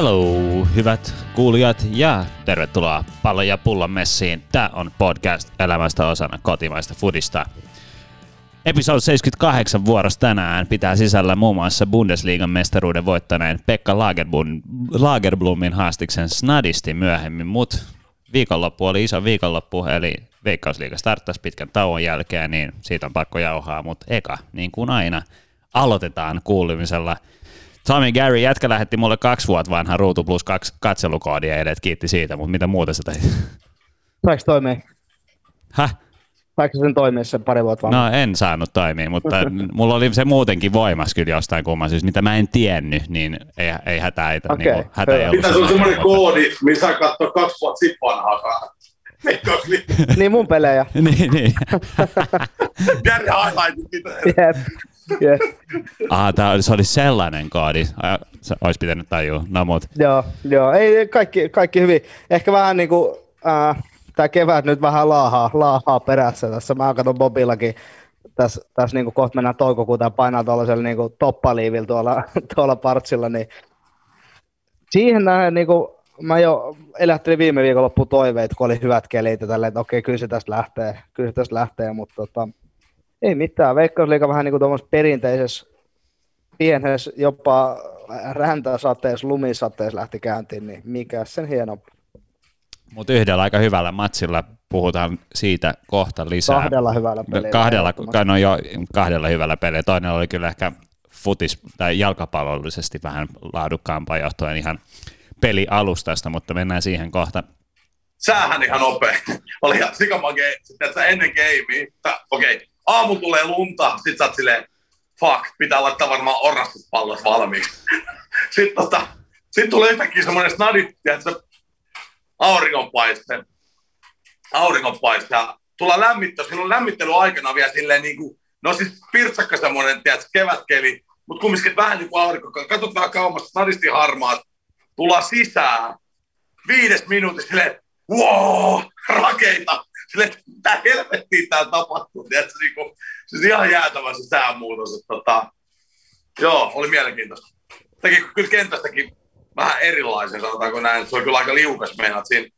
Hello, hyvät kuulijat ja tervetuloa Pallon ja pullon messiin. Tämä on podcast elämästä osana kotimaista fudista. Episode 78 vuorossa tänään pitää sisällä muun muassa Bundesliigan mestaruuden voittaneen Pekka Lagerblom, Lagerblomin haastiksen snadisti myöhemmin, mutta viikonloppu oli iso viikonloppu, eli Veikkausliiga starttasi pitkän tauon jälkeen, niin siitä on pakko jauhaa, mutta eka, niin kuin aina, aloitetaan kuulumisella – Tommy Gary, jätkä lähetti mulle kaksi vuotta vanha Ruutu Plus kaksi katselukoodia edet, kiitti siitä, mutta mitä muuta sä teit? Saiko toimia? Häh? Saiko sen toimia sen pari vuotta vanha? No en saanut toimia, mutta mulla oli se muutenkin voimas kyllä jostain kumman syystä, mitä mä en tiennyt, niin ei, ei hätä, ei, okay. niin hätä ei Mitä se on semmoinen koodi, missä katsoo kaksi vuotta sitten vanhaa niin mun pelejä. niin, niin. Jari highlightit. Jep. Yes. Ah, tää, se oli sellainen koodi. Se olisi pitänyt tajua. No, mut. Joo, joo. Ei, kaikki, kaikki hyvin. Ehkä vähän niin kuin, äh, tämä kevät nyt vähän laahaa, laahaa perässä tässä. Mä katson Bobillakin tässä, tässä niin kohta mennään toukokuuta ja painaa tuollaisella niin toppaliivillä tuolla, tuolla partsilla, niin siihen nähden niin kuin, mä jo elättelin viime viikonloppuun toiveet, kun oli hyvät kelit ja tälleen, että okei, kyllä se tästä lähtee, kyllä se tästä lähtee, mutta tota, ei mitään. Veikkausliiga vähän niin kuin perinteisessä pienessä jopa räntäsateessa, lumisateessa lähti käyntiin, niin mikä sen hieno. Mutta yhdellä aika hyvällä matsilla puhutaan siitä kohta lisää. Kahdella hyvällä pelillä. Kahdella, no jo, kahdella hyvällä pelillä. Toinen oli kyllä ehkä futis- tai jalkapallollisesti vähän laadukkaampaa johtuen ihan pelialustasta, mutta mennään siihen kohta. Sähän ihan nopea. Oli ihan sikamage, että ennen gamea, okei, okay, aamu tulee lunta, sit sä oot silleen, fuck, pitää laittaa varmaan orrastuspallot valmiiksi. sitten tota, sit tulee yhtäkkiä semmoinen snadi, että auringonpaiste, auringonpaiste, ja tulla lämmittää, siinä on lämmittely aikana vielä silleen niin kuin, no siis pirtsakka semmoinen, tiedätkö, kevätkeli, mutta kumminkin vähän niin kuin aurinko, katsot vähän kauemmas, snadisti harmaat, tulla sisään, viides minuutissa silleen, wow, rakeita, silleen, mitä helvettiä täällä tapahtuu, tiedätkö, niin kuin, siis ihan jäätävä se säänmuutos, että tota, joo, oli mielenkiintoista. Teki kyllä kentästäkin vähän erilaisen, sanotaanko näin, se oli kyllä aika liukas meinaat siinä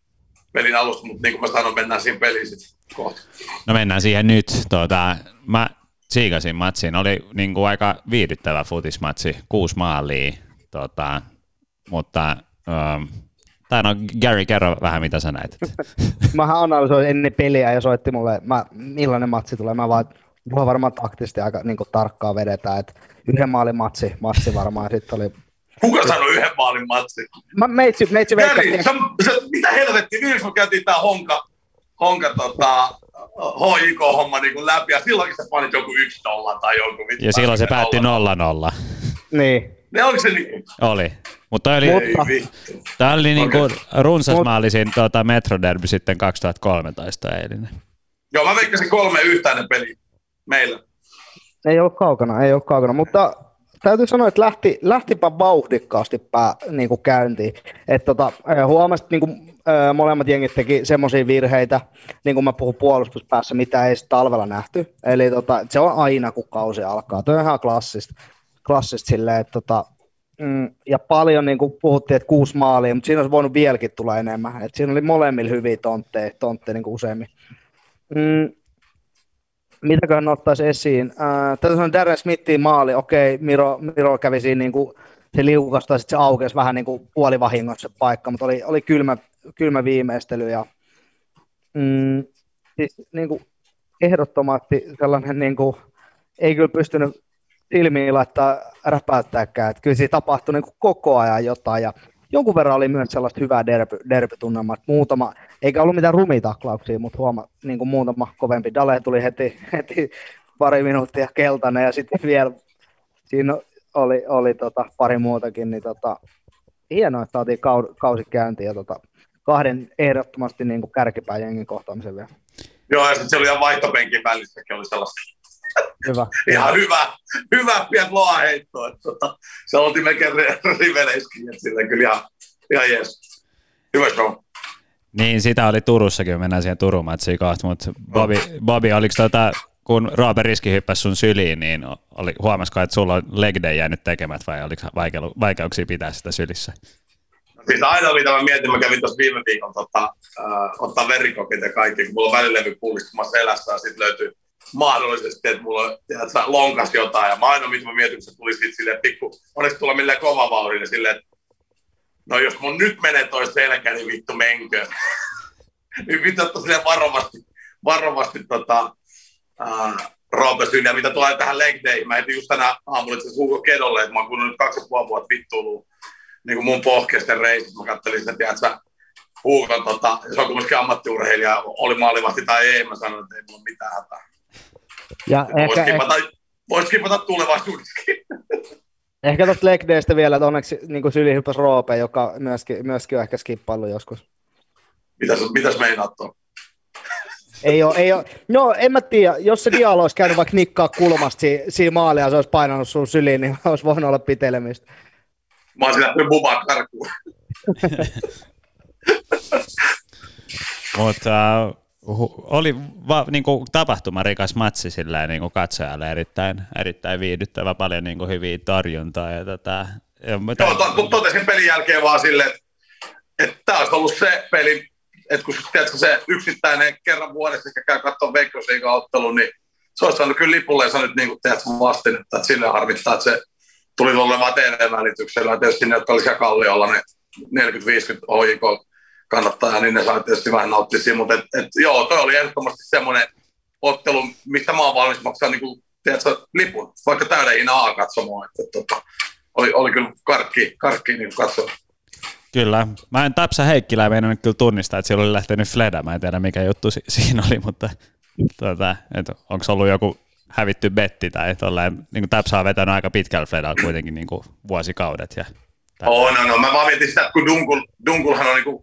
pelin alusta, mutta niin kuin mä sanoin, mennään siinä peliin sitten kohta. No mennään siihen nyt. Tuota, mä siikasin matsiin. Oli niin kuin aika viihdyttävä futismatsi, kuusi maalia, tuota, mutta um, tai no Gary, kerro vähän mitä sä näet. Mähän analysoin ennen peliä ja soitti mulle, mä, millainen matsi tulee. Mä vaan, mulla varmaan taktisesti aika niin tarkkaa vedetään, että yhden maalin matsi, matsi varmaan. Sitten oli Kuka sanoi yhden maalin matsi? Mä, meitsi, meitsi Gary, sä, sä, mitä helvettiä, viimeksi kun käytiin tää honka, honka tota, HIK-homma niin läpi, ja silloinkin sä panit joku yksi nolla tai joku. Ja silloin se päätti nolla nolla. Niin. Ne oliko se niin? Oli. Mutta oli, tämä oli niin kuin runsasmaalisin tuota Metroderby sitten 2013 eilinen. Joo, mä veikkasin kolme yhtäinen peli meillä. Ei ole kaukana, ei ole kaukana, mutta täytyy sanoa, että lähti, lähtipä vauhdikkaasti pää, niin kuin käyntiin. Et tota, huomasit, niin kuin, ö, molemmat jengit teki semmoisia virheitä, niin kuin mä puhun puolustuspäässä, mitä ei talvella nähty. Eli tota, se on aina, kun kausi alkaa. Tuo on ihan klassista, klassista silleen, että tota, mm, ja paljon niin kuin puhuttiin, että kuusi maalia, mutta siinä olisi voinut vieläkin tulla enemmän. Et siinä oli molemmilla hyviä tontteja, tontteja niin kuin useammin. Mm, mitäköhän ottaisi esiin? Äh, tätä on Darren Smithin maali, okei, Miro, Miro kävi siinä niin kuin, se liukasta, sitten se aukesi vähän niin kuin puolivahingossa se paikka, mutta oli, oli kylmä, kylmä viimeistely ja mm, siis niin kuin ehdottomasti sellainen niin kuin, ei kyllä pystynyt silmiin laittaa räpäyttääkään, että kyllä siinä tapahtui niin kuin koko ajan jotain ja jonkun verran oli myös sellaista hyvää derby, derbytunnelmaa, muutama, eikä ollut mitään rumitaklauksia, mutta huoma, niin kuin muutama kovempi. Dale tuli heti, heti pari minuuttia keltainen ja sitten vielä siinä oli, oli tota, pari muutakin, niin tota, hienoa, että saatiin kausi käyntiin ja tota, kahden ehdottomasti niin kuin kärkipään jengin kohtaamisen vielä. Joo, ja sitten se oli ihan vaihtopenkin välissäkin oli sellaista Hyvä. Ihan hyvä, hyvä pian loa heitto. Tota, se oltiin melkein riveleiskin, että sillä kyllä ihan, ihan jees. Hyvä show. Niin, sitä oli Turussakin, mennään siihen Turun matsiin kohta, mutta Bobby, Bobby oliko tota, kun Roope Riski hyppäsi sun syliin, niin oli, huomasiko, että sulla on leg day jäänyt tekemät vai oliko vaikeuksia pitää sitä sylissä? Siis aina mitä mä mietin, mä kävin tuossa viime viikon tota, äh, ottaa verikokit ja kaikki, kun mulla on välilevy pullistumassa elässä ja sitten löytyy mahdollisesti, että mulla tiedätkö, lonkas jotain. Ja mä aina mitä mä mietin, kun se tuli sitten silleen pikku, onneksi tulla millään kova vauhdilla silleen, että no jos mun nyt menee toi selkä, niin vittu menkö. niin vittu, että silleen varovasti, varovasti tota, äh, ja mitä tulee tähän leg day, mä heti just tänä aamulla itse Hugo Kedolle, että mä oon nyt kaksi puoli vuotta vittuilua niin kuin mun pohkeisten reissit, mä kattelin sitä, tiedätkö, Huukon, tota, se on kumminkin ammattiurheilija, oli maalivahti tai ei, mä sanoin, että ei mulla mitään hätää. Ja voisi ehkä, kipata, ehkä... vois kipata tulevaisuudessakin. Ehkä tuosta leg daystä vielä, että onneksi niin syli hyppäsi Roope, joka myöskin, myöskin on ehkä skippailu joskus. Mitäs, mitäs meinaat tuon? Ei ole, ei ole. No en mä tiedä, jos se Dialo olisi käynyt vaikka nikkaa kulmasta si- siinä maalia ja se olisi painanut sun syliin, niin olisi voinut olla pitelemistä. Mä olisin lähtenyt bubaa karkuun. Mutta uh, oli va, niin kuin, tapahtumarikas matsi sillä niin kuin katsojalle erittäin, erittäin viihdyttävä, paljon niin kuin, hyviä torjuntaa. Ja, tota, ja, Joo, to, totesin pelin jälkeen vaan silleen, että, että tämä olisi ollut se peli, että kun tiedätkö, se yksittäinen kerran vuodessa käy katsoa Veikkausliiga-ottelu, niin se olisi saanut kyllä lipulle ja nyt niin kuin, tiedätkö, vastin, että sille harmittaa, että se tuli tuolle Vateen välityksellä. Tietysti ne, jotka olisivat Kalliolla, ne 40-50 OIK kannattaa, niin ne sai tietysti vähän nauttia siinä, mutta et, et, joo, toi oli ehdottomasti semmoinen ottelu, mistä mä oon valmis maksaa niin kuin, tiedätkö, lipun, vaikka täyden hinnan A-katsomoa. Että, että, tota, oli, oli kyllä karkki, karkki niin katsoa. Kyllä. Mä en Tapsa Heikkilä meinannut kyllä tunnistaa, että siellä oli lähtenyt Fleda. Mä en tiedä mikä juttu si- siinä oli, mutta tuota, onko ollut joku hävitty betti tai tolleen, niin Tapsa on vetänyt aika pitkällä Fledalla kuitenkin niin kuin vuosikaudet. Ja oh, no, no, mä vaan mietin sitä, kun Dunkul, Dunkulhan on niin kuin,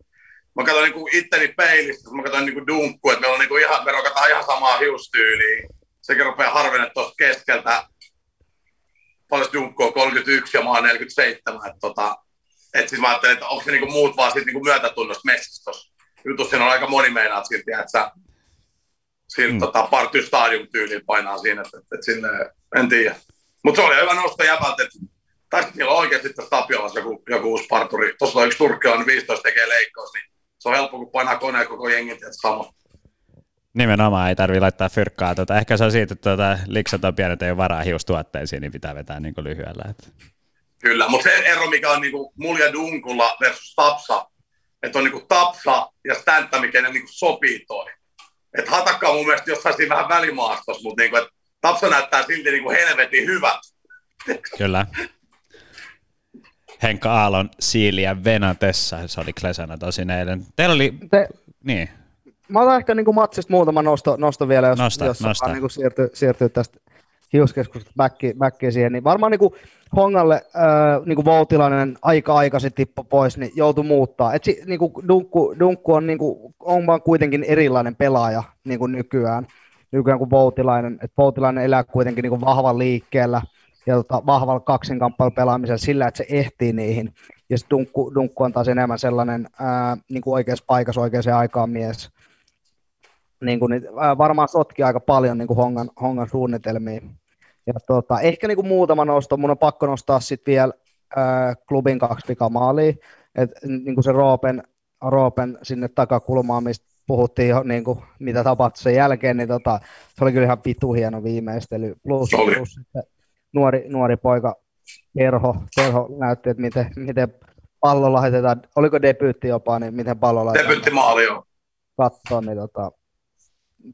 mä katson niin kuin itteni peilistä, mä katson niin kuin Dunkku, että meillä on niin kuin ihan, me rokataan ihan samaa hiustyyliä. Sekin rupeaa harvennet tuosta keskeltä. Paljon Dunkku on 31 ja mä oon 47, että tota, et siis mä ajattelin, että onko se niinku muut vaan sit niinku myötätunnosta messissä jutussa. Siinä on aika moni meinaa silti, että sä sillä mm. tota, Party Stadium tyyliin painaa siinä, että, että, että sinne, en tiedä. Mutta se oli hyvä nosto jäbältä, että tai sitten niillä on oikeasti tässä Tapiolassa joku, joku uusi parturi. Tuossa on yksi turkkilainen 15 tekee leikkaus, niin se on helppo, kun painaa koneen koko jengin, että sama. Nimenomaan ei tarvitse laittaa fyrkkaa. Tota, ehkä se on siitä, että tuota, liksat on pienet, ei ole varaa hiustuotteisiin, niin pitää vetää niin lyhyellä. Että. Kyllä, mutta se ero, mikä on niin mulla ja Dunkulla versus Tapsa, että on niin Tapsa ja Stäntä, mikä ne niin sopii toi. Että Hatakka on mun mielestä jossain siinä vähän välimaastossa, mutta niin kuin, että Tapsa näyttää silti niin kuin helvetin hyvät. Kyllä. Henkka Aallon siiliä venatessa, se oli klesana tosin eilen. Teillä oli, Te... niin. Mä otan ehkä niin matsista muutama nosto, nosto vielä, jos, nosta, jos nosta. Niin siirtyy, siirtyy tästä hiuskeskustelusta backiin siihen, niin varmaan niin kuin Hongalle äh, niin kuin Voutilainen aika aikaisin tippo pois, niin joutui muuttaa. Et si, niin kuin Dunkku, Dunkku on, niin kuin, on vaan kuitenkin erilainen pelaaja niin kuin nykyään, nykyään kuin Voutilainen. Et Voutilainen elää kuitenkin niin kuin vahvan liikkeellä ja tota, vahvalla kaksinkamppailu pelaamisella sillä, että se ehtii niihin. Ja sitten Dunkku, Dunkku on taas enemmän sellainen ää, niin kuin oikeassa paikassa oikeaan aikaan mies. Niin kuin, niin, ää, varmaan sotki aika paljon niin kuin Hongan, Hongan suunnitelmia. Ja tota, ehkä niin kuin muutama nosto, mun on pakko nostaa sitten vielä ää, klubin kaksi pikamaalia, että niin kuin se Roopen, Roopen sinne takakulmaan, mistä puhuttiin jo, niin kuin, mitä tapahtui sen jälkeen, niin tota, se oli kyllä ihan vitu hieno viimeistely. Plus, plus sitten nuori, nuori poika Terho, Terho näytti, että miten, miten pallo laitetaan, oliko debyytti jopa, niin miten pallo laitetaan. Debyytti maali, joo. Katsoa, niin tota,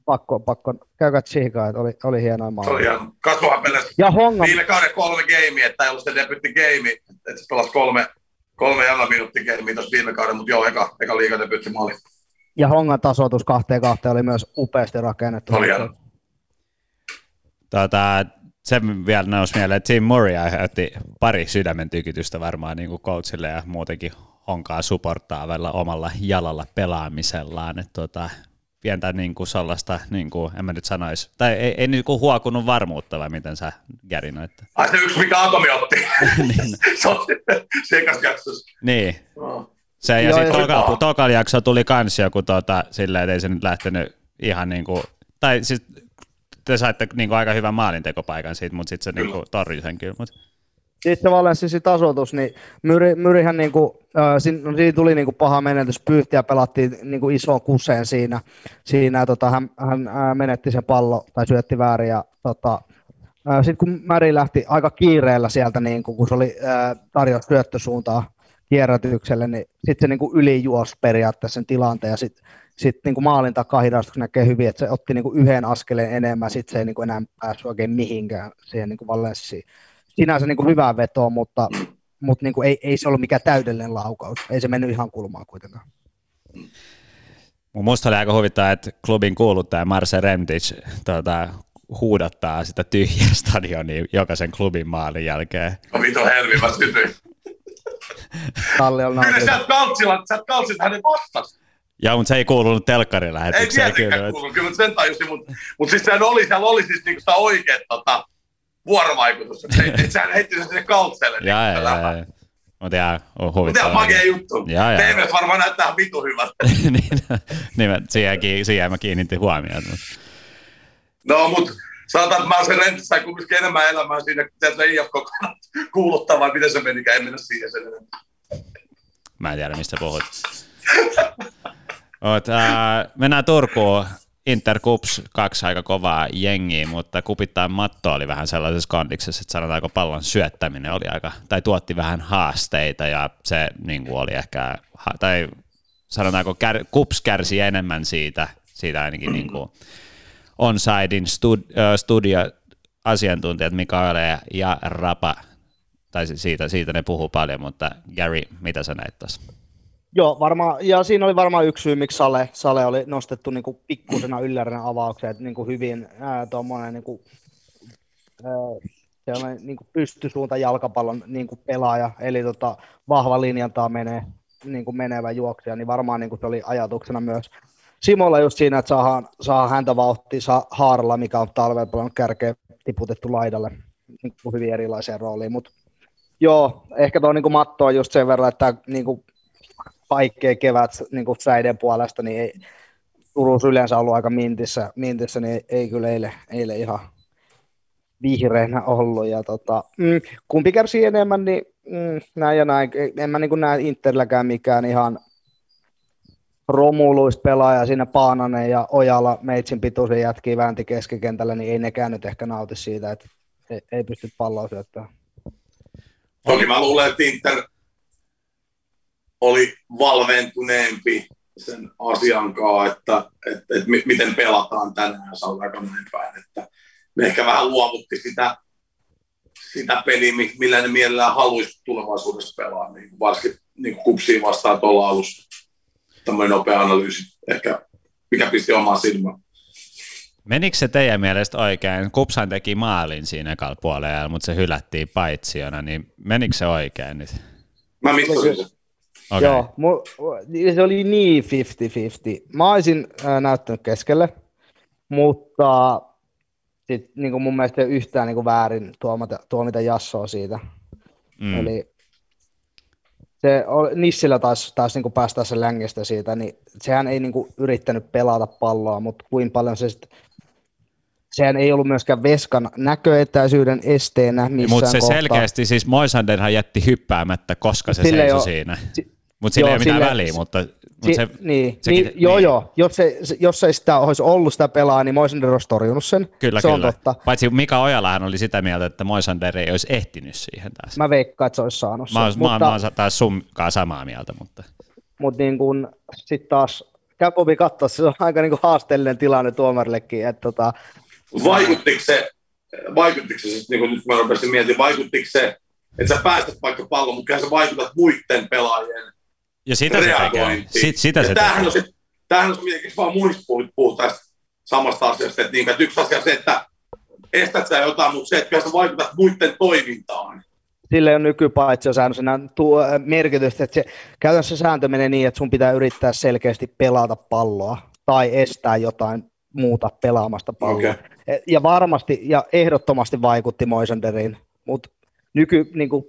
pakko, pakko käykää tsiikaa, että oli, oli hienoa maali. Oli hieno. Kasvuhan pelasi ja Honga... viime kauden kolme gamea, että ei ollut se debytti game, että se pelasi kolme, kolme jäljellä minuutti game tuossa viime kauden, mutta joo, eka, eka liiga debytti maali. Ja Hongan tasoitus kahteen kahteen oli myös upeasti rakennettu. Oli hieno. Tota, se vielä nousi mieleen, että Tim Murray aiheutti pari sydämen tykitystä varmaan niin kuin coachille ja muutenkin honkaa supportaavalla omalla jalalla pelaamisellaan. Että tota, pientä niin kuin sellaista, niin kuin, en mä nyt sanoisi, tai ei, ei niin kuin huokunut varmuutta vai miten sä gärinoit? Ai se yksi, mikä Atomi otti. niin. se on sekas jaksossa. Niin. No. Se, ja sitten tokal, tokal jakso tuli kans joku tota, silleen, että ei se nyt lähtenyt ihan niin kuin, tai siis te saitte niin kuin aika hyvän maalintekopaikan siitä, mutta sitten se niin kuin, torjui sen kyllä. Mutta. Sitten se Valenssin tasoitus, niin Myri, Myrihän niin kuin, siinä, no, siinä tuli niinku paha menetys, pyyhtiä pelattiin niinku isoon kuseen siinä, siinä tota, hän, hän menetti sen pallo tai syötti väärin ja tota, sitten kun Märi lähti aika kiireellä sieltä, niin kun se oli tarjous syöttösuuntaa kierrätykselle, niin sitten se niin kuin ylijuosi periaatteessa sen tilanteen ja sitten sit niin kuin maalin takaa hidastus näkee hyvin, että se otti niin kuin yhden askeleen enemmän, sitten se ei niin kuin enää päässyt oikein mihinkään siihen niin kuin Valenssiin. Sinänsä niin kuin hyvää vetoa, mutta, mutta niin kuin ei, ei se ollut mikään täydellinen laukaus. Ei se mennyt ihan kulmaan kuitenkaan. Minusta oli aika huvittaa, että klubin kuuluttaja Marse Rentic tuota, huudattaa sitä tyhjää stadionia jokaisen klubin maalin jälkeen. No vito helmi, mä sytyin. Kyllä sä oot kaltsilla, sä oot kaltsit hänen vastas. Joo, mutta se ei kuulunut telkkarin lähetykseen. Ei tietenkään kuulunut, kyllä sen tajusin, mutta, mutta siis sehän oli, siellä oli siis niinku sitä oikeet tota, vuorovaikutusta. Se, et sehän heitti sen sinne kaltselle. Joo, joo, joo. Mutta ihan on huvittava. Mutta ihan juttu. Ja, ja. TVS varmaan näyttää vitu hyvältä. niin, niin, siihen, siihen mä kiinnitin huomioon. Mutta. No, mutta sanotaan, että mä olen se rentissä kumminkin enemmän elämää siinä, kun sieltä IFK kuuluttaa, vai miten se menikään, en mennä siihen sen enemmän. Mä en tiedä, mistä puhut. Oot, äh, mennään Turkuun. Inter Kups kaksi aika kovaa jengiä, mutta kupittain matto oli vähän sellaisessa kondiksessa, että sanotaanko pallon syöttäminen oli aika, tai tuotti vähän haasteita ja se niin kuin oli ehkä, tai sanotaanko kär, Kups kärsi enemmän siitä, siitä ainakin niin kuin, Onsidein stud, studio asiantuntijat Mikael ja Rapa, tai siitä, siitä ne puhuu paljon, mutta Gary, mitä sä näit tuossa? Joo, varmaan, ja siinä oli varmaan yksi syy, miksi Sale, Sale oli nostettu niin kuin pikkusena yllärinä avaukseen, että niin kuin hyvin tuommoinen niin kuin, ää, niin kuin pystysuunta jalkapallon niin kuin pelaaja, eli tota, vahva linjantaa menee, niin kuin menevä juoksija, niin varmaan niin kuin se oli ajatuksena myös Simolla just siinä, että saadaan, saa häntä vauhtia saa Haaralla, mikä on talvella paljon kärkeä tiputettu laidalle niin kuin hyvin erilaiseen rooliin, mutta joo, ehkä tuo niin matto on just sen verran, että niin kuin kaikkea kevät niin kuin säiden puolesta, niin ei, Turussa yleensä ollut aika mintissä, mintissä niin ei, ei kyllä eilen, eilen ihan vihreänä ollut. Ja tota, mm, kumpi kärsii enemmän, niin mm, näin ja näin. En mä niin näe Interlläkään mikään ihan romuluista pelaaja siinä Paananen ja Ojala meitsin pituisen jätkiä väänti keskikentällä, niin ei nekään nyt ehkä nauti siitä, että ei, ei pysty palloa syöttämään. Toki mä luulen, että Inter oli valventuneempi sen asian kanssa, että, että, että, miten pelataan tänään, sanotaanko näin päin. Että me ehkä vähän luovutti sitä, sitä peliä, millä ne mielellään haluaisi tulevaisuudessa pelaa, niin varsinkin niin kupsiin vastaan tuolla alussa tämmöinen nopea analyysi ehkä, mikä pisti omaan silmään. Menikö se teidän mielestä oikein? Kupsan teki maalin siinä ekalla puolella, mutta se hylättiin paitsiona, niin menikö se oikein nyt? Mä missasin sen. Okay. Joo, mu, se oli niin 50-50. Mä olisin äh, näyttänyt keskelle, mutta sit, niin kuin mun mielestä ei ole yhtään niin kuin väärin tuomata, tuomita jassoa siitä. Mm. Eli se Nissillä taas, taas niin päästä se längestä siitä, niin sehän ei niin kuin yrittänyt pelata palloa, mutta kuin paljon se sitten sehän ei ollut myöskään Veskan näköetäisyyden esteenä missään Mutta se kohtaa. selkeästi, siis Moisanderhan jätti hyppäämättä, koska se sille seisoi jo, siinä. Mutta sillä ei ole mitään sille, väliä, mutta, mutta si, se, niin, sekin, niin, joo, niin. joo. Jos, se, jos ei sitä olisi ollut sitä pelaa, niin Moisander olisi torjunut sen. Kyllä, se kyllä. On totta. Paitsi Mika Ojalahan oli sitä mieltä, että Moisander ei olisi ehtinyt siihen taas. Mä veikkaan, että se olisi saanut sen. Mä, mutta, mä, mä oon taas sunkaan samaa mieltä, mutta... Mutta niin kun, sitten taas Käpobi katsoa, se on aika niin kuin haasteellinen tilanne tuomarillekin. Että tota... Vaikuttiko se, vaikuttiko se siis, niin kuin nyt mä rupesin mietin, vaikuttiko se, että sä päästät vaikka pallon, mutta sä vaikutat muiden pelaajien ja sitä se tekee. Sit, sitä ja se tämähän tekee. On se, tämähän on se, vaan muista puhutaan samasta asiasta, että, niin, että yksi asia on se, että estät sä jotain, mutta se, että sä vaikutat muiden toimintaan. Sille on nykypaitsosäännössä tuo äh, merkitystä, että se, käytännössä sääntö menee niin, että sun pitää yrittää selkeästi pelata palloa tai estää jotain muuta pelaamasta palloa. Okay. Ja varmasti ja ehdottomasti vaikutti Moisenderiin, mutta nyky, niin kuin,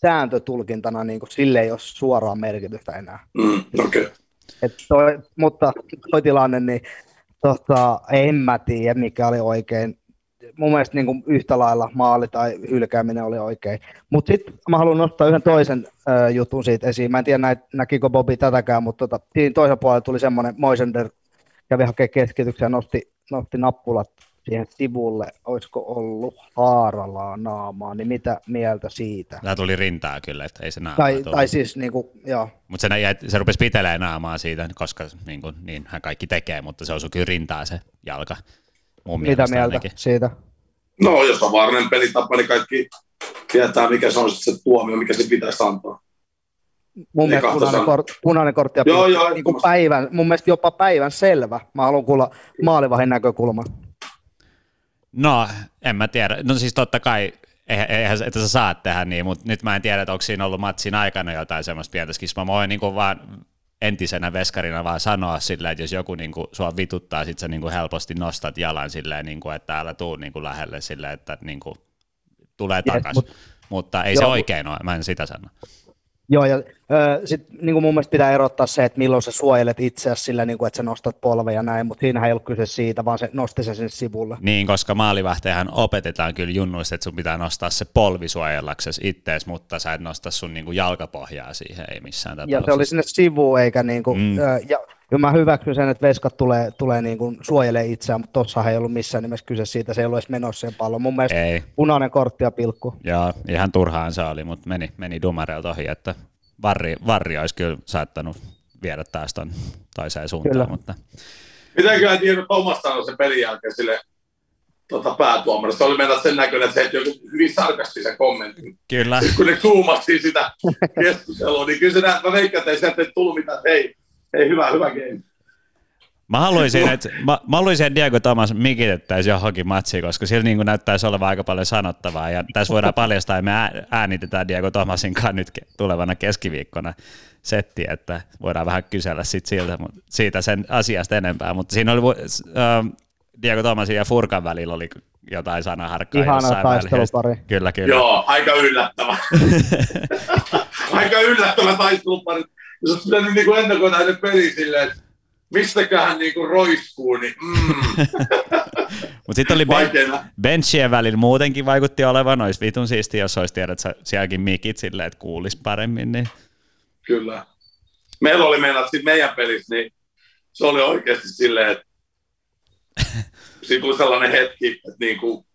sääntötulkintana niin kuin, sille ei ole suoraa merkitystä enää. Mm, okay. Et toi, mutta toi tilanne, niin tota, en mä tiedä, mikä oli oikein. mun mielestä niin kuin yhtä lailla maali tai hylkääminen oli oikein. Mutta sitten mä haluan nostaa yhden toisen ö, jutun siitä esiin. Mä en tiedä, näit, näkikö Bobi tätäkään, mutta tota, siinä toisen puolella tuli semmoinen Moisender kävi hakemaan keskityksen ja nosti, nosti nappulat siihen sivulle, olisiko ollut haaralaa naamaa, niin mitä mieltä siitä? Tämä tuli rintaa kyllä, että ei se naamaa Tai, tai siis niin kuin, joo. Mutta se, se rupesi pitelemään naamaa siitä, koska niin kuin, niinhän kaikki tekee, mutta se osui kyllä rintaa se jalka. Mun mitä mieltä ainakin. siitä? No, jos on vaarallinen pelitapa, niin kaikki tietää, mikä se on se tuomio, mikä se pitäisi antaa. Mun mielestä punainen, kort, punainen kortti ja joo, joo, niin kuin päivän, mun mielestä jopa päivän selvä. Mä haluan kuulla maalivahin näkökulman. No, en mä tiedä. No siis totta kai, eihän, että sä saat tehdä niin, mutta nyt mä en tiedä, että onko siinä ollut matsin aikana jotain semmoista pientä skismaa. Mä voin niin vaan entisenä veskarina vaan sanoa sillä, että jos joku niin kuin, sua vituttaa, sit sä niin kuin helposti nostat jalan silleen, niin kuin, että älä tuu niin kuin lähelle silleen, että niin kuin, tulee takaisin. Yes, mut, mutta ei joo, se oikein ole, mä en sitä sano. Joo, ja sitten niin mun mielestä pitää erottaa se, että milloin sä suojelet itseäsi sillä, niin kuin, että sä nostat polveja näin, mutta siinähän ei ollut kyse siitä, vaan se nosti se sinne sivulle. Niin, koska maalivähtejähän opetetaan kyllä junnuista, että sun pitää nostaa se polvi suojellaksesi ittees, mutta sä et nosta sun niin kuin, jalkapohjaa siihen, ei missään tapauksessa. Ja se oli sinne sivuun, eikä niin kuin, mm. ja ja mä hyväksyn sen, että veskat tulee, tulee niin kuin suojelee itseään, mutta tuossa ei ollut missään nimessä kyse siitä, se ei ollut edes menossa sen pallon. Mun mielestä ei. punainen kortti ja pilkku. Joo, ihan turhaan se oli, mutta meni, meni dumareilta ohi, että varri, varri olisi kyllä saattanut viedä taas ton toiseen suuntaan. Kyllä. Mutta... Mitenköhän tiedä Thomas sanoi sen pelin jälkeen sille tota, päätuomarista. Se oli mennä sen näköinen, että se heitti joku hyvin sarkastisen kommentin. Kyllä. Kun ne tuumasti sitä keskustelua, niin kyllä se näin, mä veikkaan, että ei sieltä tullut mitään, hei, hei, hyvä, hyvä game. Mä haluaisin, että, mä, mä haluaisin, että Diego Thomas mikitettäisiin johonkin matsiin, koska sillä niin näyttäisi olevan aika paljon sanottavaa. Ja tässä voidaan paljastaa, että me äänitetään Diego Thomasin kanssa nyt tulevana keskiviikkona setti, että voidaan vähän kysellä sit siltä, siitä sen asiasta enempää. Mutta siinä oli äh, Diego Thomasin ja Furkan välillä oli jotain sanaharkkaa Ihana taistelupari. Kyllä, kyllä. Joo, aika yllättävä. aika yllättävä taistelupari. Jos olisi pitänyt niin ennakoida hänen peliin silleen, että mistäköhän niinku roiskuu, niin mm. Mutta sitten oli ben, benchien välillä muutenkin vaikutti olevan, olisi vitun siisti, jos olisi tiedät sä sielläkin mikit silleen, että kuulisi paremmin. Niin. Kyllä. Meillä oli meillä meidän pelissä, niin se oli oikeasti silleen, että siinä tuli sellainen hetki, että niinku,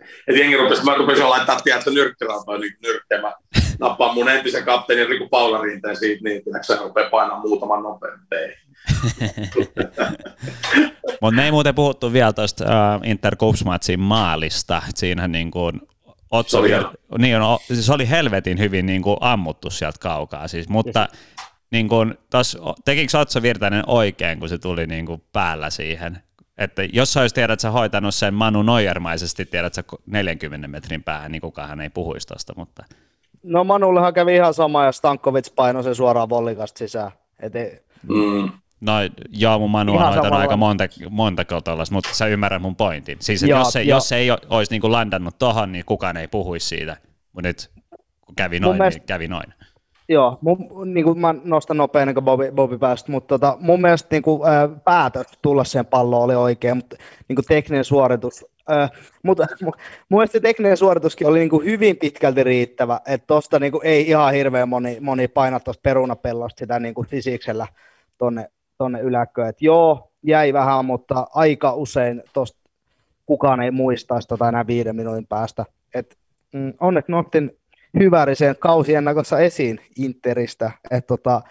että jengi rupesi, mä rupesin laittaa tiedätkö nyrkkirautaa niin nyrkkemään. Nappaan mun entisen kapteenin Riku Paularinteen siitä, niin se rupeaa painamaan muutaman nopeammin Mutta me ei muuten puhuttu vielä tuosta uh, Inter matsin maalista. Siinä niin kuin Otso, se, oli, niin, no, se oli helvetin hyvin niin kuin ammuttu sieltä kaukaa. Siis, mutta niin kuin, tos, tekikö Otso Virtanen oikein, kun se tuli niin kuin päällä siihen? Että jos sä olisit tiedät, sä hoitanut sen Manu Nojermaisesti, tiedät sä 40 metrin päähän, niin kukaan ei puhuisi tosta, mutta... No Manullehan kävi ihan sama ja Stankovic painoi sen suoraan vollikasta sisään. Et ei... mm. No joo, mun Manu on hoitanut aika monta, monta kotolas, mutta sä ymmärrät mun pointin. Siis joo, jos, se, jos se ei olisi niin kuin landannut tohon, niin kukaan ei puhuisi siitä. Mutta nyt kun kävi noin, mielestä, niin kävi noin. Joo, mun, niin kuin mä nostan nopein, niin Bobby, Bobby päästä, mutta tota, mun mielestä niin kuin, ää, päätös tulla siihen palloon oli oikein, mutta niin kuin tekninen suoritus, mutta mun mielestä se tekninen suorituskin oli niin kuin hyvin pitkälti riittävä, että tuosta niin ei ihan hirveän moni, moni paina tuosta perunapellosta sitä niin kuin fisiiksellä tonne tuonne yläköön. Et joo, jäi vähän, mutta aika usein tosta kukaan ei muistaisi tota enää viiden minuutin päästä. Et, mm, onneksi nostin hyvärisen kausiennakossa esiin Interistä, että tota,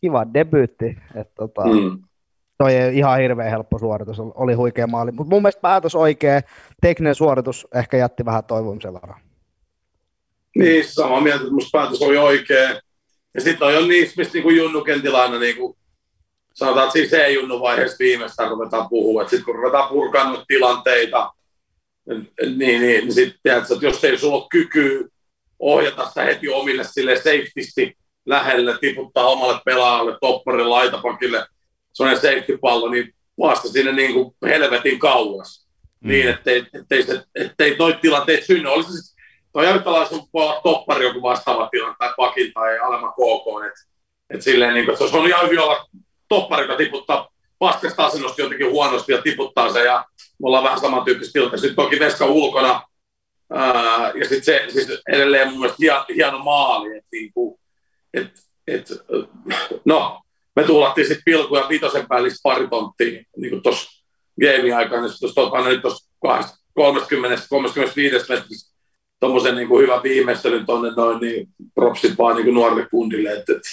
kiva debyytti. Et, tota, mm. Toi ei ihan hirveän helppo suoritus, oli huikea maali, mutta mun mielestä päätös oikea, tekninen suoritus ehkä jätti vähän toivomisen varaa. Niin, samaa mieltä, että musta päätös oli oikea. Ja sitten on jo niistä, mistä niin Junnu Kentillä aina niin kuin sanotaan, että siis C-junnu vaiheessa viimeistään ruvetaan puhua, sitten kun ruvetaan purkanut tilanteita, niin, niin, niin sitten tiedätkö, että jos ei sulla ole kykyä ohjata sitä heti omille sille safetysti lähelle, tiputtaa omalle pelaajalle, topparille, laitapakille, sellainen safety-pallo, niin vasta sinne niin kuin helvetin kauas. Mm. Niin, ettei, ettei, ettei, ettei noita tilanteet synny. Olisi siis, toi sun voi olla toppari joku vastaava tilanne, tai pakin tai alemma KK, että et silleen, niin kuin, että se on ihan hyvin olla toppari, joka tiputtaa paskasta asennosta jotenkin huonosti ja tiputtaa se ja me ollaan vähän samantyyppistä tilta. Sitten toki Veska ulkona ää, ja sitten se siis edelleen mun mielestä hieno, hieno maali. Et niinku, et, et, no, me tuhlattiin sitten pilkuja viitosen päällistä pari tonttia niin tuossa game aikana. Niin tuossa nyt tuossa 30 35 metrissä tuommoisen niin hyvän viimeistelyn tuonne noin, niin propsit vaan niin nuorille kundille, että, että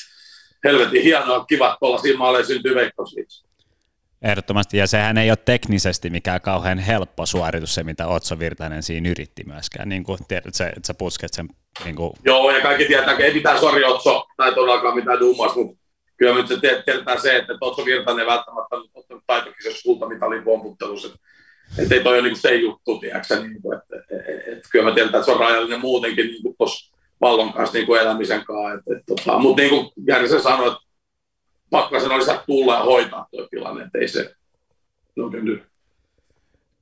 helvetin hienoa, kiva, tuolla siinä maaleja syntyy veikkausliitossa. Ehdottomasti, ja sehän ei ole teknisesti mikään kauhean helppo suoritus se, mitä Otso Virtanen siinä yritti myöskään. Niin kuin tiedät, että, että sä pusket sen... Niin kuin... Joo, ja kaikki tietää, että ei mitään sori Otso, tai todellakaan mitään dummas, mutta kyllä nyt se tiedetään se, että Otso Virtanen ei välttämättä ottanut taitokisessa kultamitalin pomputtelussa. Että ei toi ole niin se juttu, tiedätkö, niin kuin, että, että, että, että, kyllä mä tiedän, että se on rajallinen muutenkin niin tuossa pallon kanssa niin kuin elämisen kanssa. Että, että, tota, mutta niin kuin Järjesen sanoi, että Pakkasen olisi tulla ja hoitaa tuo tilanne, että ei se no, nyt.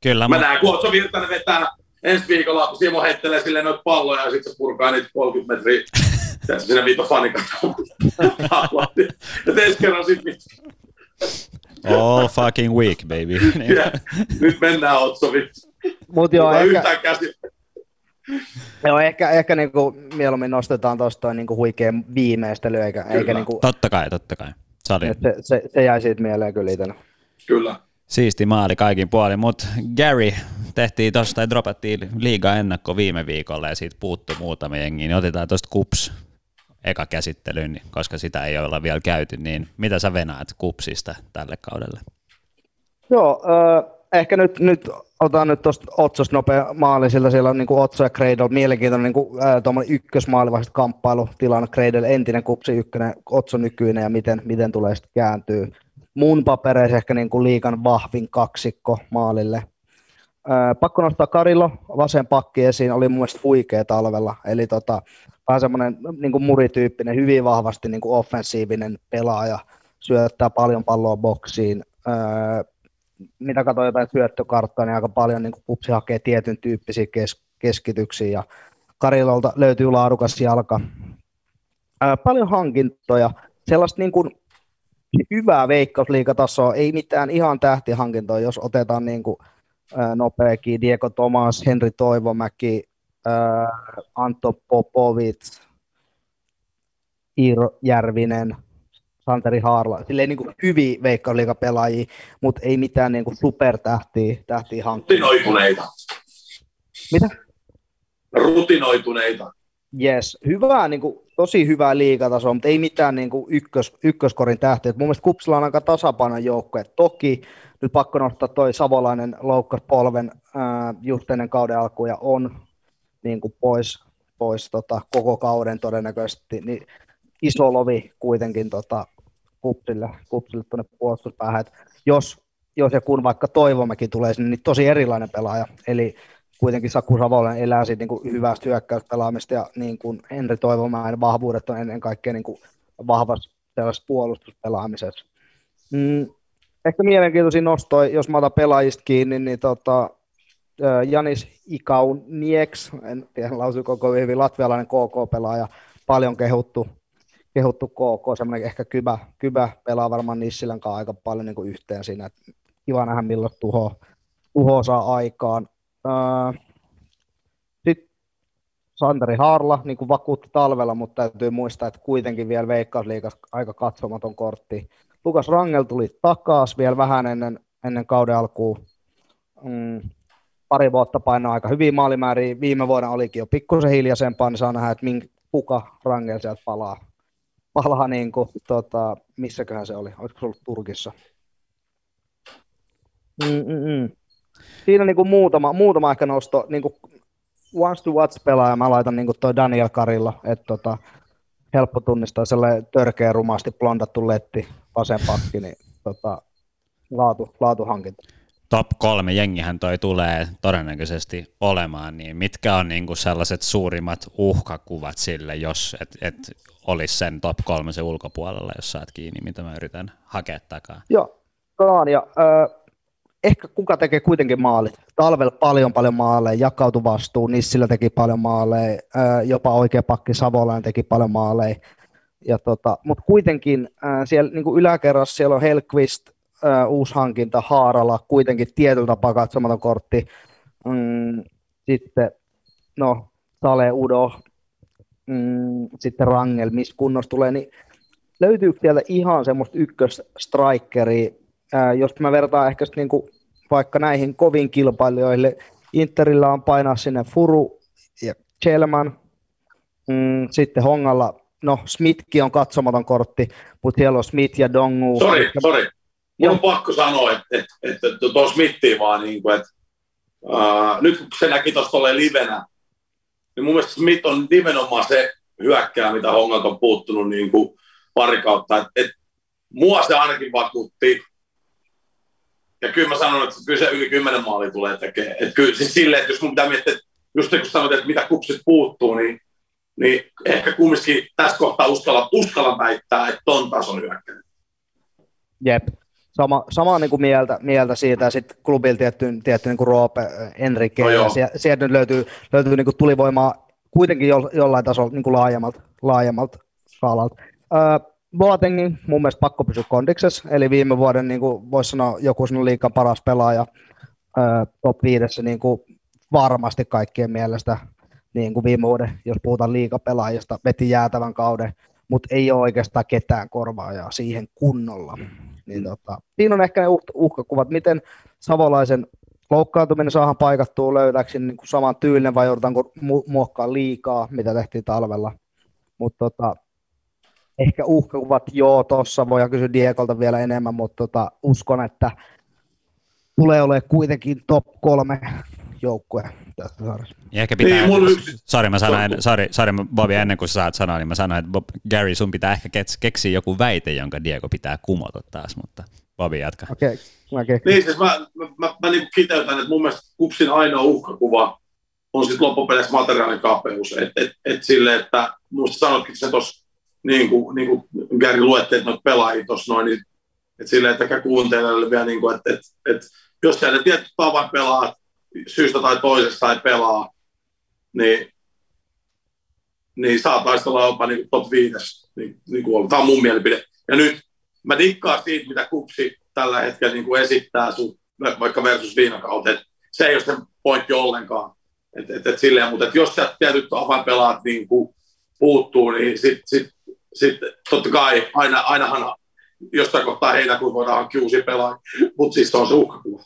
Kyllä. Mä näen, kun Otso Virtanen vetää ensi viikolla, Simo heittelee sille noita palloja ja sitten se purkaa niitä 30 metriä tässä siinä viito fanikan Ja ensi kerran sitten All fucking week, baby. yeah, nyt mennään Otso vittu. Mut joo, ehkä... Yhtään käsi. Joo, ehkä, ehkä niinku mieluummin nostetaan tuosta niinku huikea viimeistely, eikä, kyllä. eikä niinku... Totta kai, totta kai. Se, se, se, jäi siitä mieleen kyllä itsellä. Kyllä. Siisti maali kaikin puolin, mutta Gary, tehtiin tuosta tai dropattiin liiga ennakko viime viikolla ja siitä puuttu muutama jengi, niin otetaan tuosta kups eka käsittelyyn, niin koska sitä ei olla vielä käyty, niin mitä sä venaat kupsista tälle kaudelle? Joo, äh, ehkä nyt, nyt otan nyt tuosta Otsosta nopea maali, sillä siellä on niin kuin Otso ja Cradle, mielenkiintoinen niin kuin, äh, ykkösmaali tilanne, Cradle entinen kupsi ykkönen, Otso nykyinen ja miten, miten tulee sitten kääntyy. Mun papereissa ehkä niin kuin liikan vahvin kaksikko maalille. Äh, pakko nostaa Karilo, vasen pakki esiin, oli mun mielestä huikea talvella, eli tota, vähän semmoinen niin murityyppinen, hyvin vahvasti niin kuin offensiivinen pelaaja, syöttää paljon palloa boksiin, öö, mitä katsoin jotain syöttökarttaa, niin aika paljon niin kuin kupsi hakee tietyn tyyppisiä kes- keskityksiä, ja Karilolta löytyy laadukas jalka. Öö, paljon hankintoja, sellaista niin kuin hyvää veikkausliikatasoa, ei mitään ihan tähtihankintoja, jos otetaan niin kuin, öö, nopeakin, Diego Tomas, Henri Toivomäki, äh, Anto Popovic, Iiro Järvinen, Santeri Haarla, silleen niin kuin hyviä veikkausliikapelaajia, mutta ei mitään niin kuin supertähtiä tähtiä hankkia. Rutinoituneita. Mitä? Rutinoituneita. Yes, hyvää, niin kuin, tosi hyvää liikatasoa, mutta ei mitään niin kuin ykkös, ykköskorin tähtiä. Mun mielestä Kupsilla on aika tasapainon joukkue. Toki nyt pakko nostaa toi Savolainen loukkas polven äh, just ennen kauden alkuun ja on niin kuin pois, pois tota, koko kauden todennäköisesti, niin iso lovi kuitenkin tota, kupsille, kupsille tuonne puolustuspäähän, jos, jos ja kun vaikka Toivomäkin tulee sinne, niin tosi erilainen pelaaja, eli kuitenkin Saku Savolen elää siitä niin hyvästä hyökkäyspelaamista ja niin kuin Henri Toivomäen vahvuudet on ennen kaikkea niin kuin vahvassa puolustuspelaamisessa. Mm, ehkä mielenkiintoisia nostoja, jos mä otan pelaajista kiinni, niin tota, Janis Ikaunieks, en tiedä lausuiko koko hyvin, latvialainen KK-pelaaja, paljon kehuttu, kehuttu KK, semmoinen ehkä kybä, kybä pelaa varmaan Nissilän kanssa aika paljon niin kuin yhteen siinä, että kiva nähdä milloin tuho, tuho saa aikaan. Sitten Santeri Harla niin kuin vakuutti talvella, mutta täytyy muistaa, että kuitenkin vielä Veikkausliikas aika katsomaton kortti. Lukas Rangel tuli takaisin vielä vähän ennen, ennen kauden alkuun. Mm, pari vuotta painaa aika hyvin maalimääriä. Viime vuonna olikin jo pikkusen hiljaisempaa, niin saa nähdä, että minkä, kuka Rangel sieltä palaa. Palaa niin kuin, tota, missäköhän se oli, olisiko se ollut Turkissa? Mm-mm. Siinä niin kuin muutama, muutama ehkä nosto, niin kuin once to watch pelaaja, mä laitan niin kuin toi Daniel Karilla, että tota, helppo tunnistaa sellainen törkeä rumasti blondattu letti, vasen pakki, niin tota, laatu, laatuhankinta top kolme jengihän toi tulee todennäköisesti olemaan, niin mitkä on niinku sellaiset suurimmat uhkakuvat sille, jos et, et olisi sen top kolme se ulkopuolella, jos saat kiinni, mitä mä yritän hakea takaa? Joo, on, ja ehkä kuka tekee kuitenkin maalit. Talvella paljon paljon maaleja, jakautu vastuu, Nissillä teki paljon maaleja, jopa oikea pakki Savolainen teki paljon maaleja. Ja tota, Mutta kuitenkin siellä niin yläkerrassa siellä on Helqvist, äh, uusi hankinta Haarala, kuitenkin tietyllä tapaa katsomaton kortti. Mm, sitten, no, Sale Udo, mm, sitten Rangel, missä kunnossa tulee, niin löytyykö sieltä ihan semmoista ykkösstrikeria, äh, jos mä vertaan ehkä niin kuin vaikka näihin kovin kilpailijoille, Interillä on painaa sinne Furu ja Chelman, mm, sitten Hongalla, no Smithkin on katsomaton kortti, mutta siellä on Smith ja Dongu. Sori, sori. Mun on pakko sanoa, että, että, että, että tuo Smithia vaan, niin kuin, että uh, nyt kun se näki tuossa livenä, niin mun mielestä Smith on nimenomaan se hyökkää, mitä Hongalta on puuttunut niin kuin pari kautta. Et, et, mua se ainakin vakuutti. Ja kyllä mä sanon, että kyllä se yli kymmenen maalia tulee tekemään. Et kyllä siis silleen, että jos mun pitää miettiä, että just kun sanoit, että mitä kupsit puuttuu, niin, niin ehkä kumminkin tässä kohtaa uskalla, uskalla väittää, että ton tason hyökkäjä. Jep. Sama, sama niin kuin mieltä, mieltä siitä, ja sitten klubilla tietty, tietty niin kuin Roope, Enrique, no ja sieltä, sieltä nyt löytyy, löytyy niin kuin tulivoimaa kuitenkin jo, jollain tasolla niin kuin laajemmalta, laajemmalta skaalalta. Öö, Boatengin mun mielestä pakko pysyä kondiksessa, eli viime vuoden niin kuin voisi sanoa joku sinun liikan paras pelaaja top 5 niin kuin varmasti kaikkien mielestä niin kuin viime vuoden, jos puhutaan liikapelaajista, veti jäätävän kauden, mutta ei ole oikeastaan ketään korvaajaa siihen kunnolla. Niin tota, siinä on ehkä ne uh- uhkakuvat, miten Savolaisen loukkaantuminen saadaan paikattua, löydääkö niin saman tyylinen vai joudutaanko mu- muokkaa liikaa, mitä tehtiin talvella. Mutta tota, ehkä uhkakuvat, joo, tuossa voidaan kysyä Diekolta vielä enemmän, mutta tota, uskon, että tulee olemaan kuitenkin top kolme joukkue tässä sarjassa. Ja ehkä pitää, niin, mun... sorry, mä sanoin, sorry, sorry, Bobby, ennen kuin sä saat sanoa, niin mä sanoin, että Bob, Gary, sun pitää ehkä keksiä joku väite, jonka Diego pitää kumota taas, mutta Bobby jatka. Okei, okay. Niin, siis mä, mä, mä, mä niin kiteytän, että mun mielestä Kupsin ainoa uhkakuva on sitten loppupeleissä materiaalin kapeus. Että et, et sille, että muista sanotkin se tuossa, niin kuin, niin kuin Gary luetteet noita pelaajia tuossa noin, niin että silleen, että kuuntelijoille vielä, niin kuin, että, että, että jos siellä tietty tavan pelaat, syystä tai toisesta ei pelaa, niin, niin saa taistella jopa niin top 5. Niin, niin kuin Tämä on mun mielipide. Ja nyt mä dikkaan siitä, mitä Kupsi tällä hetkellä niin kuin esittää sun, vaikka versus viime kauteen. Se ei ole se pointti ollenkaan. Et, et, et silleen, mutta et jos sä tietyt pelaat niin kuin puuttuu, niin sitten sit, sit, totta kai aina, ainahan jossain kohtaa heinäkuun voidaan hankkia uusia pelaajia, mutta siis se on se uhkakuva.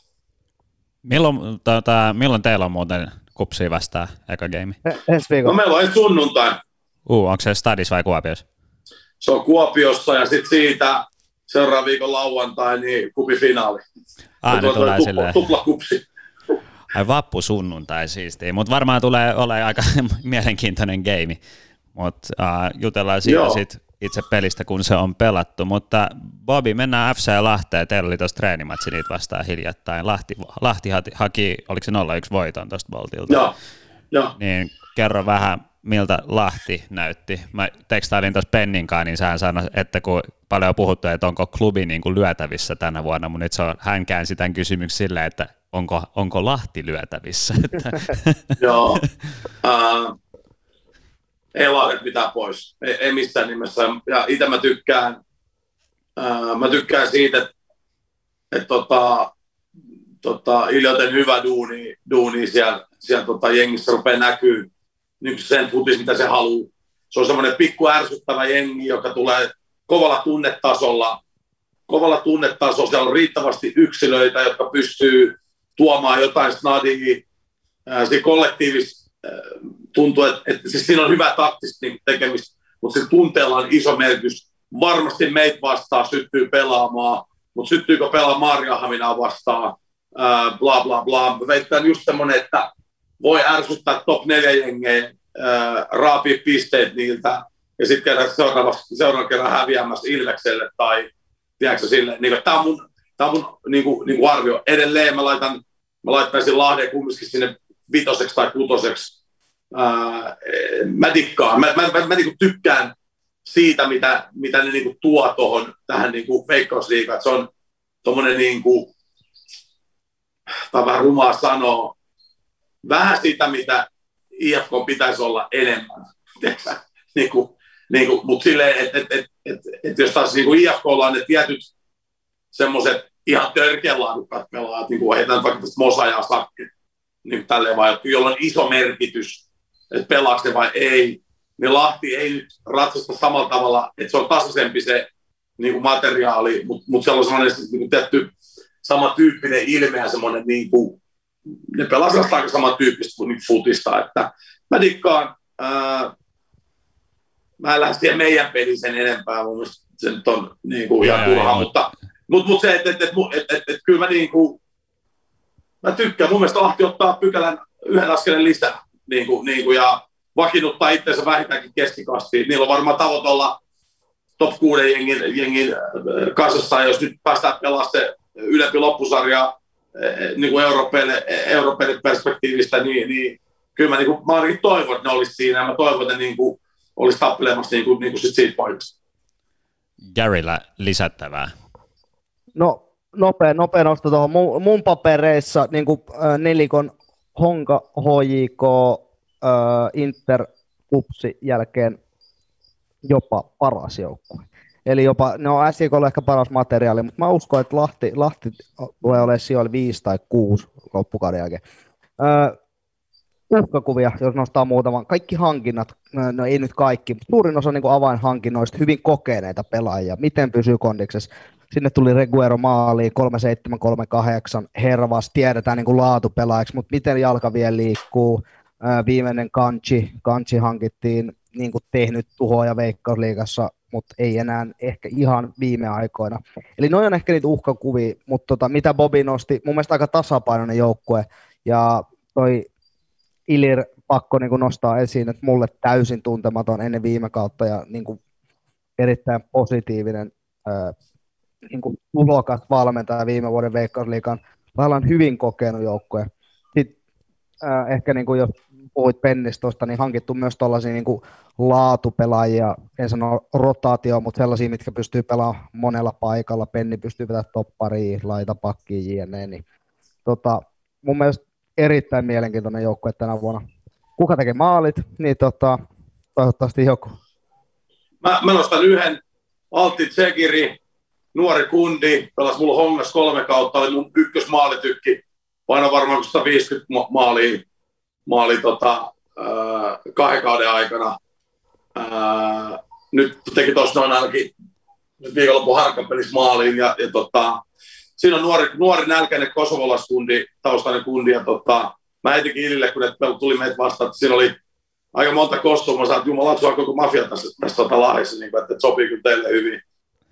Milloin, tota, milloin teillä on muuten kupsia vastaan eka game? Ensi viikolla. No meillä on ensi sunnuntai. Uh, onko se Stadis vai Kuopiossa? Se on Kuopiossa ja sitten siitä seuraavan viikon lauantai niin kupifinaali. Ah, ne tulee tupla, silleen. Tupla kupsi. Ai vappu sunnuntai siistiä, mutta varmaan tulee olemaan aika mielenkiintoinen game. Mutta uh, jutellaan siitä sitten itse pelistä, kun se on pelattu. Mutta Bobby, mennään FC Lahteen. Teillä oli tuossa treenimatsi niitä vastaan hiljattain. Lahti, Lahti haki, oliko se 0-1 voiton tuosta Boltilta? Joo. Joo. Niin kerro vähän, miltä Lahti näytti. Mä tekstailin tuossa Penninkaan, niin sehän sanoi, että kun paljon on puhuttu, että onko klubi niin kuin lyötävissä tänä vuonna, mutta nyt se on, hän käänsi tämän kysymyksen silleen, että onko, onko Lahti lyötävissä? Joo. Uh, ei lahdet mitään pois, ei, ei missään nimessä. Ja itse mä tykkään, ää, mä tykkään siitä, että et, tota, tota, Iljoten hyvä duuni, duuni siellä, siellä tota, jengissä rupeaa näkyy niin sen futis, mitä se haluaa. Se on semmoinen pikku ärsyttävä jengi, joka tulee kovalla tunnetasolla. Kovalla tunnetasolla siellä on riittävästi yksilöitä, jotka pystyy tuomaan jotain snadia, kollektiivista tuntuu, että, että siis siinä on hyvä taktista niin tekemistä, mutta sillä tunteella on iso merkitys. Varmasti meitä vastaan syttyy pelaamaan, mutta syttyykö pelaa Marjahaminaa vastaan, ää, bla bla bla. Veittään just semmoinen, että voi ärsyttää top 4 jengeä, raapia pisteet niiltä, ja sitten käydä seuraavan kerran häviämässä Ilvekselle, tai tiedätkö sille, niin, tämä on mun, tämä on mun niin kuin, niin kuin arvio. Edelleen mä laitan, mä laittaisin Lahden kumminkin sinne vitoseksi tai kutoseksi. Ää, mä dikkaan, mä, mä, mä, mä niinku tykkään siitä, mitä, mitä ne niinku tuo tuohon tähän niinku veikkausliigaan. Se on tuommoinen, niinku, tai vähän rumaa sanoa, vähän sitä, mitä IFK pitäisi olla enemmän. niinku, niinku, Mutta silleen, että et, et, et, et jos taas niinku IFK on ne tietyt semmoiset ihan törkeän laadukkaat pelaajat, niin kuin heitän vaikka tästä Mosa ja Sakke, niin tälleen vaan, jolla on iso merkitys, että pelaako vai ei, niin Lahti ei nyt ratsasta samalla tavalla, että se on tasaisempi se niin kuin materiaali, mutta mut siellä on sellainen niin kuin tietty samantyyppinen ilme ja semmoinen, niin kuin, ne pelaa aika samantyyppistä kuin niin futista, että mä dikkaan, ää, mä en lähde siihen meidän peliin sen enempää, mun mielestä se nyt on niin kuin ihan turhaa, mutta, mutta, mutta se, että et, et, et, et, et, kyllä mä niin kuin, mä tykkään, mun mielestä Lahti ottaa pykälän yhden askeleen lisää, niin kuin, niin kuin, ja vakiinnuttaa itseensä vähintäänkin keskikastiin. Niillä on varmaan tavoite olla top 6 jengin, jengin äh, kasassa, jos nyt päästään pelaamaan se ylempi loppusarja äh, niin kuin Euroopan perspektiivistä, niin, niin kyllä mä, niin kuin, mä ainakin toivon, että ne olisi siinä, ja mä toivon, että ne niin kuin, olisi tappelemassa niin kuin, niin kuin sit siitä paikasta. Garyllä lisättävää? No, nopea, nopea nosto tuohon. Mun, mun papereissa niin kuin, äh, nelikon Honka, HJK, äh, Inter, Kupsi jälkeen jopa paras joukkue. Eli jopa, ne on SJKlle ehkä paras materiaali, mutta mä uskon, että Lahti, Lahti tulee olemaan sijoilla 5 tai 6 loppukauden jälkeen. Öö, uhkakuvia, jos nostaa muutaman. Kaikki hankinnat, no ei nyt kaikki, mutta suurin osa niin avainhankinnoista hyvin kokeneita pelaajia. Miten pysyy kondiksessa? Sinne tuli Reguero maaliin, 3738, Hervas, tiedetään niin kuin laatupelaajaksi, mutta miten jalka vielä liikkuu? viimeinen kanchi, kanchi hankittiin niin kuin tehnyt tuhoja Veikkausliigassa, mutta ei enää ehkä ihan viime aikoina. Eli noin on ehkä niitä uhkakuvia, mutta tota, mitä Bobi nosti, mun mielestä aika tasapainoinen joukkue, ja toi Ilir pakko niin kuin nostaa esiin, että mulle täysin tuntematon ennen viime kautta ja niin kuin erittäin positiivinen niin kuin tulokas valmentaja viime vuoden Veikkausliikan. Vallan hyvin kokenut joukkue. Sitten ää, ehkä niin kuin jos puhuit Pennistosta, niin hankittu myös tuollaisia niin laatupelaajia, en sano rotaatio, mutta sellaisia, mitkä pystyy pelaamaan monella paikalla. Penni pystyy vetämään toppariin, laitapakkiin, jne. Niin, tota, mun mielestä erittäin mielenkiintoinen joukkue tänä vuonna. Kuka tekee maalit, niin tota, toivottavasti joku. Mä, mä nostan yhden, Altti Tsekiri, nuori kundi, pelasi mulla hongas kolme kautta, oli mun ykkösmaalitykki, paino varmaan 150 maalia maali tota, äh, kahden kauden aikana. Äh, nyt teki tuossa noin ainakin nyt viikonlopun harkkapelissä maaliin ja, ja tota, siinä on nuori, nuori nälkäinen kosovolaskundi, taustainen kundi ja tota, mä heitinkin Ilille, kun tuli meitä vastaan, että siinä oli aika monta kostua, mä sanoin, että jumala, että koko mafia tässä, tässä tota lahdessa, niin että, että sopii kyllä teille hyvin.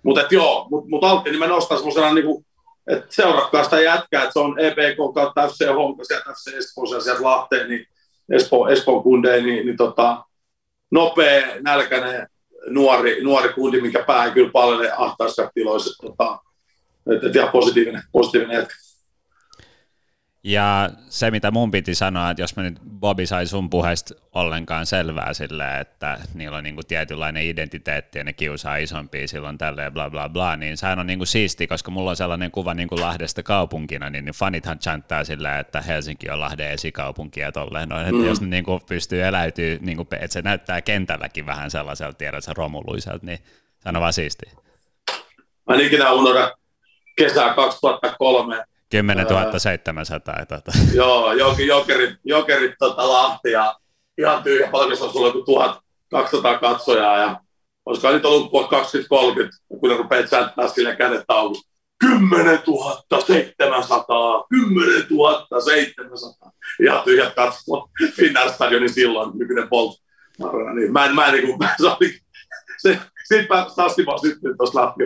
Mutta joo, mutta mut Altti, niin mä nostan semmoisena niin kuin, että seuratkaa sitä jätkää, että se on EPK kautta FC Honka, sieltä FC Espoossa sieltä Lahteen, niin Espo, Espoon kundeen, niin, niin tota, nopea, nälkäinen, nuori, nuori kundi, mikä pää ei kyllä paljon ahtaissa tiloissa. Tota, että, että ihan positiivinen, positiivinen hetki. Ja se, mitä mun piti sanoa, että jos mä nyt Bobby sai sun puheesta ollenkaan selvää silleen, että niillä on niinku tietynlainen identiteetti ja ne kiusaa isompia silloin tälleen bla bla bla, niin sehän on niinku siisti, koska mulla on sellainen kuva niinku Lahdesta kaupunkina, niin, niin fanithan chanttaa silleen, että Helsinki on Lahden esikaupunki ja tolleen noin, että mm. jos ne niinku pystyy eläytyy, niinku, että se näyttää kentälläkin vähän sellaiselta, tiedät sä romuluiselta, niin on vaan siisti. Mä en ikinä unohda kesää 2003, 10 700. Tota. Joo, jokerit, jokerit tota Lahti ja ihan tyhjä palkissa on sulla joku 1200 katsojaa ja olisiko nyt ollut 20-30, kun ne rupeaa chattaa sille kädet taukossa. 10 700, 10 700. Ihan tyhjät katsoo Finnair Stadionin silloin, nykyinen Bolt. Niin, mä en, mä en niin kuin, se oli, se, siitä päästä taas sitten tuossa lähti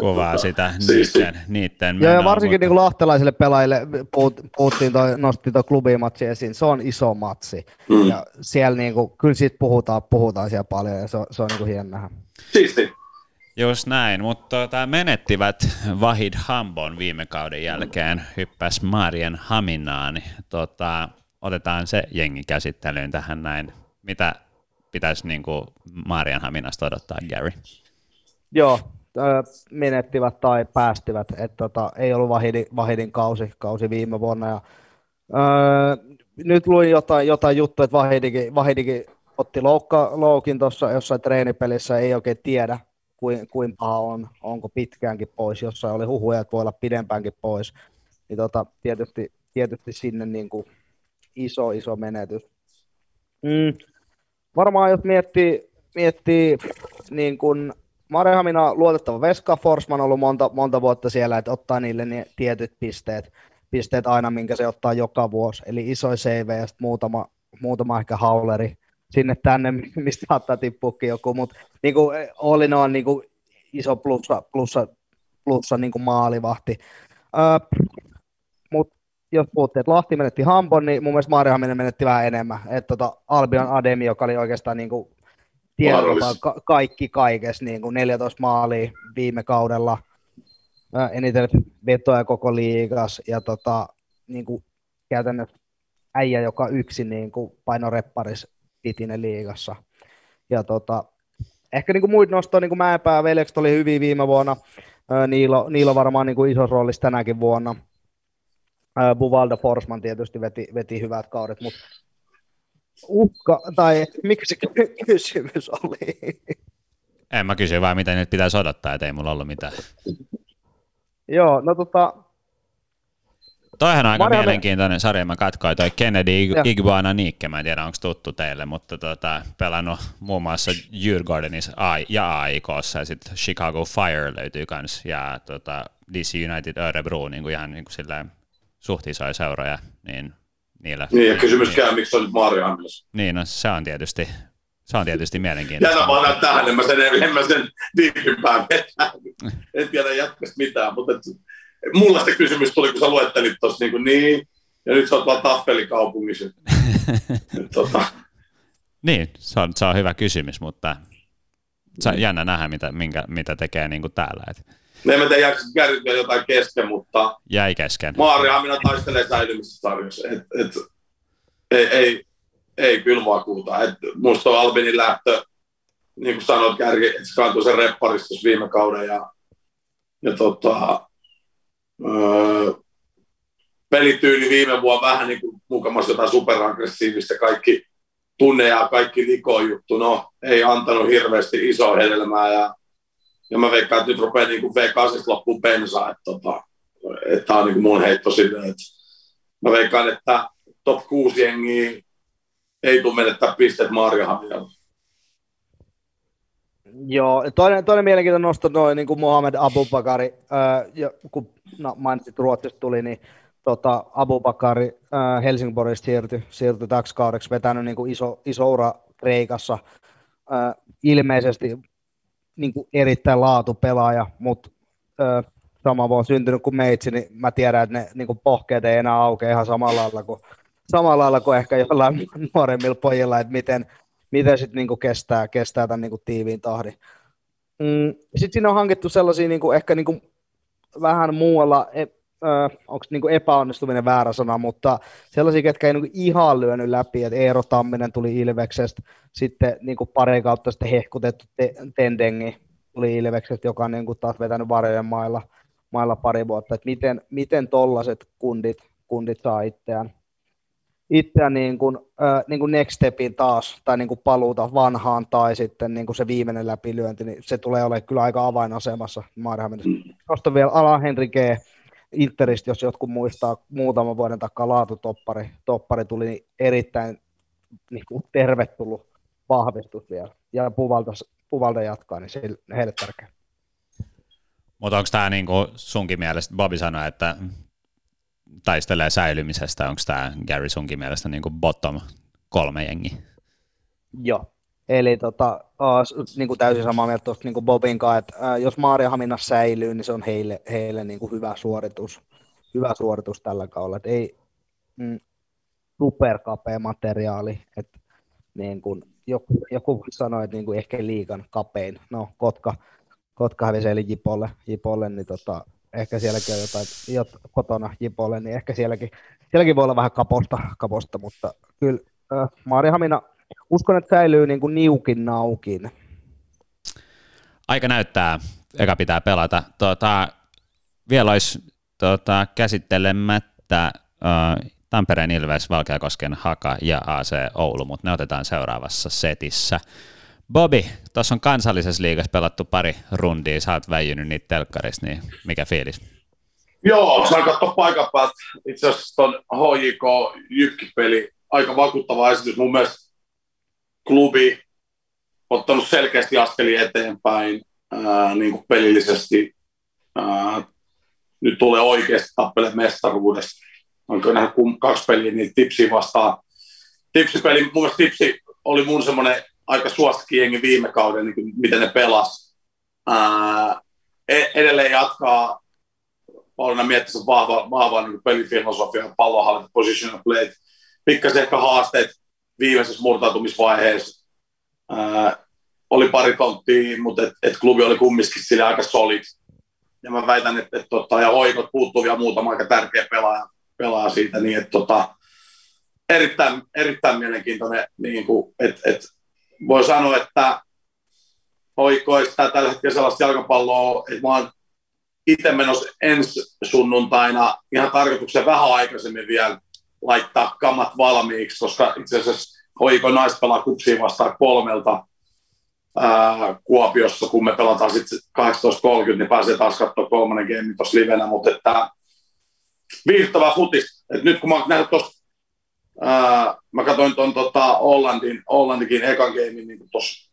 Kovaa sitä niiden, niiden Joo, ja varsinkin niin kuin lahtelaisille pelaajille puhut, puhuttiin toi, nosti tuo klubimatsi esiin, se on iso matsi. Mm. Ja siellä niin kuin, kyllä siitä puhutaan, puhutaan siellä paljon ja se on, se on niin kuin hieno nähdä. Siisti. Just näin, mutta tota, menettivät Vahid Hambon viime kauden jälkeen, hyppäs Marien Haminaan. Tota, otetaan se jengi käsittelyyn tähän näin. Mitä pitäisi niin kuin Marian Haminasta odottaa, Gary? Joo, menettivät tai päästivät, että tota, ei ollut Vahidin, Vahidin kausi, kausi viime vuonna. Ja, öö, nyt luin jotain, jotain juttuja, että Vahidikin, Vahidikin otti loukka, loukin tuossa jossain treenipelissä, ei oikein tiedä, kuin, kuin paha on, onko pitkäänkin pois, jossain oli huhuja, että voi olla pidempäänkin pois, niin tota, tietysti, tietysti sinne niin kuin iso, iso menetys. Mm, varmaan jos miettii, miettii niin kuin Marehamina luotettava Veska, Forsman on ollut monta, monta vuotta siellä, että ottaa niille ne tietyt pisteet, pisteet aina, minkä se ottaa joka vuosi. Eli iso CV ja muutama, muutama ehkä hauleri sinne tänne, mistä saattaa tippuukin joku, mutta niin kuin Olin on niin kuin iso plussa, plussa, plussa niin kuin maalivahti. Öö, mutta jos puhutte, että Lahti menetti Hampon, niin mun mielestä Maarihaminen menetti vähän enemmän. Että tota Albion Ademi, joka oli oikeastaan niin kuin ka- kaikki kaikessa, niin kuin 14 maalia viime kaudella, ää, eniten vetoja koko liigas, ja tota, niin kuin käytännössä äijä, joka yksin niin kuin painorepparis pitinen liigassa. Ja tota, ehkä niin kuin muut nostoa, niin kuin Mäenpää, Veljekset oli hyvin viime vuonna, Niilo, Niilo varmaan niin kuin iso roolissa tänäkin vuonna. Buvalda Forsman tietysti veti, veti hyvät kaudet, mutta uhka, tai mikä se kysymys oli? En mä kysy vaan, mitä nyt pitäisi odottaa, että ei mulla ollut mitään. Joo, no tota... Toihan on aika Marja mielenkiintoinen sarja, mä katkoin toi Kennedy Iguana Niikke, mä en tiedä onko tuttu teille, mutta tota, pelannut muun muassa Djurgårdenissa ja AIKssa ja sitten Chicago Fire löytyy kans. Ja tota, DC United Örebro niin kuin ihan niin kuin silleen suht isoja seuroja, niin niillä... Niin, ja kysymys niin, miksi on nyt Mario Niin, no se on tietysti, se on tietysti mielenkiintoista. Jätä vaan tähän, en mä sen, en mä sen diipimpään vetää. En tiedä jatkosta mitään, mutta et, mulla se kysymys tuli, kun sä luettelit tuossa niin, niin, ja nyt sä oot vaan Taffelikaupungissa. tota. Niin, se on, se on hyvä kysymys, mutta se on jännä nähdä, mitä, minkä, mitä tekee niin kuin täällä. Et me emme tiedä, jääkö jotain kesken, mutta... Jäi kesken. Maaria minä taistelee säilymisestä sarjassa. Et, et, ei, ei, ei kyllä vakuuta. Et musta on Albinin lähtö, niin kuin sanoit, kärki, että se kantoi sen repparistus viime kauden ja, ja tota, öö, pelityyli viime vuonna vähän niin kuin mukamassa jotain superaggressiivista, kaikki tunne ja kaikki juttu, no ei antanut hirveästi isoa hedelmää ja ja mä veikkaan, että nyt rupeaa niin kuin V8 loppuun bensaa, että, tota, että tämä on niin kuin mun heitto sinne, että mä veikkaan, että top 6 jengiä ei tule menettää pisteet Marjahamilla. Joo, toinen, toinen mielenkiintoinen nosto noin niin kuin Mohamed Abubakari, ää, ja kun no, mainitsit Ruotsista tuli, niin tota, Abubakari Helsingborgista siirtyi, siirtyi täksi kaudeksi, vetänyt niin kuin iso, iso ura Kreikassa. Ää, ilmeisesti niin kuin erittäin laatupelaaja, mutta ö, sama voi syntynyt kuin meitsi, niin mä tiedän, että ne niin kuin pohkeet ei enää aukea ihan samalla lailla kuin, samalla lailla kuin ehkä jollain nuoremmilla pojilla, että miten, miten sitten niin kestää, kestää tämän niin kuin tiiviin tahdin. Mm, sitten siinä on hankittu sellaisia niin kuin, ehkä niin kuin, vähän muualla, e, onko niin epäonnistuminen väärä sana, mutta sellaisia, ketkä ei niin ihan lyönyt läpi, että Eero Tamminen tuli Ilveksestä, sitten niin pari kautta sitten hehkutettu te- Tendengi tuli Ilveksestä, joka on niin kuin taas vetänyt varjojen mailla, mailla pari vuotta, että miten, miten tollaset kundit, kundit saa itseään, itseään niin kuin, äh, niin kuin next stepin taas, tai niin kuin paluuta vanhaan, tai sitten niin kuin se viimeinen läpilyönti, niin se tulee olemaan kyllä aika avainasemassa Maarihaminen. Nostan vielä Ala Henri G. Interistä, jos jotkut muistaa muutaman vuoden takaa laatutoppari toppari tuli niin erittäin niin kuin tervetullut vahvistus vielä. Ja Puvalta, Puvalta jatkaa, niin se heille tärkeä. Mutta onko tämä niin sunkin mielestä, Bobby sanoi, että taistelee säilymisestä, onko tämä Gary sunkin mielestä niin kuin bottom kolme jengi? Joo, Eli tota, uh, niin kuin täysin samaa mieltä tuosta niin Bobin kanssa, että uh, jos Hamina säilyy, niin se on heille, heille niin kuin hyvä suoritus, hyvä suoritus tällä kaudella. Et ei mm, superkapea materiaali, että niin kuin joku, joku sanoi, että niin kuin ehkä liikan kapein. No, Kotka, Kotka hävisi eli Jipolle, Jipolle niin tota, ehkä sielläkin on jotain jot, kotona Jipolle, niin ehkä sielläkin, sielläkin voi olla vähän kaposta, kaposta mutta kyllä äh, Hamina uskon, että säilyy niin kuin niukin naukin. Aika näyttää, eka pitää pelata. Tuota, vielä olisi tuota, käsittelemättä uh, Tampereen Ilves, Valkeakosken Haka ja AC Oulu, mutta ne otetaan seuraavassa setissä. Bobby, tuossa on kansallisessa liigassa pelattu pari rundia, sä oot väijynyt niitä telkkarissa, niin mikä fiilis? Joo, saan katsoa paikan päältä. Itse asiassa tuon HJK Jykki-peli, aika vakuuttava esitys. Mun mielestä klubi ottanut selkeästi askeli eteenpäin ää, niin kuin pelillisesti. Ää, nyt tulee oikeasti tappele mestaruudesta. Onko nähnyt kaksi peliä, niin tipsi vastaan. Tipsipeli, mun mielestä tipsi oli mun semmoinen aika suosikki jengi viime kauden, niin kuin, miten ne pelas. Ää, e- edelleen jatkaa Paulina miettisi vahva, vahva niin pelifilosofia, pallonhallinta, position play. Pikkasen ehkä haasteet viimeisessä murtautumisvaiheessa. Ää, oli pari tonttia, mutta et, et klubi oli kumminkin sille aika solid. Ja mä väitän, että et, tota, ja hoikot puuttuu vielä muutama aika tärkeä pelaaja, pelaaja siitä, niin että tota, erittäin, erittäin mielenkiintoinen, niin kuin, että et, voi sanoa, että hoikoista tällä hetkellä sellaista jalkapalloa, että mä oon itse menossa ensi sunnuntaina ihan tarkoituksen vähän aikaisemmin vielä laittaa kamat valmiiksi, koska itse asiassa hoiko nais pelaa kupsiin vastaan kolmelta ää, Kuopiossa, kun me pelataan sitten 18.30, niin pääsee taas katsoa kolmannen game tuossa livenä, mutta että viihtävää futis. Et nyt kun mä oon tuossa, mä katsoin tuon tota, Hollandin, Hollandikin ekan gamein niin tuossa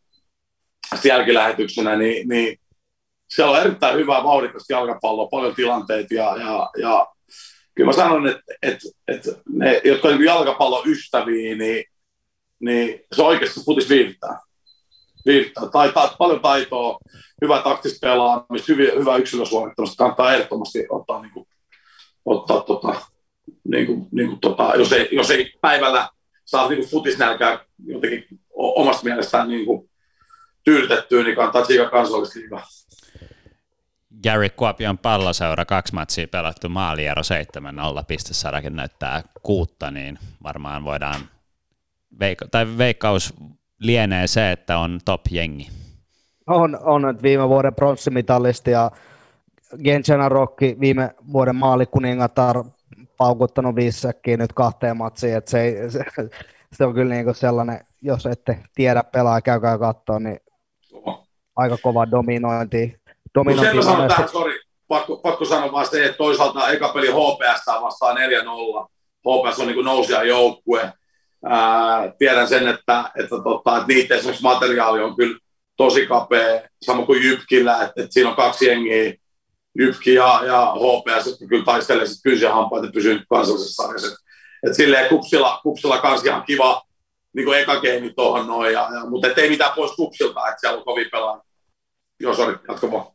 jälkilähetyksenä, niin, niin siellä on erittäin hyvää vauhdikasta jalkapalloa, paljon tilanteita ja, ja, ja kyllä mä sanon, että, että, että ne, jotka on jalkapallon ystäviä, niin, niin se oikeasti futis viihdyttää. viihdyttää. Taitaa, paljon taitoa, hyvä taktista pelaamista, hyvä, hyvä yksilösuorittamista, kannattaa ehdottomasti ottaa, niin kuin, ottaa tota, niin kuin, niin kuin, tota, jos, ei, jos ei päivällä saa niin kuin futisnälkää jotenkin omasta mielestään niin kuin, tyydytettyä, niin kannattaa tsiikaa kansallisliigaa. Gary Kuopion palloseura, kaksi matsia pelattu, maaliero 7-0, pistesarjakin näyttää kuutta, niin varmaan voidaan, veik- tai veikkaus lienee se, että on top-jengi. On, on että viime vuoden pronssimitalisti ja Gensena Rokki viime vuoden maalikuningatar paukuttanut viisi nyt kahteen matsiin, että se, ei, se, se, on kyllä niin sellainen, jos ette tiedä pelaa, käykää katsoa, niin aika kova dominointi Mutta sanon tähän, sorry, pakko, pakko sanoa vaan se, että toisaalta eka peli HPS vastaan 4-0. HPS on niin nousia joukkue. Ää, tiedän sen, että, että, tota, että niiden esimerkiksi materiaali on kyllä tosi kapea, sama kuin Jypkillä, että, että siinä on kaksi jengiä, Jypki ja, ja HPS, jotka kyllä taistelee sitten kynsiä hampaita pysyy kansallisessa sarjassa. Että silleen kupsilla, kupsilla kans ihan kiva niin kuin eka game tuohon noin, ja, ja, mutta ei mitään pois kupsilta, että siellä on kovin pelaa. Joo, sori, jatko vaan.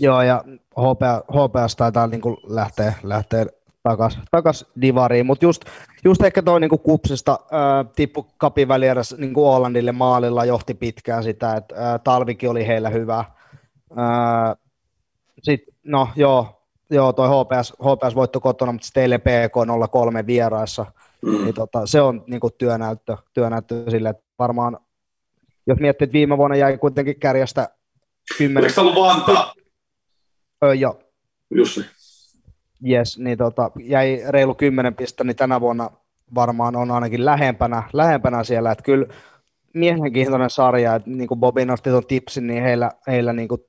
Joo, ja HPS, HPS taitaa niin kuin lähteä, lähteä takas, takas divariin, mutta just, just ehkä toi niin kupsista äh, tippu kapin välierässä niin Hollandille maalilla johti pitkään sitä, että talvikin oli heillä hyvä. Äh, sit, no joo, joo, toi HPS, HPS voitto kotona, mutta teille PK 03 vieraissa, mm. niin tota, se on niin kuin työnäyttö, työnäyttö sille, että varmaan, jos miettii, että viime vuonna jäi kuitenkin kärjestä 10... Eikö ollut Vantaa? Öö, joo. Just niin. Yes, niin tota, jäi reilu 10 pistettä, niin tänä vuonna varmaan on ainakin lähempänä, lähempänä siellä, että kyllä mielenkiintoinen sarja, että niin kuin Bobby nosti tuon tipsin, niin heillä, heillä niin kuin,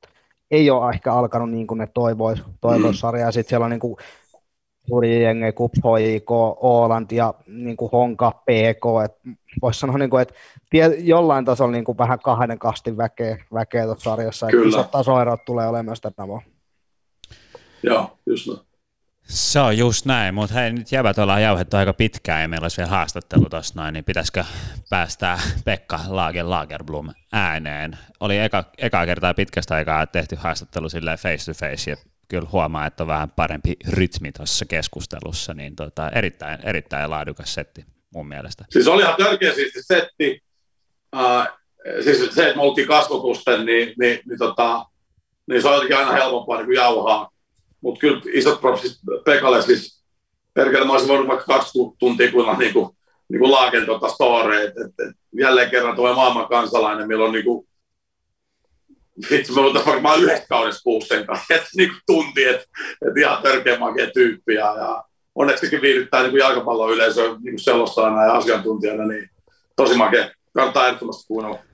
ei ole ehkä alkanut niin kuin ne toivois, toivois mm. sarja, ja sitten siellä on niin kuin suuri jengi, KUP, HIK, Åland ja niin kuin Honka, PK, voisi sanoa, niin kuin, että jollain tasolla niin kuin vähän kahden kastin väkeä, väkeä tuossa sarjassa, että isot tasoerot tulee olemaan myös tänä vuonna. Joo, just näin. Se on just näin, mutta hei, nyt jävät ollaan jauhettu aika pitkään ja meillä olisi vielä haastattelu tuossa noin, niin pitäisikö päästää Pekka Lager Lagerblom ääneen? Oli eka, eka kertaa pitkästä aikaa tehty haastattelu sille face to face ja kyllä huomaa, että on vähän parempi rytmi tuossa keskustelussa, niin tota, erittäin, erittäin laadukas setti mun mielestä. Siis oli ihan törkeä siisti setti. Uh, siis se, että me oltiin kasvotusten, niin, niin, niin, tota, niin se on jotenkin aina helpompaa niin kuin jauhaa mutta kyllä isot propsit Pekalle siis, perkele mä olisin voinut vaikka kaksi tuntia kuulla niin kuin, niin kuin laaken tuota story, että, et, jälleen kerran tulee maailman kansalainen, meillä on niin kuin, vitsi, me oltaisiin varmaan yhdessä kaudessa kuusen kanssa, että niin kuin tunti, että, että ihan törkeä makea tyyppi, ja, ja onneksi sekin viihdyttää niin jalkapallon yleisö niin selostajana ja asiantuntijana, niin tosi makea, kannattaa ehdottomasti kuunnella.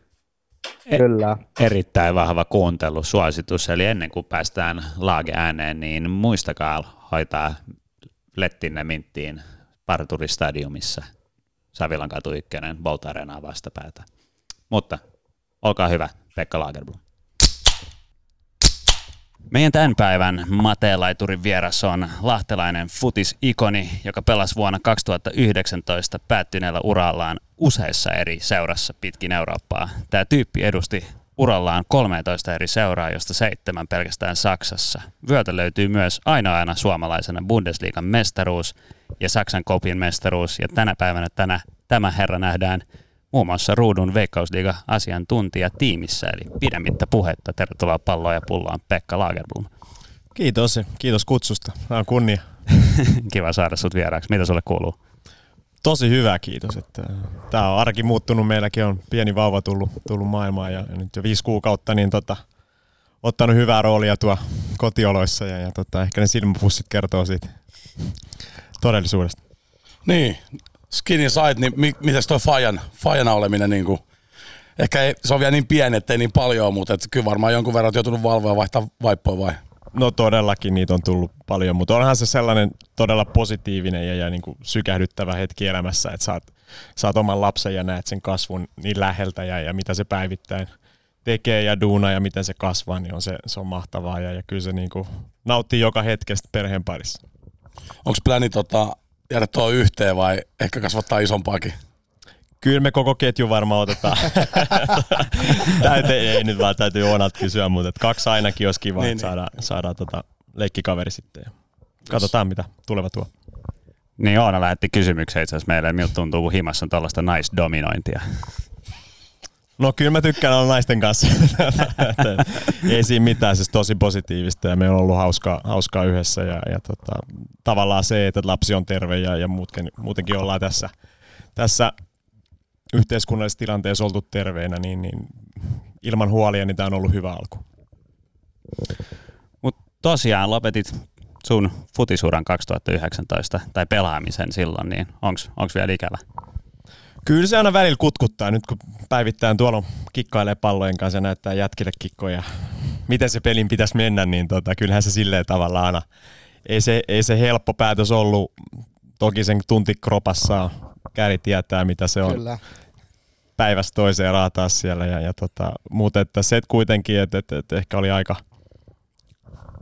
Kyllä. Erittäin vahva kuuntelusuositus, eli ennen kuin päästään laage ääneen, niin muistakaa hoitaa lettinne minttiin Parturistadiumissa Savilan katu 1, Bolt Arenaa vastapäätä. Mutta olkaa hyvä, Pekka Lagerblom. Meidän tämän päivän Mateenlaiturin vieras on lahtelainen futis-ikoni, joka pelasi vuonna 2019 päättyneellä urallaan useissa eri seurassa pitkin Eurooppaa. Tämä tyyppi edusti urallaan 13 eri seuraa, josta seitsemän pelkästään Saksassa. Vyöltä löytyy myös ainoana suomalaisena Bundesliigan mestaruus ja Saksan kopin mestaruus, ja tänä päivänä tänä, tämä herra nähdään muun muassa Ruudun Veikkausliiga asiantuntija tiimissä, eli pidemmittä puhetta. Tervetuloa palloa ja pullaan Pekka Lagerblom. Kiitos, kiitos kutsusta. Tämä on kunnia. Kiva saada sut vieraaksi. Mitä sulle kuuluu? Tosi hyvä, kiitos. Että tämä on arki muuttunut. Meilläkin on pieni vauva tullut, tullut maailmaan ja nyt jo viisi kuukautta, niin tota, ottanut hyvää roolia tuo kotioloissa ja, ja tota, ehkä ne silmäpussit kertoo siitä todellisuudesta. Niin, skinny side, niin mi, mitäs toi fajan, fajana oleminen niin kuin, ehkä ei, se on vielä niin pieni, ettei niin paljon, mutta et kyllä varmaan jonkun verran joutunut valvoa ja vaihtaa vaippoja vai? No todellakin niitä on tullut paljon, mutta onhan se sellainen todella positiivinen ja, ja niin kuin sykähdyttävä hetki elämässä, että saat, saat oman lapsen ja näet sen kasvun niin läheltä ja, ja mitä se päivittäin tekee ja duuna ja miten se kasvaa, niin on se, se on mahtavaa ja, ja kyllä se niin kuin nauttii joka hetkestä perheen parissa. Onko pläni tota, jäädä tuo yhteen vai ehkä kasvattaa isompaakin? Kyllä me koko ketju varmaan otetaan. täytyy, ei nyt vaan täytyy Oonat kysyä, mutta että kaksi ainakin olisi kiva, niin, että saadaan, niin. saadaan tota leikkikaveri sitten. Ja katsotaan, mitä tuleva tuo. Niin Oona lähetti kysymyksen itse asiassa meille, miltä tuntuu, kun himassa on tuollaista naisdominointia. No kyllä mä tykkään olla naisten kanssa. Ei siinä mitään, siis tosi positiivista ja me on ollut hauskaa, hauskaa yhdessä ja, ja tota, tavallaan se, että lapsi on terve ja, ja muutenkin, muutenkin ollaan tässä, tässä yhteiskunnallisessa tilanteessa oltu terveinä, niin, niin ilman huolia niin tämä on ollut hyvä alku. Mutta tosiaan lopetit sun futisuran 2019 tai pelaamisen silloin, niin onko vielä ikävä? Kyllä se aina välillä kutkuttaa, nyt kun päivittäin tuolla kikkailee pallojen kanssa ja näyttää jätkille kikkoja, miten se pelin pitäisi mennä, niin tota, kyllähän se silleen tavallaan aina, ei se, ei se helppo päätös ollut, toki sen tunti kropassa käri tietää, mitä se on. Kyllä päivästä toiseen raataa siellä. Ja, ja tota, mutta että se kuitenkin, että, että, että ehkä oli aika,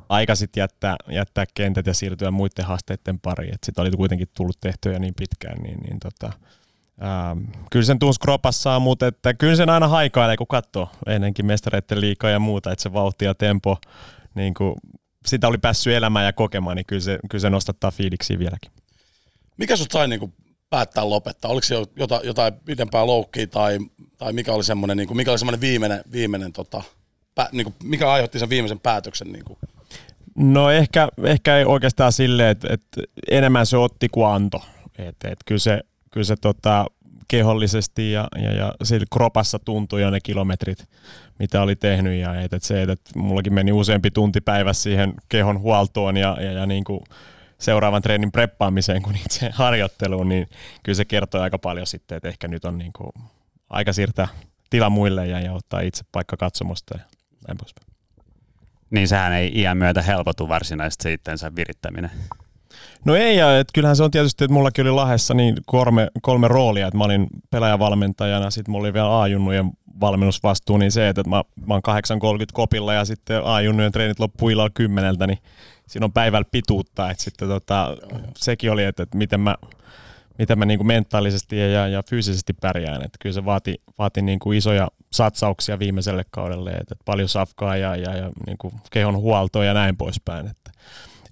aika sit jättää, jättää kentät ja siirtyä muiden haasteiden pariin. Sitten oli kuitenkin tullut tehtyä niin pitkään, niin, niin tota, Ähm, kyllä sen tunsi kropassaan, mutta että kyllä sen aina haikailee, kun katsoo ennenkin mestareiden liikaa ja muuta, että se vauhti ja tempo, niin kuin sitä oli päässyt elämään ja kokemaan, niin kyllä se, kyllä se nostattaa fiiliksi vieläkin. Mikä sut sai niin kuin päättää lopettaa? Oliko se jotain, jotain pidempää loukkia tai, tai mikä oli semmoinen, niin kuin, mikä oli semmoinen viimeinen, viimeinen tota, pä, niin kuin, mikä aiheutti sen viimeisen päätöksen? Niin kuin? No ehkä, ehkä ei oikeastaan silleen, että, että enemmän se otti kuin antoi. Et, et kyllä se, kyllä se tota, kehollisesti ja, ja, ja sillä kropassa tuntui jo ne kilometrit, mitä oli tehnyt. Ja et, et se, että mullakin meni useampi tunti päivässä siihen kehon huoltoon ja, ja, ja niin kuin seuraavan treenin preppaamiseen kuin itse harjoitteluun, niin kyllä se kertoo aika paljon sitten, että ehkä nyt on niin kuin aika siirtää tila muille ja, ja ottaa itse paikka katsomusta ja näin poispäin. Niin sehän ei iän myötä helpotu varsinaisesti se virittäminen. No ei, ja et kyllähän se on tietysti, että mullakin oli Lahessa niin kolme, kolme roolia, että mä olin pelaajavalmentajana, sitten mulla oli vielä A-junnujen valmennusvastuu, niin se, että mä, mä oon 8.30 kopilla ja sitten A-junnujen treenit loppuu illalla kymmeneltä, niin siinä on päivällä pituutta, että sitten tota, sekin oli, että, että miten mä, miten mä niin kuin mentaalisesti ja, ja fyysisesti pärjään. Että kyllä se vaati, vaati niin kuin isoja satsauksia viimeiselle kaudelle, että, että paljon safkaa ja, ja, ja niin kuin kehon huoltoa ja näin poispäin. Että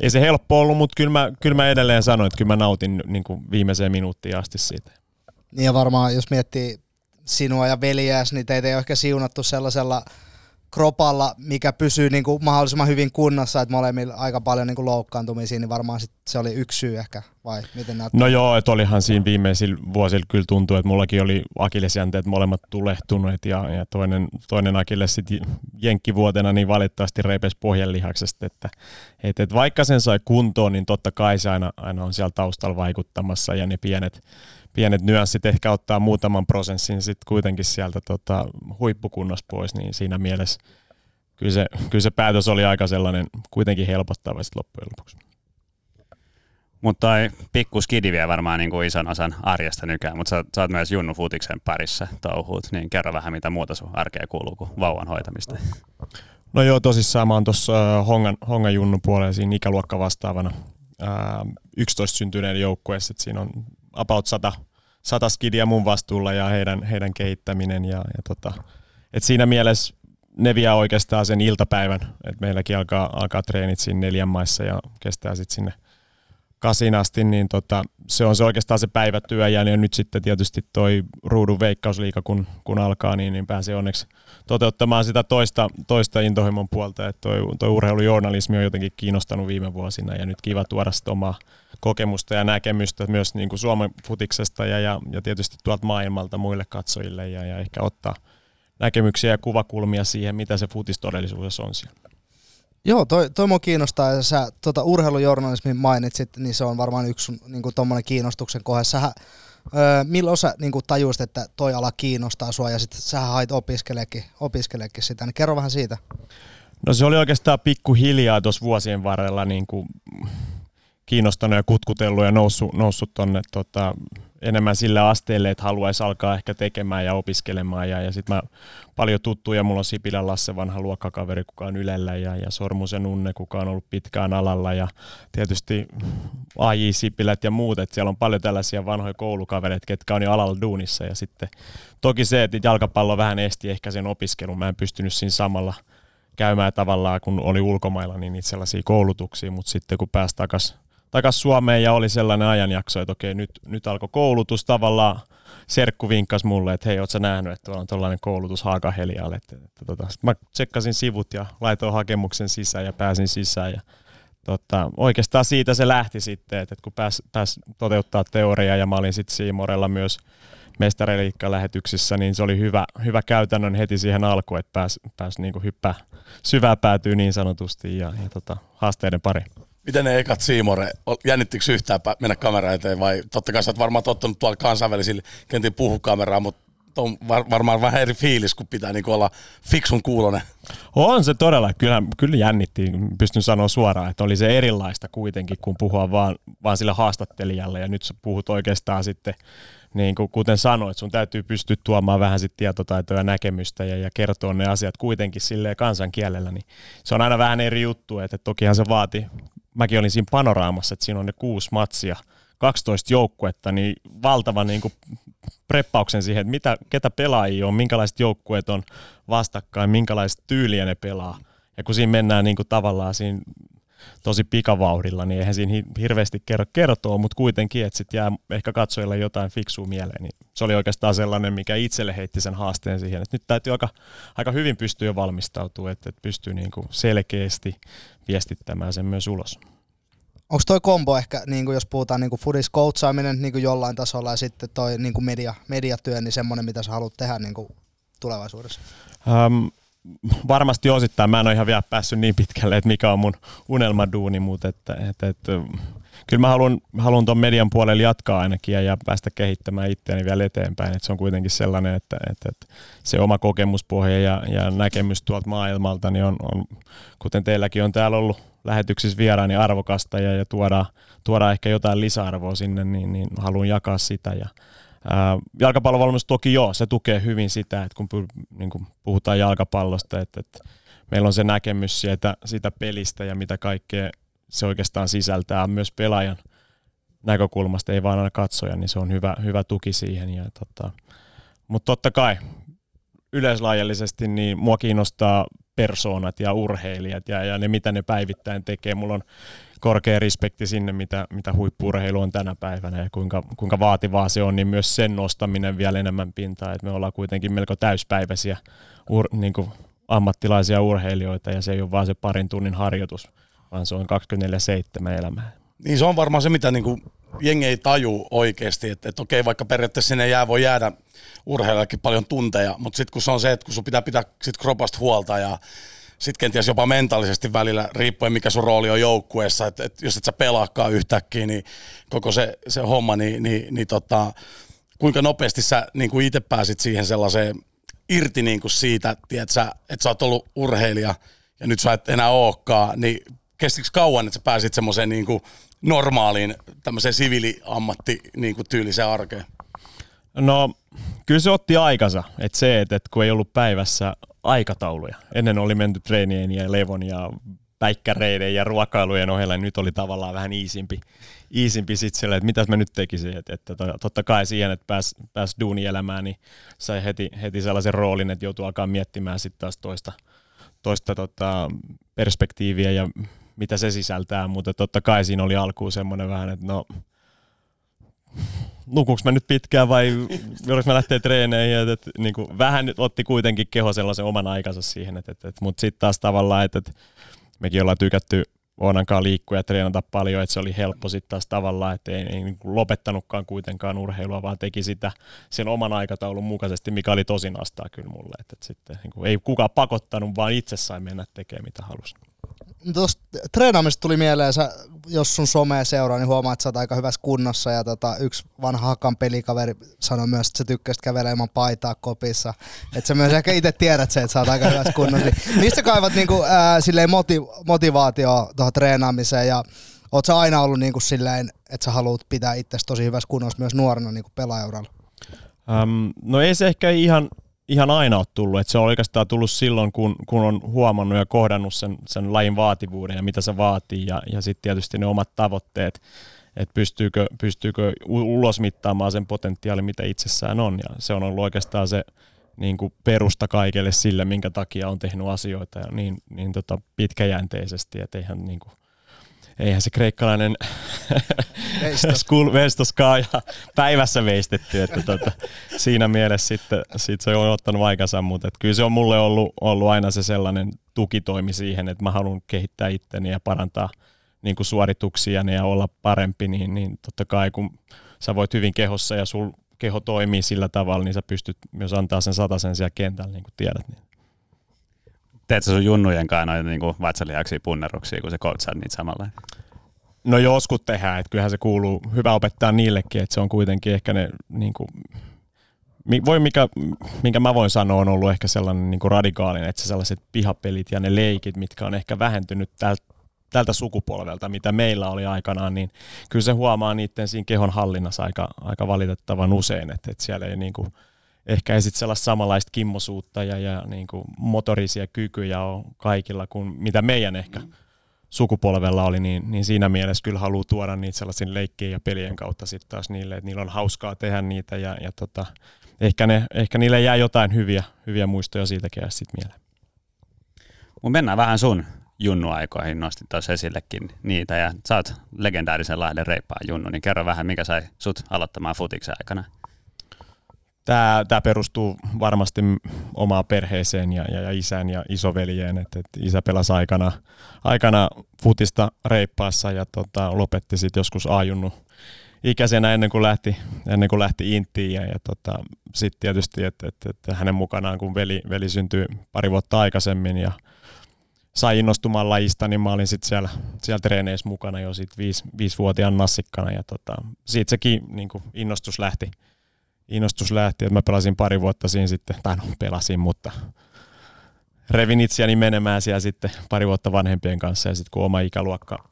ei se helppo ollut, mutta kyllä mä, kyllä mä edelleen sanoin, että kyllä mä nautin niin kuin viimeiseen minuuttiin asti siitä. Niin ja varmaan, jos miettii sinua ja veljääs, niin teitä ei ole ehkä siunattu sellaisella kropalla, mikä pysyy niin kuin mahdollisimman hyvin kunnossa, että molemmilla aika paljon niin kuin loukkaantumisia, niin varmaan sit se oli yksi syy ehkä, vai miten näyttää? No joo, että olihan siinä viimeisillä vuosilla kyllä tuntuu, että mullakin oli akillesjänteet molemmat tulehtuneet ja, ja toinen, toinen akilles sitten jenkkivuotena niin valitettavasti reipesi pohjanlihaksesta, että, että, että vaikka sen sai kuntoon, niin totta kai se aina, aina on siellä taustalla vaikuttamassa ja ne pienet, pienet nyanssit ehkä ottaa muutaman prosessin sitten kuitenkin sieltä tota, huippukunnossa pois, niin siinä mielessä kyllä se, kyllä se päätös oli aika sellainen kuitenkin helpottava sitten loppujen lopuksi. Mutta toi pikku skidi vie varmaan niin kuin ison osan arjesta nykyään, mutta sä, sä oot myös Junnu Futiksen parissa touhuut, niin kerro vähän mitä muuta sun arkeen kuuluu kuin vauvan hoitamista. No joo, tosissaan mä oon tuossa Hongan, Hongan Junnu puolella siinä ikäluokka vastaavana ää, 11 syntyneen joukkueessa, että siinä on about 100, 100 skidia mun vastuulla ja heidän, heidän kehittäminen ja, ja tota, et siinä mielessä ne vie oikeastaan sen iltapäivän, että meilläkin alkaa, alkaa treenit siinä neljän maissa ja kestää sitten sinne kasin asti, niin tota, se on se oikeastaan se päivätyö ja nyt sitten tietysti toi ruudun veikkausliika kun, kun alkaa, niin, niin pääsee onneksi toteuttamaan sitä toista, toista intohimon puolta, että toi, toi urheilujournalismi on jotenkin kiinnostanut viime vuosina ja nyt kiva tuoda sitä omaa kokemusta ja näkemystä myös niin kuin Suomen futiksesta ja, ja, ja tietysti tuolta maailmalta muille katsojille ja, ja ehkä ottaa näkemyksiä ja kuvakulmia siihen, mitä se futis todellisuudessa on siellä. Joo, toi, toi mua kiinnostaa, ja sä tota, urheilujournalismin mainitsit, niin se on varmaan yksi sun niin kuin, kiinnostuksen kohde. Sähän, öö, milloin sä niin kuin, tajusit, että toi ala kiinnostaa sua, ja sitten sä hait opiskeleekin, opiskeleekin sitä, niin kerro vähän siitä. No se oli oikeastaan pikkuhiljaa tuossa vuosien varrella niin kuin, kiinnostanut ja kutkutellut ja noussut, noussut tonne tota, enemmän sille asteelle, että haluaisi alkaa ehkä tekemään ja opiskelemaan. Ja, ja sitten mä paljon tuttuja, mulla on Sipilän Lasse, vanha luokkakaveri, kuka on Ylellä, ja, ja Sormusen Unne, kuka on ollut pitkään alalla, ja tietysti AJ Sipilät ja muut, että siellä on paljon tällaisia vanhoja koulukavereita, ketkä on jo alalla duunissa, ja sitten toki se, että jalkapallo vähän esti ehkä sen opiskelun, mä en pystynyt siinä samalla käymään tavallaan, kun oli ulkomailla, niin niitä sellaisia koulutuksia, mutta sitten kun pääsi takaisin takaisin Suomeen ja oli sellainen ajanjakso, että okei, nyt, nyt alkoi koulutus tavallaan. Serkku vinkkasi mulle, että hei, ootko nähnyt, että on tällainen koulutus Haakahelialle. Tota, mä tsekkasin sivut ja laitoin hakemuksen sisään ja pääsin sisään. Ja, tota, oikeastaan siitä se lähti sitten, että, että kun pääs, pääs toteuttaa teoriaa ja mä olin sitten Siimorella myös mestariliikka-lähetyksissä, niin se oli hyvä, hyvä käytännön heti siihen alkuun, että pääsi pääs niinku hyppää syvää päätyy niin sanotusti ja, ja tota, haasteiden pari. Miten ne ekat Siimore, jännittikö yhtään mennä kamera eteen vai totta kai sä oot varmaan tottunut tuolla kansainvälisillä kentin puhukameraa, mutta on var, varmaan vähän eri fiilis, kun pitää niin olla fiksun kuulonen. On se todella. Kyllä, kyllä jännitti. Pystyn sanoa suoraan, että oli se erilaista kuitenkin, kun puhua vaan, vaan sille haastattelijalle. Ja nyt sä puhut oikeastaan sitten, niin kuin kuten sanoit, sun täytyy pystyä tuomaan vähän sit tietotaitoa ja näkemystä ja, ja kertoa ne asiat kuitenkin sille kansankielellä. Niin se on aina vähän eri juttu, että tokihan se vaati mäkin olin siinä panoraamassa, että siinä on ne kuusi matsia, 12 joukkuetta, niin valtava niin kuin preppauksen siihen, että mitä, ketä pelaajia on, minkälaiset joukkueet on vastakkain, minkälaista tyyliä ne pelaa. Ja kun siinä mennään niin kuin tavallaan siinä tosi pikavauhdilla, niin eihän siinä hirveästi kerro kertoa, mutta kuitenkin, että sitten jää ehkä katsojille jotain fiksua mieleen, niin se oli oikeastaan sellainen, mikä itselle heitti sen haasteen siihen, että nyt täytyy aika, aika hyvin pystyä jo valmistautua, että, että pystyy niin kuin selkeästi viestittämään sen myös ulos. Onko toi kombo ehkä, niin kuin jos puhutaan niin kuin foodis coachaaminen niin kuin jollain tasolla ja sitten toi niin kuin media, mediatyö, niin semmoinen, mitä sä haluat tehdä niin kuin tulevaisuudessa? Um, varmasti osittain. Mä en ole ihan vielä päässyt niin pitkälle, että mikä on mun unelmaduuni, mutta että, että, että, kyllä mä haluan, haluan tuon median puolella jatkaa ainakin ja, ja päästä kehittämään itseäni vielä eteenpäin. Että se on kuitenkin sellainen, että, että, että se oma kokemuspohja ja, ja näkemys tuolta maailmalta niin on, on, kuten teilläkin on täällä ollut lähetyksissä vieraan, niin arvokasta ja, ja tuoda, tuoda ehkä jotain lisäarvoa sinne, niin, niin haluan jakaa sitä ja, jalkapallovalmennus toki joo, se tukee hyvin sitä, että kun niin kuin puhutaan jalkapallosta, että, että meillä on se näkemys siitä, siitä pelistä ja mitä kaikkea se oikeastaan sisältää myös pelaajan näkökulmasta, ei vaan aina katsoja, niin se on hyvä, hyvä tuki siihen. Ja tota, mutta totta kai yleislaajallisesti niin mua kiinnostaa persoonat ja urheilijat ja, ja ne, mitä ne päivittäin tekee. Mulla on korkea respekti sinne, mitä, mitä huippurheilu on tänä päivänä ja kuinka, kuinka vaativaa se on, niin myös sen nostaminen vielä enemmän pintaa. Et me ollaan kuitenkin melko täyspäiväisiä ur, niin kuin ammattilaisia urheilijoita ja se ei ole vaan se parin tunnin harjoitus, vaan se on 24-7 elämää. Niin se on varmaan se, mitä niin kuin jengi ei taju oikeasti, että, että okei, vaikka periaatteessa sinne jää, voi jäädä urheilijakin paljon tunteja, mutta sitten kun se on se, että kun sun pitää pitää sit kropasta huolta ja sitten kenties jopa mentaalisesti välillä, riippuen mikä sun rooli on joukkueessa, että et jos et sä pelaakaan yhtäkkiä, niin koko se, se homma, niin, niin, niin tota, kuinka nopeasti sä niin kuin itse pääsit siihen sellaiseen irti niin kuin siitä, tiedätkö, että sä oot ollut urheilija ja nyt sä et enää olekaan, niin kestikö kauan, että sä pääsit semmoiseen niin kuin normaaliin tämmöiseen siviiliammatti niin kuin tyyliseen arkeen? No, kyllä se otti aikansa. Että se, että, että kun ei ollut päivässä aikatauluja. Ennen oli menty treenien ja levon ja päikkäreiden ja ruokailujen ohella, niin nyt oli tavallaan vähän iisimpi, iisimpi sit sille, että mitäs mä nyt tekisin. Että, että totta kai siihen, että pääs, pääs duunielämään, niin sai heti, heti sellaisen roolin, että joutuu alkaa miettimään sitten taas toista, toista tota, perspektiiviä ja mitä se sisältää, mutta totta kai siinä oli alkuun semmoinen vähän, että no nukuks mä nyt pitkään vai voinko mä lähteä treeneihin, että, että niin kuin, vähän otti kuitenkin keho sellaisen oman aikansa siihen, että, että, että, mutta sitten taas tavallaan, että, että mekin ollaan tykätty Oonankaan liikkua ja treenata paljon, että se oli helppo sitten taas tavallaan, että ei, ei niin lopettanutkaan kuitenkaan urheilua, vaan teki sitä sen oman aikataulun mukaisesti, mikä oli tosi nastaa kyllä mulle. Että, että sitten niin kuin, ei kukaan pakottanut, vaan itse sai mennä tekemään mitä halusi. Tuosta treenaamista tuli mieleen, sä, jos sun somea seuraa, niin huomaat, että sä oot aika hyvässä kunnossa. Ja tota, yksi vanha Hakan pelikaveri sanoi myös, että sä tykkäsit kävellä ilman paitaa kopissa. Että sä myös ehkä itse tiedät se, että sä oot aika hyvässä kunnossa. Niin, mistä kaivat niinku, ää, silleen moti- motivaatioa tuohon treenaamiseen ja oot sä aina ollut niinku silleen, että sä haluat pitää itsestä tosi hyvässä kunnossa myös nuorena niinku pelaajauralla? Um, no ei se ehkä ihan ihan aina ole tullut. Et se on oikeastaan tullut silloin, kun, kun on huomannut ja kohdannut sen, sen lajin vaativuuden ja mitä se vaatii ja, ja sitten tietysti ne omat tavoitteet, että pystyykö, pystyykö ulos mittaamaan sen potentiaalin, mitä itsessään on. Ja se on ollut oikeastaan se niin kuin perusta kaikelle sille, minkä takia on tehnyt asioita ja niin, niin tota pitkäjänteisesti, että eihän niin kuin eihän se kreikkalainen vestoskaa ja päivässä veistetty, että tota, siinä mielessä sitten sit se on ottanut aikansa, mutta et kyllä se on mulle ollut, ollut aina se sellainen tukitoimi siihen, että mä haluan kehittää itteni ja parantaa niin kuin suorituksia ja olla parempi, niin, niin totta kai kun sä voit hyvin kehossa ja sul keho toimii sillä tavalla, niin sä pystyt myös antaa sen satasen siellä kentällä, niin kuin tiedät. Niin teet sä sun junnujen kanssa noita niin vatsalihaksia punneruksia, kun se coachaa niitä samalla? No joskus tehdään, että kyllähän se kuuluu, hyvä opettaa niillekin, että se on kuitenkin ehkä ne, niin kuin, voi mikä, minkä mä voin sanoa, on ollut ehkä sellainen niin kuin radikaalinen, että se sellaiset pihapelit ja ne leikit, mitkä on ehkä vähentynyt tältä, tältä sukupolvelta, mitä meillä oli aikanaan, niin kyllä se huomaa niiden siinä kehon hallinnassa aika, aika valitettavan usein, että, että siellä ei niin kuin, ehkä ei sitten sellaista samanlaista kimmosuutta ja, ja niin kuin motorisia kykyjä on kaikilla kuin mitä meidän ehkä mm. sukupolvella oli, niin, niin siinä mielessä kyllä haluaa tuoda niitä sellaisen leikkien ja pelien kautta sitten taas niille, että niillä on hauskaa tehdä niitä ja, ja tota, ehkä, ne, ehkä niille jää jotain hyviä, hyviä muistoja siitäkin sitten mieleen. Mun mennään vähän sun junnuaikoihin, nostit tuossa esillekin niitä ja sä oot legendaarisen Lahden reippaan junnu, niin kerro vähän, mikä sai sut aloittamaan futiksen aikana? Tämä, tämä perustuu varmasti omaan perheeseen ja, ja, ja isän ja isoveljeen, että, että isä pelasi aikana, aikana futista reippaassa ja tota, lopetti sitten joskus ajunnu ikäisenä ennen kuin lähti, ennen kuin lähti Intiin. Ja, ja tota, sitten tietysti, että, että, että, hänen mukanaan kun veli, veli syntyi pari vuotta aikaisemmin ja sai innostumaan lajista, niin mä olin sitten siellä, siellä treeneissä mukana jo sit viisi, viisivuotiaan nassikkana. Ja tota, siitä sekin niin innostus lähti, innostus lähti, että mä pelasin pari vuotta siinä sitten, tai no pelasin, mutta revin itseäni menemään siellä sitten pari vuotta vanhempien kanssa ja sitten kun oma ikäluokka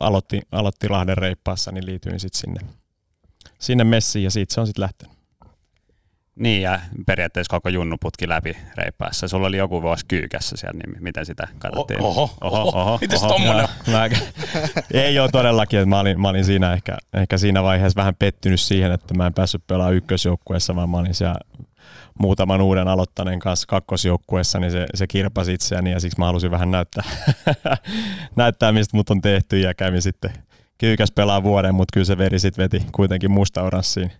aloitti, aloitti Lahden reippaassa, niin liityin sitten sinne, sinne messiin ja siitä se on sitten lähtenyt. Niin, ja periaatteessa koko junnuputki läpi reippaassa. Sulla oli joku vuosi kyykässä siellä, niin miten sitä katsottiin? Oho, oho, oho. oho Mites tommonen? Mä, ei ole todellakin, että mä olin, mä olin siinä ehkä, ehkä siinä vaiheessa vähän pettynyt siihen, että mä en päässyt pelaamaan ykkösjoukkueessa, vaan mä olin siellä muutaman uuden aloittaneen kanssa kakkosjoukkueessa, niin se, se kirpasi itseäni ja siksi mä halusin vähän näyttää, näyttää mistä mut on tehty ja kävin sitten kyykäs pelaa vuoden, mutta kyllä se veri sitten veti kuitenkin musta oranssiin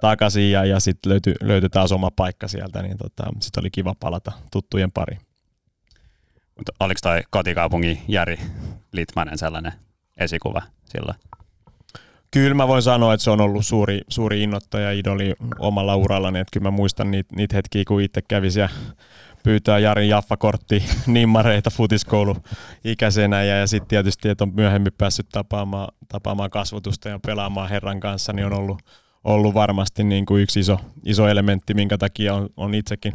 takaisin ja, ja sitten löytyi, löytyi taas oma paikka sieltä, niin tota, sitten oli kiva palata tuttujen pari. Mutta oliko toi kotikaupungin Jari Litmanen sellainen esikuva silloin? Kyllä mä voin sanoa, että se on ollut suuri, suuri innoittaja idoli omalla urallani, että kyllä mä muistan niitä, niitä hetkiä, kun itse kävi siellä pyytää Jarin Jaffa-kortti nimmareita futiskoulu ikäisenä ja, ja sitten tietysti, että on myöhemmin päässyt tapaamaan, tapaamaan kasvatusta ja pelaamaan herran kanssa, niin on ollut, ollut varmasti niin kuin yksi iso, iso elementti, minkä takia on, on itsekin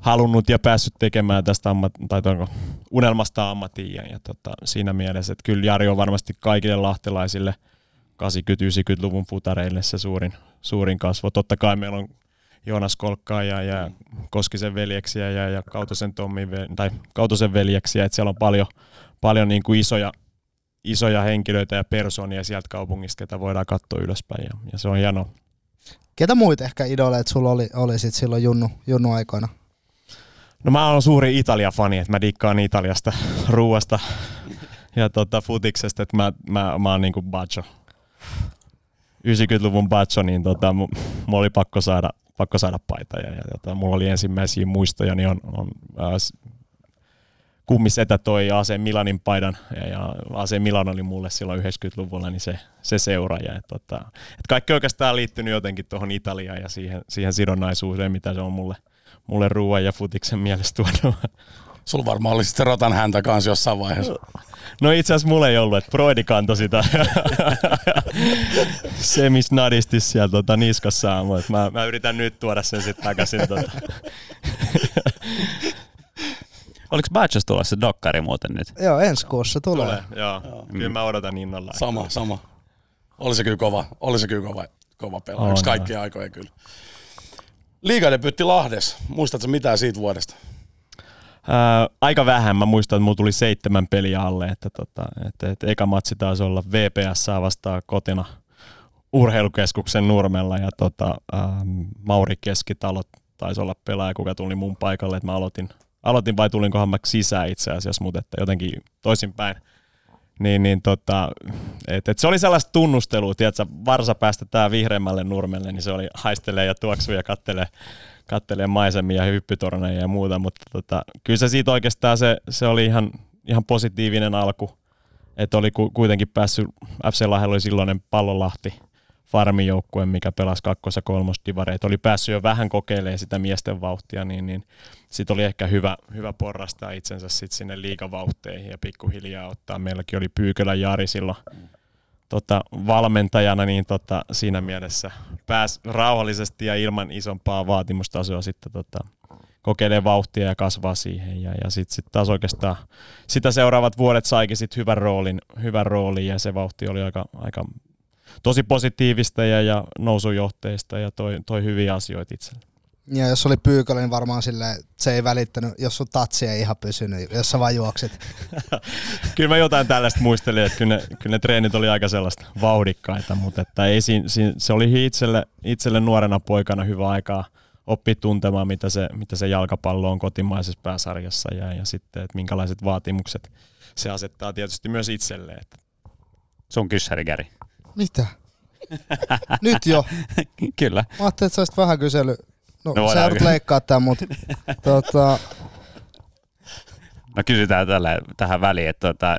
halunnut ja päässyt tekemään tästä ammat, tai tonko, unelmasta ammattiin. Ja, ja tota, siinä mielessä, että kyllä Jari on varmasti kaikille lahtelaisille 80-90-luvun futareille se suurin, suurin kasvo. Totta kai meillä on Joonas Kolkkaa ja, ja Koskisen veljeksiä ja, ja Kautosen, Tommi, tai Kautosen veljeksiä, että siellä on paljon, paljon niin kuin isoja, isoja henkilöitä ja persoonia sieltä kaupungista, ketä voidaan katsoa ylöspäin ja, ja se on hienoa. Ketä muita ehkä idoleita sulla oli, oli sit silloin junnu, junnu aikoina? No mä oon suuri Italia-fani, että mä dikkaan Italiasta ruuasta ja tota, futiksesta, että mä, mä, mä oon niinku bacho. 90-luvun bacho, niin tota, mulla oli pakko saada, pakko saada paita. Ja, ja tota, mulla oli ensimmäisiä muistoja, niin on, on äh, kummisetä toi AC Milanin paidan, ja, ja AC Milan oli mulle silloin 90-luvulla niin se, se seuraaja. Et, tota, et kaikki oikeastaan liittynyt jotenkin tuohon Italiaan ja siihen, siihen sidonnaisuuteen, mitä se on mulle, mulle ruoan ja futiksen mielestä tuonut. Sulla varmaan oli sitten rotan häntä kanssa jossain vaiheessa. No itse asiassa mulla ei ollut, että Broidi kantoi sitä semisnadisti siellä tota, niskassaan, mutta mä, mä, yritän nyt tuoda sen sitten takaisin. Tota. Oliko Badges tulossa dokkari muuten nyt? Joo, ensi kuussa tulee. tulee joo. joo. Kyllä mä odotan innolla. Sama, sama. Oli se kyllä kova, oli se kyllä kova, kova pelaaja. Yksi kaikkien aikojen kyllä. Liigadebyytti Lahdes. Muistatko mitään siitä vuodesta? Ää, aika vähän. Mä muistan, että mulla tuli seitsemän peliä alle. Että, tota, että, että eka matsi taisi olla VPS vastaan kotina urheilukeskuksen Nurmella ja tota, ää, Mauri Keskitalo taisi olla pelaaja, kuka tuli mun paikalle, että mä aloitin, aloitin vai tulinkohan mä sisään itse asiassa, mutta että jotenkin toisinpäin. Niin, niin tota, et, et se oli sellaista tunnustelua, tiedätkö, varsa päästetään vihreämmälle nurmelle, niin se oli haistelee ja tuoksuu ja kattelee, kattelee maisemia ja hyppytorneja ja muuta, mutta tota, kyllä se siitä oikeastaan se, se oli ihan, ihan positiivinen alku, että oli kuitenkin päässyt, FC Lahella oli silloinen pallolahti, farmijoukkue, mikä pelasi kakkos- ja kolmosdivareita, oli päässyt jo vähän kokeilemaan sitä miesten vauhtia, niin, niin sitten oli ehkä hyvä, hyvä porrastaa itsensä sit sinne liikavauhteihin ja pikkuhiljaa ottaa. Meilläkin oli Pyykölä Jari silloin tota, valmentajana, niin tota, siinä mielessä pääsi rauhallisesti ja ilman isompaa vaatimustasoa sitten tota, kokeilee vauhtia ja kasvaa siihen. Ja, ja sitten sit taas oikeastaan sitä seuraavat vuodet saikin sit hyvän roolin, hyvän roolin ja se vauhti oli aika, aika tosi positiivista ja, ja nousujohteista ja toi, toi hyviä asioita itselle. Ja jos oli pyykälä, niin varmaan sille se ei välittänyt, jos sun tatsi ei ihan pysynyt, jos sä vaan juoksit. kyllä mä jotain tällaista muistelin, että kyllä ne, kyllä ne treenit oli aika sellaista vauhdikkaita, mutta että ei, si, si, se oli itselle, itselle nuorena poikana hyvä aikaa oppia tuntemaan, mitä se, mitä se jalkapallo on kotimaisessa pääsarjassa ja, ja sitten, että minkälaiset vaatimukset se asettaa tietysti myös itselleen. Sun kyssärikäri. Mitä? Nyt jo? Kyllä. Mä ajattelin, että sä olisit vähän kysely. No, no sä joudut leikkaa tämän, mutta tota... No kysytään tälle, tähän väliin, että tota,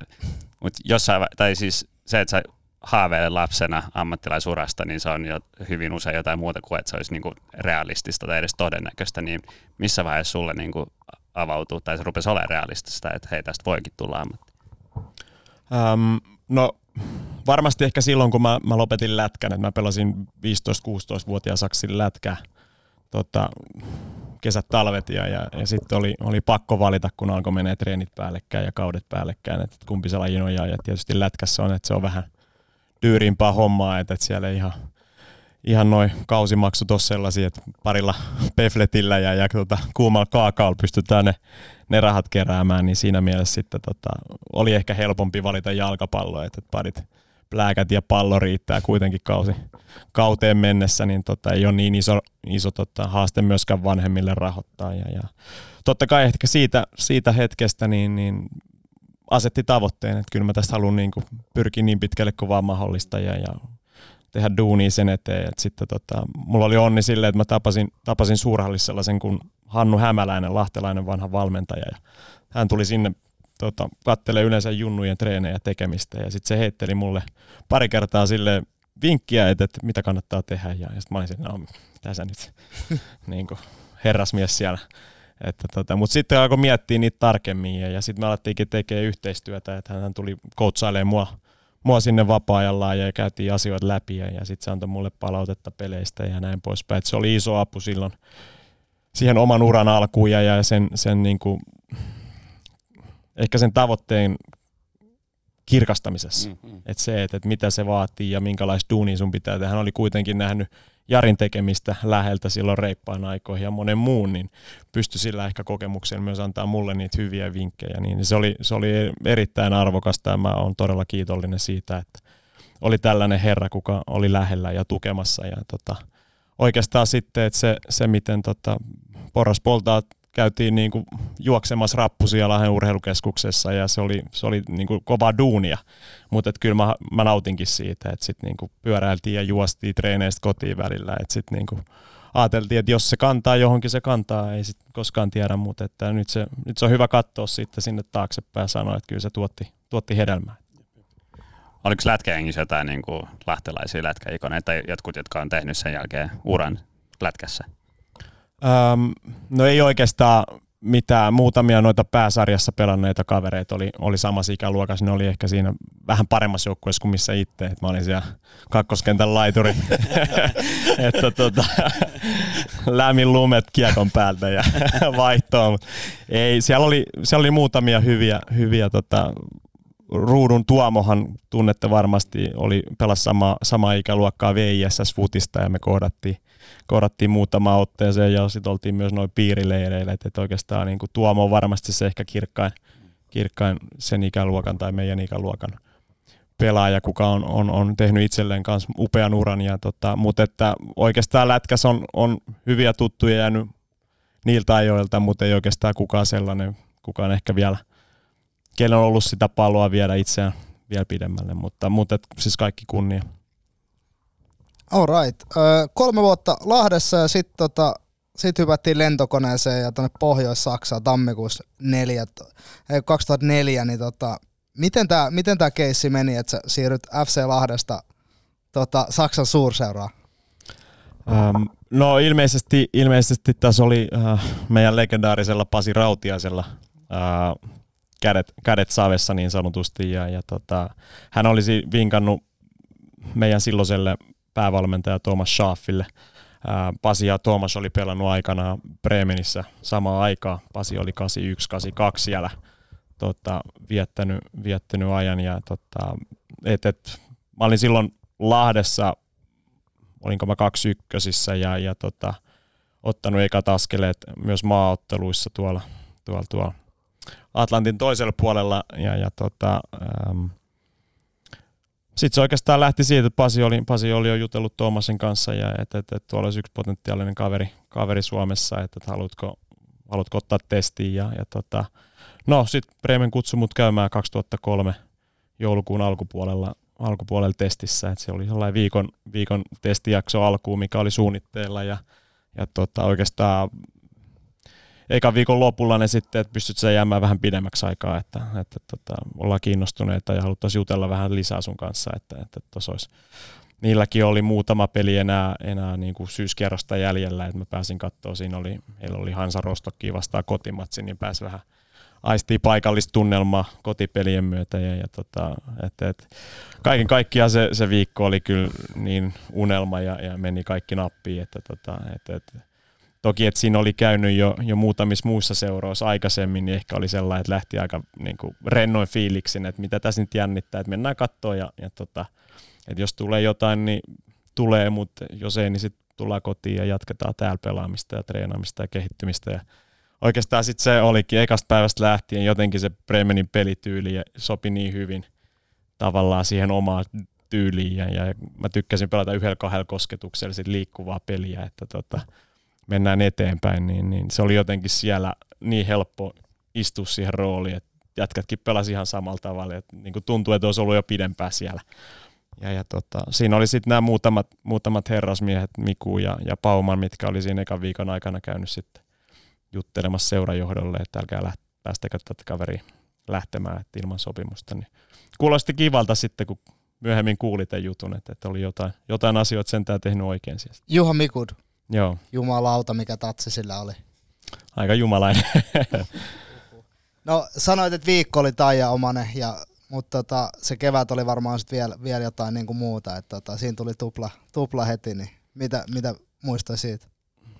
mut jossain, tai siis se, että sä haaveilet lapsena ammattilaisurasta, niin se on jo hyvin usein jotain muuta kuin, että se olisi niinku realistista tai edes todennäköistä, niin missä vaiheessa sulle niinku avautuu, tai se rupesi olemaan realistista, että hei, tästä voikin tulla ammatti? Um, no varmasti ehkä silloin, kun mä, mä lopetin lätkän, että mä pelasin 15-16-vuotiaasaksi lätkää tota, kesät, talvet ja, ja, ja sitten oli, oli pakko valita, kun alkoi menee treenit päällekkäin ja kaudet päällekkäin, että kumpi se laji ja, tietysti lätkässä on, että se on vähän dyyrimpää hommaa, että, että siellä ihan, ihan noin kausimaksut on sellaisia, että parilla pefletillä ja, ja tota, kuumalla kaakaalla pystytään ne, ne rahat keräämään, niin siinä mielessä sitten tota, oli ehkä helpompi valita jalkapallo, että parit plääkät ja pallo riittää kuitenkin kausi, kauteen mennessä, niin tota, ei ole niin iso, iso tota, haaste myöskään vanhemmille rahoittaa. Ja, ja totta kai ehkä siitä, siitä hetkestä niin, niin asetti tavoitteen, että kyllä mä tästä haluan niin pyrkiä niin pitkälle kuin vaan mahdollista ja, ja tehdä duunia sen eteen. Et sitten tota, mulla oli onni silleen, että mä tapasin, tapasin suurhallissa sellaisen kuin Hannu Hämäläinen, lahtelainen vanha valmentaja. Ja hän tuli sinne tota, kattelee yleensä junnujen treenejä tekemistä ja sitten se heitteli mulle pari kertaa sille vinkkiä, että, että mitä kannattaa tehdä ja, ja sitten mä olin siinä, no tässä nyt niin kuin herrasmies siellä Että tota, mutta sitten alkoi miettiä niitä tarkemmin ja, ja sitten me alettiinkin tekemään yhteistyötä, että hän tuli coachailemaan mua, mua sinne vapaa-ajallaan ja käytiin asioita läpi ja, ja sitten se antoi mulle palautetta peleistä ja näin poispäin. Et se oli iso apu silloin siihen oman uran alkuun ja, ja sen, sen niin kuin, ehkä sen tavoitteen kirkastamisessa. Mm-hmm. Että se, että, että mitä se vaatii ja minkälaista duunia sun pitää tehdä. Hän oli kuitenkin nähnyt Jarin tekemistä läheltä silloin reippaan aikoihin ja monen muun, niin pystyi sillä ehkä kokemuksella myös antaa mulle niitä hyviä vinkkejä. Niin se oli, se oli erittäin arvokasta ja mä oon todella kiitollinen siitä, että oli tällainen herra, kuka oli lähellä ja tukemassa. Ja tota, oikeastaan sitten, että se, se miten tota, porraspoltaa käytiin niin kuin juoksemassa rappusia Lahden urheilukeskuksessa ja se oli, se oli niin kuin kova duunia. Mutta kyllä mä, mä, nautinkin siitä, että sitten niin pyöräiltiin ja juostiin treeneistä kotiin välillä. Että sitten niin ajateltiin, että jos se kantaa johonkin, se kantaa, ei sit koskaan tiedä, mutta että nyt, se, nyt se on hyvä katsoa sitten sinne taaksepäin ja sanoa, että kyllä se tuotti, tuotti hedelmää. Oliko lätkäjengissä jotain niin kuin lahtelaisia lätkäikoneita jotkut, jotka on tehnyt sen jälkeen uran lätkässä? Öm, no ei oikeastaan mitään. Muutamia noita pääsarjassa pelanneita kavereita oli, oli samassa ikäluokassa. Ne oli ehkä siinä vähän paremmassa joukkueessa kuin missä itse. Et mä olin siellä kakkoskentän laituri. että tota, lämmin lumet kiekon päältä ja vaihtoon. Ei, siellä oli, siellä oli muutamia hyviä, hyviä tota, Ruudun Tuomohan tunnette varmasti, oli pelas sama, sama ikäluokkaa VISS-futista ja me kohdattiin kohdattiin muutama otteeseen ja sitten oltiin myös noin piirileireillä, että, että oikeastaan niin kuin Tuomo on varmasti se ehkä kirkkain, kirkkain sen ikäluokan tai meidän ikäluokan pelaaja, kuka on, on, on tehnyt itselleen kanssa upean uran. Ja tota, mutta että oikeastaan lätkäs on, on hyviä tuttuja jäänyt niiltä ajoilta, mutta ei oikeastaan kukaan sellainen, kukaan ehkä vielä, kenen on ollut sitä paloa viedä itseään vielä pidemmälle, mutta, mutta et, siis kaikki kunnia. Alright. Öö, kolme vuotta Lahdessa ja sitten tota, sit hypättiin lentokoneeseen ja tuonne Pohjois-Saksaan tammikuussa 4, 2004, niin tota, miten tämä miten tää keissi meni, että sä siirryt FC Lahdesta tota, Saksan suurseuraan? Um, no ilmeisesti, ilmeisesti tässä oli uh, meidän legendaarisella Pasi Rautiaisella uh, kädet, kädet savessa niin sanotusti ja, ja tota, hän olisi vinkannut meidän silloiselle päävalmentaja Thomas Schaffille. Pasi ja Thomas oli pelannut aikana Bremenissä samaa aikaa. Pasi oli 81-82 siellä tota, viettänyt, viettänyt ajan. Ja, tota, et, et, mä olin silloin Lahdessa, olinko mä kaksi ykkösissä ja, ja tota, ottanut ekat askeleet myös maaotteluissa tuolla, tuolla, tuolla Atlantin toisella puolella ja, ja tota, ähm, sitten se oikeastaan lähti siitä, että Pasi oli, Pasi oli jo jutellut Tuomasin kanssa ja että, että, että tuolla olisi yksi potentiaalinen kaveri, kaveri Suomessa, että, että haluatko, haluatko ottaa testiin. Ja, ja tota, no sitten Bremen kutsui mut käymään 2003 joulukuun alkupuolella, alkupuolella testissä, että se oli sellainen viikon, viikon testijakso alkuun, mikä oli suunnitteilla ja, ja tota, oikeastaan ekan viikon lopulla ne sitten, että pystyt sä jäämään vähän pidemmäksi aikaa, että, että tota, ollaan kiinnostuneita ja haluttaisiin jutella vähän lisää sun kanssa, että, että olisi. Niilläkin oli muutama peli enää, enää niin kuin syyskierrosta jäljellä, että mä pääsin katsoa, siinä oli, heillä oli Hansa Rostokki vastaan kotimatsi, niin pääsi vähän aistii paikallista tunnelmaa kotipelien myötä. Ja, ja tota, et, et, kaiken kaikkiaan se, se, viikko oli kyllä niin unelma ja, ja meni kaikki nappiin, että tota, et, et, Toki, että siinä oli käynyt jo, jo muutamissa muissa seuroissa aikaisemmin, niin ehkä oli sellainen, että lähti aika niin kuin, rennoin fiiliksin, että mitä tässä nyt jännittää, että mennään katsoa ja, ja tota, että jos tulee jotain, niin tulee, mutta jos ei, niin sitten tullaan kotiin ja jatketaan täällä pelaamista ja treenaamista ja kehittymistä. Ja oikeastaan sitten se olikin ekasta päivästä lähtien jotenkin se Bremenin pelityyli sopi niin hyvin tavallaan siihen omaan tyyliin ja, ja mä tykkäsin pelata yhdellä kahdella kosketuksella sit liikkuvaa peliä, että tota, mennään eteenpäin, niin, niin se oli jotenkin siellä niin helppo istua siihen rooliin, että jätkätkin pelasi ihan samalla tavalla, että niin kuin että olisi ollut jo pidempään siellä. Ja, ja tota, siinä oli sitten nämä muutamat, muutamat herrasmiehet, Miku ja, ja Pauman, mitkä oli siinä ekan viikon aikana käynyt sitten juttelemassa seurajohdolle, että älkää läht, päästäkö tätä kaveria lähtemään että ilman sopimusta. Niin kuulosti kivalta sitten, kun myöhemmin kuulit tämän jutun, että, että oli jotain, jotain asioita sentään tehnyt oikein. Juha Mikud, Joo. Jumalauta, mikä tatsi sillä oli. Aika jumalainen. No sanoit, että viikko oli Taija omanen, ja, mutta tota, se kevät oli varmaan sitten vielä, vielä jotain niin kuin muuta, että tota, siinä tuli tupla, tupla heti, niin mitä, mitä muistoi siitä?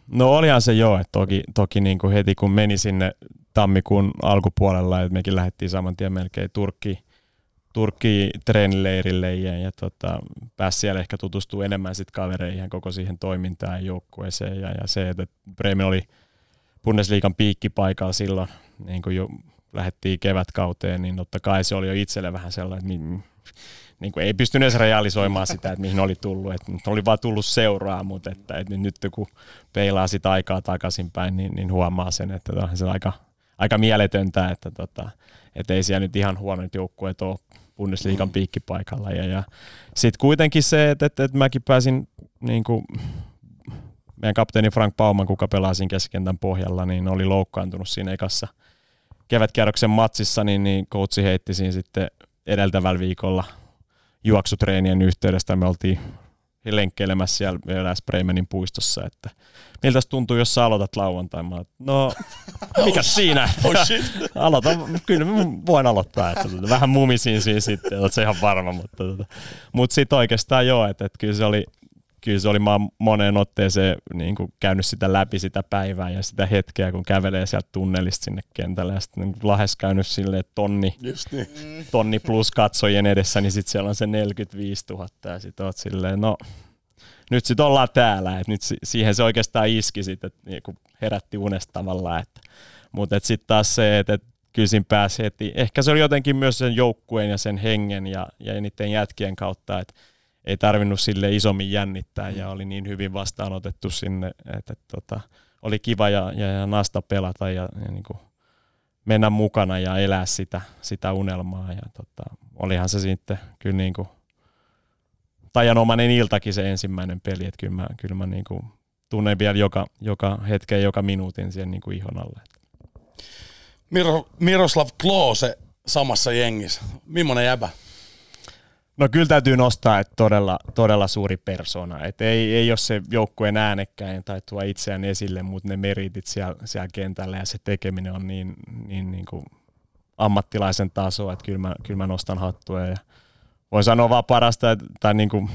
No olihan se joo, että toki, toki niin kuin heti kun meni sinne tammikuun alkupuolella, että mekin lähdettiin saman tien melkein Turkkiin, Turkkiin treenileirille ja, ja tota, pääsi siellä ehkä tutustua enemmän sit kavereihin koko siihen toimintaan ja joukkueeseen ja, ja se, että Bremen oli Bundesliigan piikkipaikalla silloin, niin kuin jo lähdettiin kevätkauteen, niin totta kai se oli jo itselle vähän sellainen, että niin kuin ei pystynyt edes realisoimaan sitä, että mihin oli tullut. Että oli vaan tullut seuraa, mutta että, että nyt kun peilaa sitä aikaa takaisinpäin, niin, niin huomaa sen, että on se aika, aika mieletöntä, että, tota, että ei siellä nyt ihan huonot joukkueet ole Bundesliigan piikkipaikalla. Ja, ja sitten kuitenkin se, että, että, että mäkin pääsin niin kuin, meidän kapteeni Frank Bauman, kuka pelaa siinä keskentän pohjalla, niin oli loukkaantunut siinä ekassa kevätkierroksen matsissa, niin, niin coachi heitti siinä sitten edeltävällä viikolla juoksutreenien yhteydestä. Me oltiin lenkkeilemässä siellä vielä Bremenin puistossa, että miltä tuntuu, jos sä aloitat lauantai? Mä no, mikä siinä? Oh. Aloitan, kyllä mä voin aloittaa. Että, tota, vähän mumisin siinä sitten, että se ihan varma, mutta, tota, mutta sitten oikeastaan joo, että, että kyllä se oli, kyllä se oli mä moneen otteeseen niin kuin käynyt sitä läpi sitä päivää ja sitä hetkeä, kun kävelee sieltä tunnelista sinne kentälle ja sitten niin lähes käynyt silleen tonni, Just niin. tonni plus katsojien edessä, niin sitten siellä on se 45 000 ja sitten oot silleen, no nyt sitten ollaan täällä, että nyt siihen se oikeastaan iski sitten, että niin herätti unesta tavallaan, että, mutta sitten taas se, että, että kyllä siinä pääsi heti, ehkä se oli jotenkin myös sen joukkueen ja sen hengen ja, ja niiden jätkien kautta, että ei tarvinnut sille isommin jännittää ja oli niin hyvin vastaanotettu sinne, että, tota, oli kiva ja, ja, ja nasta pelata ja, ja niin kuin mennä mukana ja elää sitä, sitä unelmaa. Ja tota, olihan se sitten kyllä niin kuin tajanomainen iltakin se ensimmäinen peli, että kyllä mä, kyllä mä niin kuin tunnen vielä joka, joka hetken, joka minuutin siihen niin kuin ihon alle. Miro, Miroslav Klose samassa jengissä. Millainen jäbä? No kyllä täytyy nostaa, että todella, todella suuri persona. Et ei, ei ole se joukkueen äänekkäin tai tuo itseään esille, mutta ne meritit siellä, siellä kentällä ja se tekeminen on niin, niin, niin kuin ammattilaisen tasoa, että kyllä mä, kyllä mä nostan hattua. Ja voin sanoa vaan parasta, että, tai niin kuin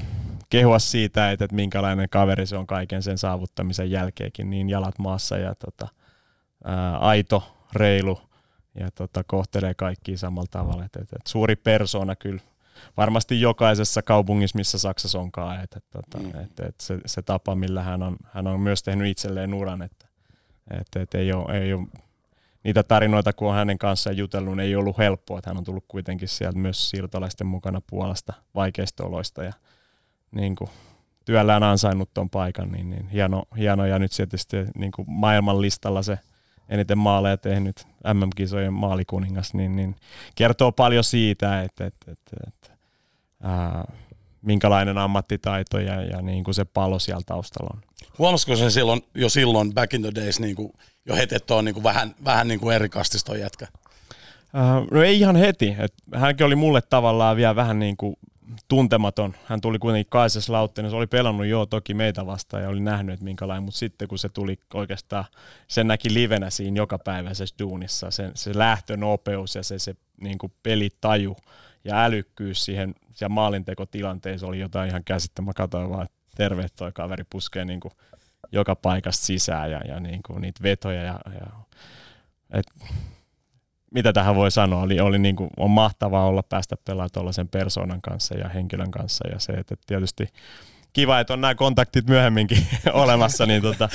kehua siitä, että, että minkälainen kaveri se on kaiken sen saavuttamisen jälkeenkin, niin jalat maassa ja tota, ää, aito, reilu ja tota, kohtelee kaikkia samalla tavalla. Et, et, et suuri persona kyllä varmasti jokaisessa kaupungissa, missä Saksassa onkaan, että, että, mm. että, että se, se, tapa, millä hän on, hän on myös tehnyt itselleen uran, että, että, että ei, ole, ei ole niitä tarinoita, kun on hänen kanssaan jutellut, niin ei ollut helppoa, että hän on tullut kuitenkin sieltä myös siirtolaisten mukana Puolasta vaikeista oloista ja niin kuin, työllään ansainnut tuon paikan, niin, niin hieno, hieno, ja nyt tietysti niin kuin maailman listalla se eniten maaleja tehnyt MM-kisojen maalikuningas, niin, niin kertoo paljon siitä, että, että, että, että ää, minkälainen ammattitaito ja, ja niin kuin se palo siellä taustalla on. Huomasiko sen silloin, jo silloin back in the days niin kuin, jo heti, että on niin kuin vähän, vähän niin kuin eri kastis toi jätkä? Uh, no ei ihan heti. Et hänkin oli mulle tavallaan vielä vähän niin kuin tuntematon. Hän tuli kuitenkin Kaisas Lautteen, se oli pelannut jo toki meitä vastaan ja oli nähnyt, että minkälainen, mutta sitten kun se tuli oikeastaan, sen näki livenä siinä jokapäiväisessä duunissa, se, se lähtönopeus ja se, se niin kuin pelitaju ja älykkyys siihen ja maalintekotilanteessa oli jotain ihan käsittämää. Mä katsoin vaan, että terve toi kaveri puskee niin kuin joka paikasta sisään ja, ja niin kuin niitä vetoja. Ja, ja, et, mitä tähän voi sanoa, oli, oli niin kuin, on mahtavaa olla päästä pelaamaan tuollaisen persoonan kanssa ja henkilön kanssa ja se, että tietysti kiva, että on nämä kontaktit myöhemminkin olemassa, niin tota,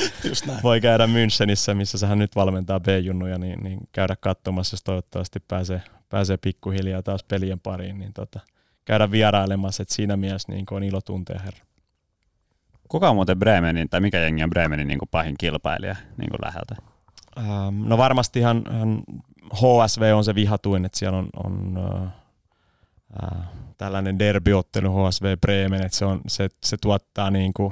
voi käydä Münchenissä, missä sehän nyt valmentaa B-junnuja, niin, niin käydä katsomassa, jos toivottavasti pääsee, pääsee pikkuhiljaa taas pelien pariin, niin tota, käydä vierailemassa, että siinä mielessä niin on ilo tuntea herra. Kuka on muuten Bremenin, tai mikä jengi on Bremenin niin kuin pahin kilpailija niin kuin läheltä? Ähm, no varmasti ihan, ihan HSV on se vihatuin, että siellä on, on äh, äh, tällainen derbyottelu HSV Bremen, että se, on, se, se tuottaa niin kuin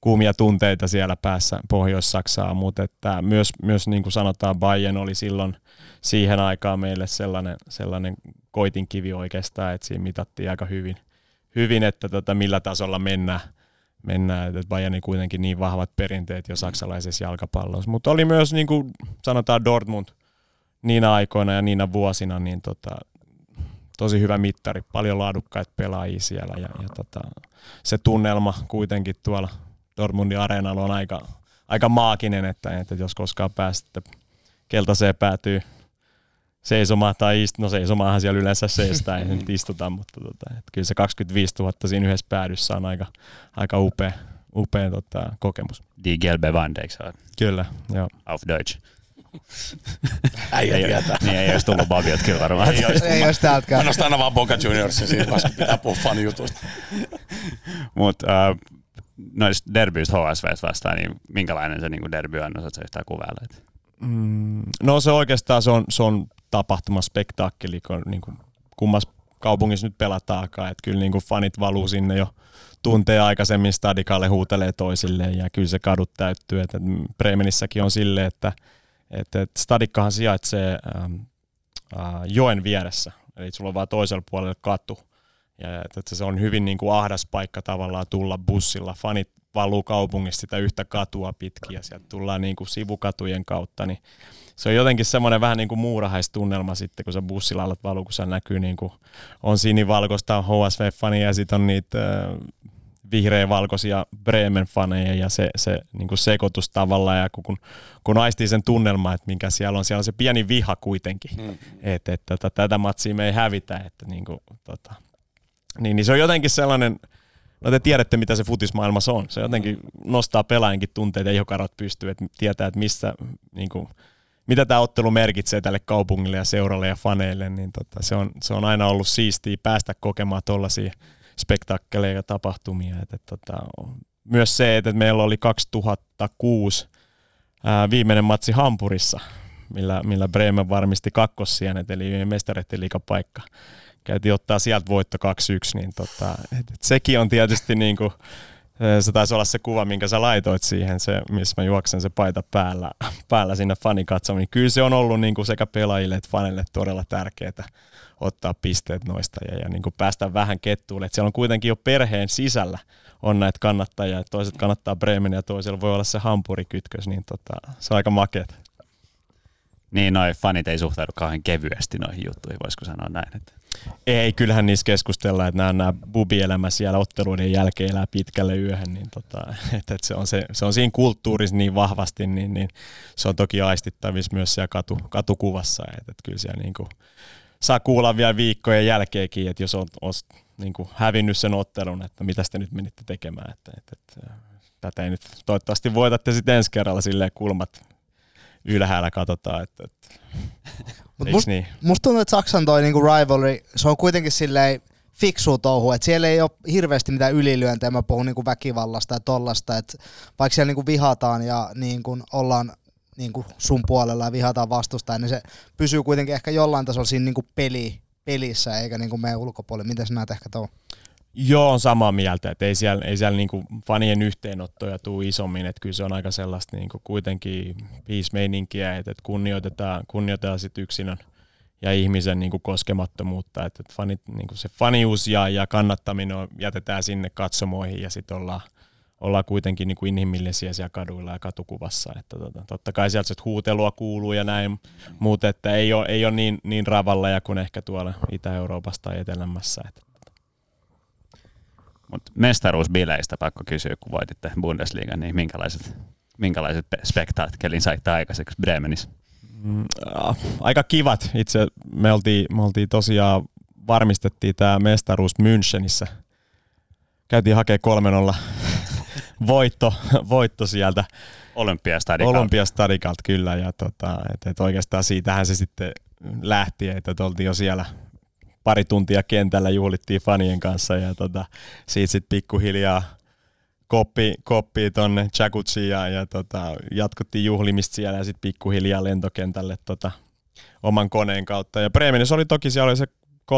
kuumia tunteita siellä päässä Pohjois-Saksaa, mutta että myös, myös niin kuin sanotaan, Bayern oli silloin siihen aikaan meille sellainen, sellainen koitinkivi oikeastaan, että siinä mitattiin aika hyvin, hyvin että tota, millä tasolla mennään, mennään, että Bayerni kuitenkin niin vahvat perinteet jo saksalaisessa jalkapallossa, mutta oli myös niin kuin sanotaan Dortmund niinä aikoina ja niinä vuosina, niin tota, tosi hyvä mittari, paljon laadukkaita pelaajia siellä ja, ja tota, se tunnelma kuitenkin tuolla Dortmundin areenalla on aika, aika maaginen, että, että jos koskaan pääsette keltaiseen päätyy seisomaan tai ist- no seisomaahan siellä yleensä seistää, ei nyt istuta, mutta tota, että kyllä se 25 000 siinä yhdessä päädyssä on aika, aika upea, upea tota, kokemus. Die gelbe Wand, eikö? Kyllä, joo. Auf Deutsch. Äijä Ei, tietää. niin ei olisi tullut Babiot kyllä varmaan. Ei olisi. Ei olisi täältäkään. Ainoastaan aina vaan Boca Juniorsia siinä vaiheessa, kun pitää puhua fanijutuista. Mutta äh, noista derbyistä HSV vastaan, niin minkälainen se niin derby on, osaatko yhtään kuvailla? Et? Mm, no se oikeastaan se on, se on tapahtuma, spektaakkeli, kun niin kuin kummassa kaupungissa nyt pelataakaan. Että kyllä niin kuin fanit valuu sinne jo tuntee aikaisemmin stadikalle huutelee toisilleen ja kyllä se kadut täyttyy. Että Bremenissäkin on silleen, että, että, että stadikkahan sijaitsee ähm, äh, joen vieressä. Eli sulla on vaan toisella puolella katu. Ja että se on hyvin niin kuin ahdas paikka tavallaan tulla bussilla. Fanit valuu kaupungista sitä yhtä katua pitkin ja sieltä tullaan niin kuin sivukatujen kautta, niin se on jotenkin semmoinen vähän niin kuin muurahaistunnelma sitten, kun sä bussilla alat valuu, kun se näkyy niin kuin on sinivalkoista HSV-faneja ja sitten on niitä äh, vihreä-valkoisia Bremen-faneja ja se, se niin kuin sekoitus tavallaan ja kun, kun aistii sen tunnelma, että minkä siellä on, siellä on se pieni viha kuitenkin, mm. että, että, että tätä matsia me ei hävitä, että niin kuin, tota, niin, niin se on jotenkin sellainen, no te tiedätte mitä se futismaailmassa on, se jotenkin nostaa pelaajankin tunteet ja ihokarot pystyy, että tietää, että missä, niin kuin, mitä tämä ottelu merkitsee tälle kaupungille ja seuralle ja faneille, niin tota, se, on, se on aina ollut siistiä päästä kokemaan tuollaisia spektakkeleja ja tapahtumia. Et, et, tota, myös se, että meillä oli 2006 ää, viimeinen matsi Hampurissa, millä, millä Bremen varmisti kakkossienet, eli mestareiden liikapaikka. Käytiin ottaa sieltä voitto 2-1, niin tota, et, et sekin on tietysti niin kuin, se taisi olla se kuva, minkä sä laitoit siihen, se, missä mä juoksen se paita päällä, päällä sinne fanikatsomiin. Kyllä se on ollut niin kuin sekä pelaajille että fanille todella tärkeää ottaa pisteet noista ja, ja niin kuin päästä vähän kettuille. Et siellä on kuitenkin jo perheen sisällä on näitä kannattajia, että toiset kannattaa Bremen ja toisella voi olla se hampurikytkös, niin tota, se on aika makeet. Niin, noi fanit ei suhtaudu kauhean kevyesti noihin juttuihin, voisiko sanoa näin. Että... Ei, kyllähän niissä keskustellaan, että nämä, nämä bubielämä siellä otteluiden jälkeen elää pitkälle yöhön, niin tota, että, että se, on se, se, on siinä kulttuurissa niin vahvasti, niin, niin se on toki aistittavissa myös siellä katu, katukuvassa, että, että kyllä siellä niin kuin, saa kuulla vielä viikkojen jälkeenkin, että jos on, on niin kuin hävinnyt sen ottelun, että mitä te nyt menitte tekemään, että, että, että tätä ei nyt toivottavasti voitatte sitten ensi kerralla silleen kulmat ylhäällä katsotaan, että, että Mut eiks must, niin? musta tuntuu, että Saksan toi niinku rivalry, se on kuitenkin silleen fiksu touhu, että siellä ei ole hirveästi mitään ylilyöntejä, mä puhun niinku väkivallasta ja tollasta, että vaikka siellä niinku vihataan ja niinku ollaan niinku sun puolella ja vihataan vastustaa, niin se pysyy kuitenkin ehkä jollain tasolla siinä niinku peli, pelissä eikä niinku meidän ulkopuolella. Miten sä näet ehkä tuon? Joo, on samaa mieltä, että ei siellä, ei siellä niinku fanien yhteenottoja tuu isommin, että kyllä se on aika sellaista niinku kuitenkin peace-meininkiä, että, että kunnioitetaan, kunnioitetaan sit yksinön ja ihmisen niinku koskemattomuutta, että, että fanit, niinku se fanius ja, ja kannattaminen jätetään sinne katsomoihin ja sitten ollaan, ollaan kuitenkin niinku inhimillisiä siellä kaduilla ja katukuvassa. Että tota, totta kai sieltä sit huutelua kuuluu ja näin, mutta että ei ole, ei ole niin, niin ravalleja kuin ehkä tuolla Itä-Euroopassa tai Etelämässä. Että Mutta mestaruusbileistä pakko kysyä, kun voititte Bundesliigan, niin minkälaiset, minkälaiset pe- spektaakkelin saitte aikaiseksi Bremenissä? Mm, äh, aika kivat. Itse me oltiin, me oltiin tosiaan, varmistettiin tämä mestaruus Münchenissä. Käytiin hakemaan 3-0 voitto, voitto sieltä Olympiastadikalta. Olympiastadikalta kyllä. Ja tota, et, et oikeastaan siitähän se sitten lähti, että et oltiin jo siellä pari tuntia kentällä, juhlittiin fanien kanssa ja tota, siitä sitten pikkuhiljaa koppi, koppi tonne Jakutsiin ja, ja tota, jatkuttiin juhlimista siellä ja sitten pikkuhiljaa lentokentälle tota, oman koneen kautta. Ja Bremenissä oli toki, siellä oli se 30-40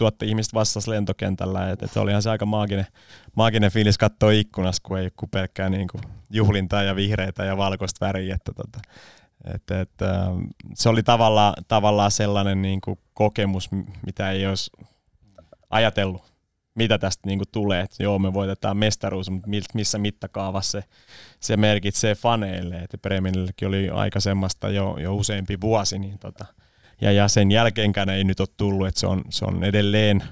000 ihmistä vastasi lentokentällä, että et olihan se aika maaginen, maaginen fiilis katsoa ikkunasta, kun ei ole pelkkää niin kuin juhlintaa ja vihreitä ja valkoista väriä, että tota, et, et, se oli tavallaan, tavallaan sellainen niin kuin kokemus, mitä ei olisi ajatellut mitä tästä niin kuin tulee. Että joo, me voitetaan mestaruus, mutta missä mittakaavassa se, se merkitsee faneille. Että Bremenillekin oli aika semmoista jo, jo useampi vuosi. Niin tota, ja, ja sen jälkeenkään ei nyt ole tullut, että se on, se on edelleen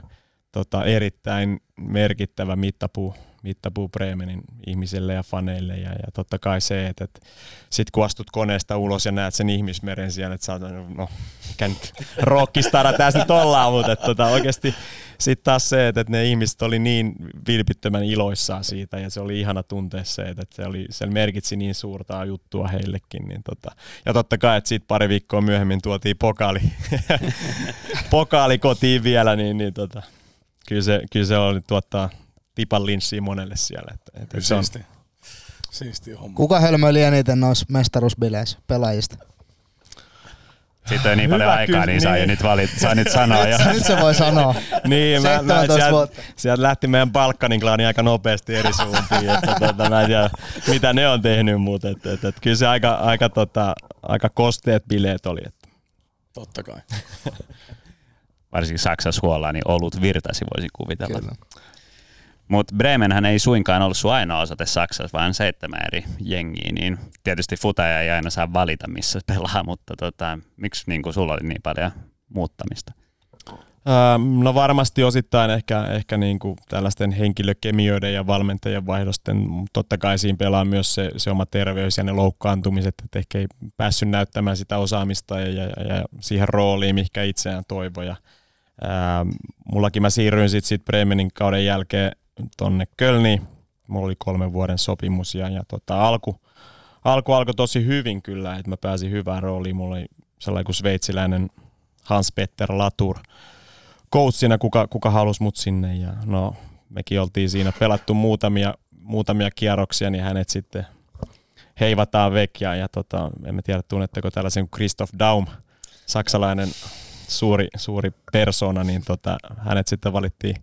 tota, erittäin merkittävä mittapuu mittapuu Bremenin ihmisille ja faneille. Ja, ja totta kai se, että, että sit kun astut koneesta ulos ja näet sen ihmismeren siellä, että sä oot, no, mikä nyt rockistara tässä nyt ollaan, mutta että, tota, oikeasti sitten taas se, että, että ne ihmiset oli niin vilpittömän iloissaan siitä ja se oli ihana tuntea se, että, se, oli, se merkitsi niin suurta juttua heillekin. Niin tota. Ja totta kai, että sitten pari viikkoa myöhemmin tuotiin pokaali, pokaali kotiin vielä, niin, niin tota, kyllä, se, kyllä se oli tuottaa tipan linssiä monelle siellä. Että, että se on... Siisti homma. Kuka hölmöili eniten noissa mestaruusbileissä pelaajista? Siitä on niin paljon Hyvä aikaa, niin, saa niin. nyt valit, saa nyt sanoa. jo. nyt se voi sanoa. niin, mä, mä, sieltä, sieltä, lähti meidän Balkanin klaani aika nopeasti eri suuntiin, että tota, mä en tiedä, mitä ne on tehnyt, mutta et, et, et, kyllä se aika, aika, tota, aika kosteet bileet oli. Että. Totta kai. Varsinkin Saksassa huolaa, niin olut virtasi voisi kuvitella. Kyllä. Mutta Bremenhän ei suinkaan ollut sun ainoa osoite Saksassa, vaan seitsemän eri jengiä, niin tietysti futaja ei aina saa valita, missä pelaa, mutta tota, miksi niin sulla oli niin paljon muuttamista? No varmasti osittain ehkä, ehkä niin kuin tällaisten henkilökemioiden ja valmentajien vaihdosten, totta kai siinä pelaa myös se, se oma terveys ja ne loukkaantumiset, että ehkä ei päässyt näyttämään sitä osaamista ja, ja, ja siihen rooliin, mikä itseään toivoja. Mullakin mä siirryin sitten sit Bremenin kauden jälkeen tonne Kölniin. Mulla oli kolmen vuoden sopimus ja, ja tota, alku, alku alkoi tosi hyvin kyllä, että mä pääsin hyvään rooliin. Mulla oli sellainen kuin sveitsiläinen Hans-Petter Latour coachina, kuka, kuka halusi mut sinne. Ja no, mekin oltiin siinä pelattu muutamia, muutamia kierroksia, niin hänet sitten heivataan vek. Ja, ja tota, en tiedä, tunnetteko tällaisen kuin Christoph Daum, saksalainen suuri, suuri persona, niin tota, hänet sitten valittiin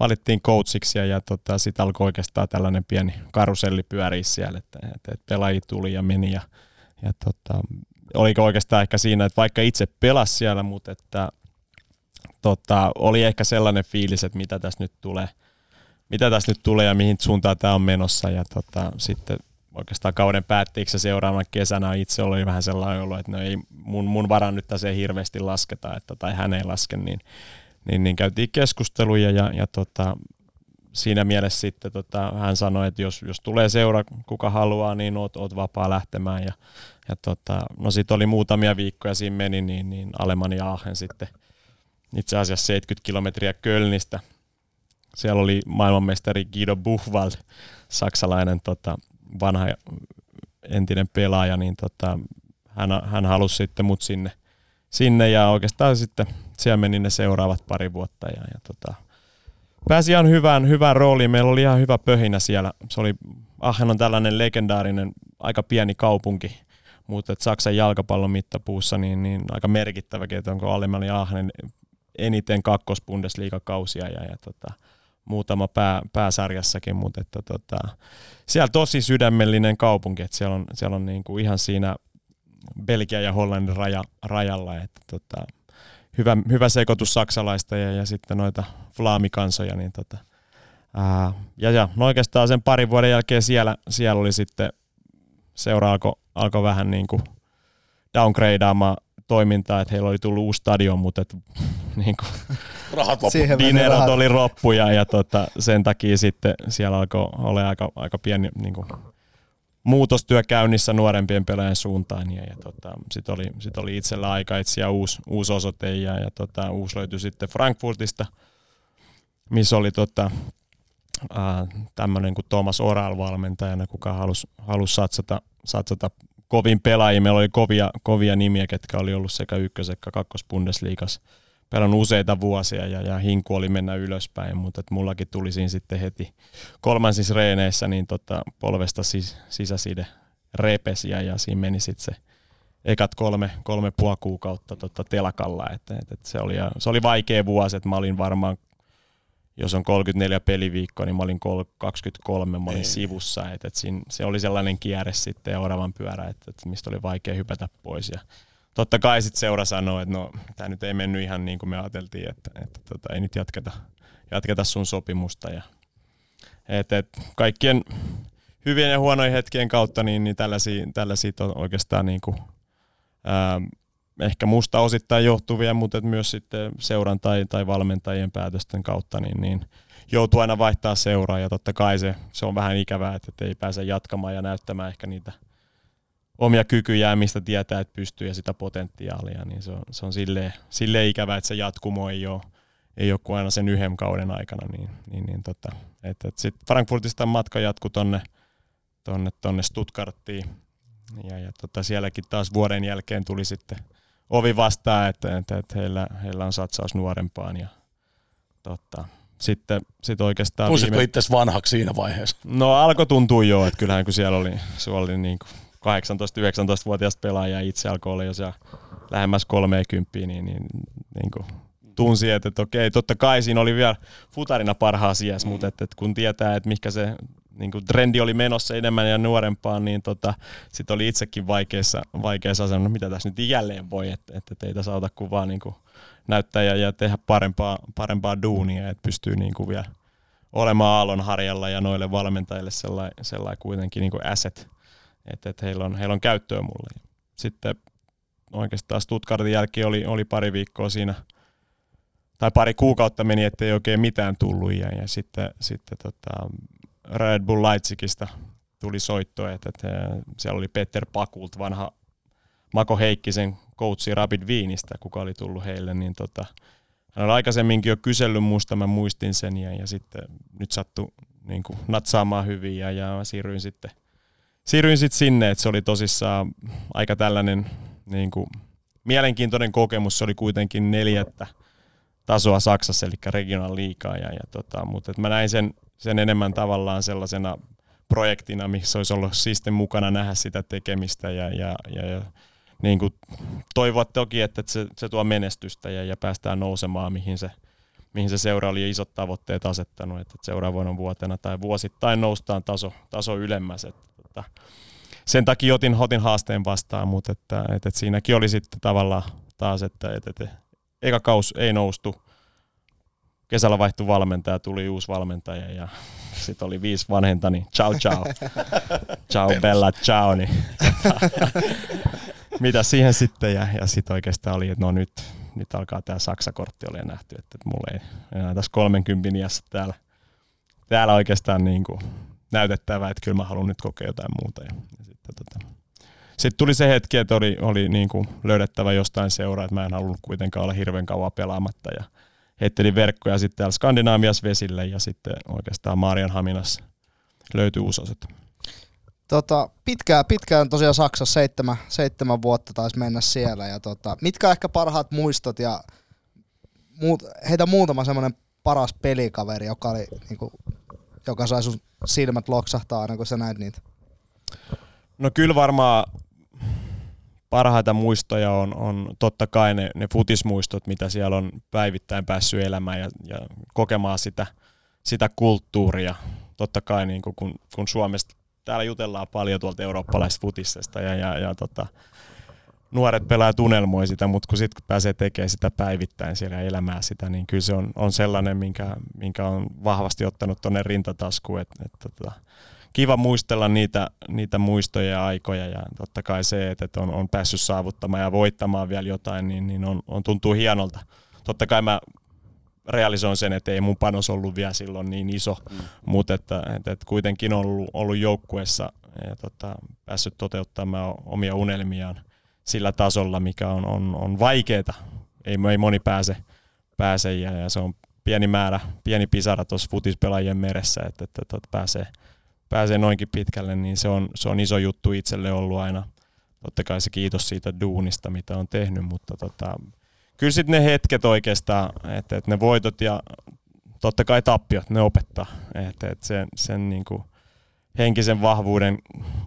valittiin coachiksi ja, ja tota, sitten alkoi oikeastaan tällainen pieni karuselli pyöriä siellä, että, että, että pelaajia tuli ja meni ja, ja tota, oliko oikeastaan ehkä siinä, että vaikka itse pelasi siellä, mutta että tota, oli ehkä sellainen fiilis, että mitä tässä nyt tulee, mitä tässä nyt tulee ja mihin suuntaan tämä on menossa ja tota, sitten oikeastaan kauden päätteeksi seuraavana kesänä itse oli vähän sellainen olo, että no ei mun, mun varan nyt tässä ei hirveästi lasketa, että, tai hän ei laske, niin niin, niin käytiin keskusteluja ja, ja tota, siinä mielessä sitten tota, hän sanoi, että jos, jos tulee seura, kuka haluaa, niin oot, oot vapaa lähtemään. Ja, ja tota, no sitten oli muutamia viikkoja siinä meni, niin, niin Aleman ja Aachen sitten itse asiassa 70 kilometriä Kölnistä. Siellä oli maailmanmestari Guido Buchwald, saksalainen tota, vanha entinen pelaaja, niin tota, hän, hän halusi sitten mut sinne, sinne ja oikeastaan sitten siellä meni ne seuraavat pari vuotta ja, ja tota, pääsi ihan hyvään, hyvään rooliin. Meillä oli ihan hyvä pöhinä siellä. Se oli, Aachen on tällainen legendaarinen, aika pieni kaupunki, mutta Saksan jalkapallon mittapuussa niin, niin aika merkittäväkin, että onko Alemanni Aachen eniten kakkosbundesliigakausia ja, ja tota, muutama pää, pääsarjassakin, mutta että tota, siellä tosi sydämellinen kaupunki, että siellä on, siellä on niin kuin ihan siinä Belgia ja Hollannin raja, rajalla, että tota, hyvä, hyvä sekoitus saksalaista ja, ja sitten noita flaamikansoja. Niin tota, ää, ja, ja no oikeastaan sen parin vuoden jälkeen siellä, siellä oli sitten, seura alkoi alko vähän niin kuin downgradeaamaan toimintaa, että heillä oli tullut uusi stadion, mutta et, niin kuin, rahat loppu. Dinerot oli loppu ja, ja tota, sen takia sitten siellä alkoi olla aika, aika pieni niin kuin, muutostyö käynnissä nuorempien pelaajien suuntaan. Ja, ja tota, sitten oli, sit oli itsellä aika etsiä uusi, uusi osoite ja, ja tota, uusi löytyi sitten Frankfurtista, missä oli tota, tämmöinen kuin Thomas Oral valmentajana, kuka halusi, halusi satsata, satsata kovin pelaajia. Meillä oli kovia, kovia nimiä, ketkä oli ollut sekä ykkös- että kakkosbundesliigassa pelannut useita vuosia ja, ja hinku oli mennä ylöspäin, mutta et mullakin tuli siinä sitten heti kolmansissa reeneissä niin tota, polvesta sis, sisäside repesi ja, ja siinä meni sitten se ekat kolme, kolme puoli kuukautta tota, telakalla, että et, et se, oli, se oli vaikea vuosi, että mä olin varmaan jos on 34 peliviikkoa, niin mä olin 23, mä olin Ei. sivussa, että et siinä, se oli sellainen kierre sitten ja oravan pyörä, että et mistä oli vaikea hypätä pois ja totta kai sitten seura sanoo, että no tämä nyt ei mennyt ihan niin kuin me ajateltiin, että, että tota, ei nyt jatketa, jatketa sun sopimusta. Ja, et, et, kaikkien hyvien ja huonojen hetkien kautta niin, niin tällaisia, tällaisia on oikeastaan niin kuin, ää, ehkä musta osittain johtuvia, mutta myös sitten seuran tai, tai valmentajien päätösten kautta niin, niin joutuu aina vaihtaa seuraa ja totta kai se, se on vähän ikävää, että ei pääse jatkamaan ja näyttämään ehkä niitä omia kykyjä, mistä tietää, että pystyy ja sitä potentiaalia, niin se on, se on silleen, silleen ikävää, että se jatkumo ei ole, ei ole kuin aina sen yhden kauden aikana. Niin, niin, niin tota, että, että sitten Frankfurtista matka jatkui tonne, tonne, tonne Stuttgarttiin ja, ja tota, sielläkin taas vuoden jälkeen tuli sitten ovi vastaan, että, että, että heillä, heillä on satsaus nuorempaan ja tota, sitten sit oikeastaan... Tunsitko viime... itse vanhaksi siinä vaiheessa? No alkoi tuntua jo, että kyllähän kun siellä oli, oli niin 18-19-vuotias pelaaja itse alkoi olla jo siellä lähemmäs 30, niin, niin, niin kuin tunsi, että, että okei, totta kai siinä oli vielä futarina parhaa sijassa, mm. mutta että, että kun tietää, että mikä se niin kuin trendi oli menossa enemmän ja nuorempaan, niin tota, sitten oli itsekin vaikeassa, vaikeassa asemassa, no mitä tässä nyt jälleen voi, että, että teitä saata kuvaa niin kuin näyttää ja, ja tehdä parempaa, parempaa duunia, että pystyy niin kuin vielä olemaan aallon harjalla ja noille valmentajille sellainen, sellainen kuitenkin niin kuin asset, että, että heillä, on, heillä on käyttöä mulle. Sitten oikeastaan Stuttgartin jälkeen oli, oli pari viikkoa siinä, tai pari kuukautta meni, ettei oikein mitään tullut, ja, ja sitten, sitten tota, Red Bull Leipzigistä tuli soitto, että, että siellä oli Peter Pakult, vanha Mako Heikkisen coachi Rapid Viinistä, kuka oli tullut heille, niin tota, hän oli aikaisemminkin jo kysellyt musta, mä muistin sen, ja, ja sitten nyt sattui niin kuin, natsaamaan hyvin, ja, ja siirryin sitten siirryin sitten sinne, että se oli tosissaan aika tällainen niin kuin, mielenkiintoinen kokemus. Se oli kuitenkin neljättä tasoa Saksassa, eli regional liikaa. Ja, ja tota, mutta mä näin sen, sen enemmän tavallaan sellaisena projektina, missä olisi ollut sitten mukana nähdä sitä tekemistä ja, ja, ja, ja niin kuin toivoa toki, että se, se tuo menestystä ja, ja päästään nousemaan, mihin se, mihin se seura oli isot tavoitteet asettanut, että seuraavana vuotena tai vuosittain noustaan taso, taso ylemmäs. Että tota, sen takia otin, otin haasteen vastaan, mutta että, että, että siinäkin oli sitten tavallaan taas, että, että, että eka kaus ei noustu, kesällä vaihtui valmentaja, tuli uusi valmentaja ja sitten oli viisi vanhenta, niin ciao ciao, ciao bella ciao, niin mitä siihen sitten? Ja, ja sitten oikeastaan oli, että no nyt, nyt alkaa tämä Saksakortti oli nähty, että, että mulla ei enää tässä 30 iässä täällä, täällä oikeastaan niin kuin näytettävä, että kyllä mä haluan nyt kokea jotain muuta. Ja, ja sitten, tota. sitten tuli se hetki, että oli, oli niin kuin löydettävä jostain seuraa, että mä en halunnut kuitenkaan olla hirveän kauan pelaamatta ja heittelin verkkoja sitten täällä Skandinaavias vesille ja sitten oikeastaan Haminas löytyi uusi Tota, pitkään, pitkään tosiaan Saksassa seitsemän, seitsemän vuotta taisi mennä siellä. Ja tota, mitkä ehkä parhaat muistot ja muut, heitä muutama semmoinen paras pelikaveri, joka oli niinku joka sai sun silmät loksahtaa aina, kun sä näit niitä? No kyllä varmaan parhaita muistoja on, on totta kai ne, ne futismuistot, mitä siellä on päivittäin päässyt elämään ja, ja kokemaan sitä, sitä kulttuuria. Totta kai niin kun, kun Suomesta täällä jutellaan paljon tuolta eurooppalaisesta futisesta ja, ja, ja tota, nuoret pelaajat unelmoi sitä, mutta kun sitten pääsee tekemään sitä päivittäin siellä elämää sitä, niin kyllä se on, on sellainen, minkä, minkä on vahvasti ottanut tuonne rintataskuun, että et, tota, kiva muistella niitä, niitä muistoja ja aikoja ja totta kai se, että on, on päässyt saavuttamaan ja voittamaan vielä jotain, niin, niin on, on, tuntuu hienolta. Totta kai mä realisoin sen, että ei mun panos ollut vielä silloin niin iso, mm. mutta että, että, että kuitenkin on ollut, ollut joukkueessa ja tota, päässyt toteuttamaan omia unelmiaan sillä tasolla, mikä on, on, on vaikeaa. Ei, ei moni pääse, pääse ja, ja se on pieni määrä, pieni pisara tuossa futispelaajien meressä, että, että, että, että pääsee, pääsee noinkin pitkälle, niin se on, se on iso juttu itselle ollut aina. Totta kai se kiitos siitä duunista, mitä on tehnyt, mutta tota, kyllä sitten ne hetket oikeastaan, että, että ne voitot ja totta kai tappiot, ne opettaa. Että, että sen, sen niin kuin, henkisen vahvuuden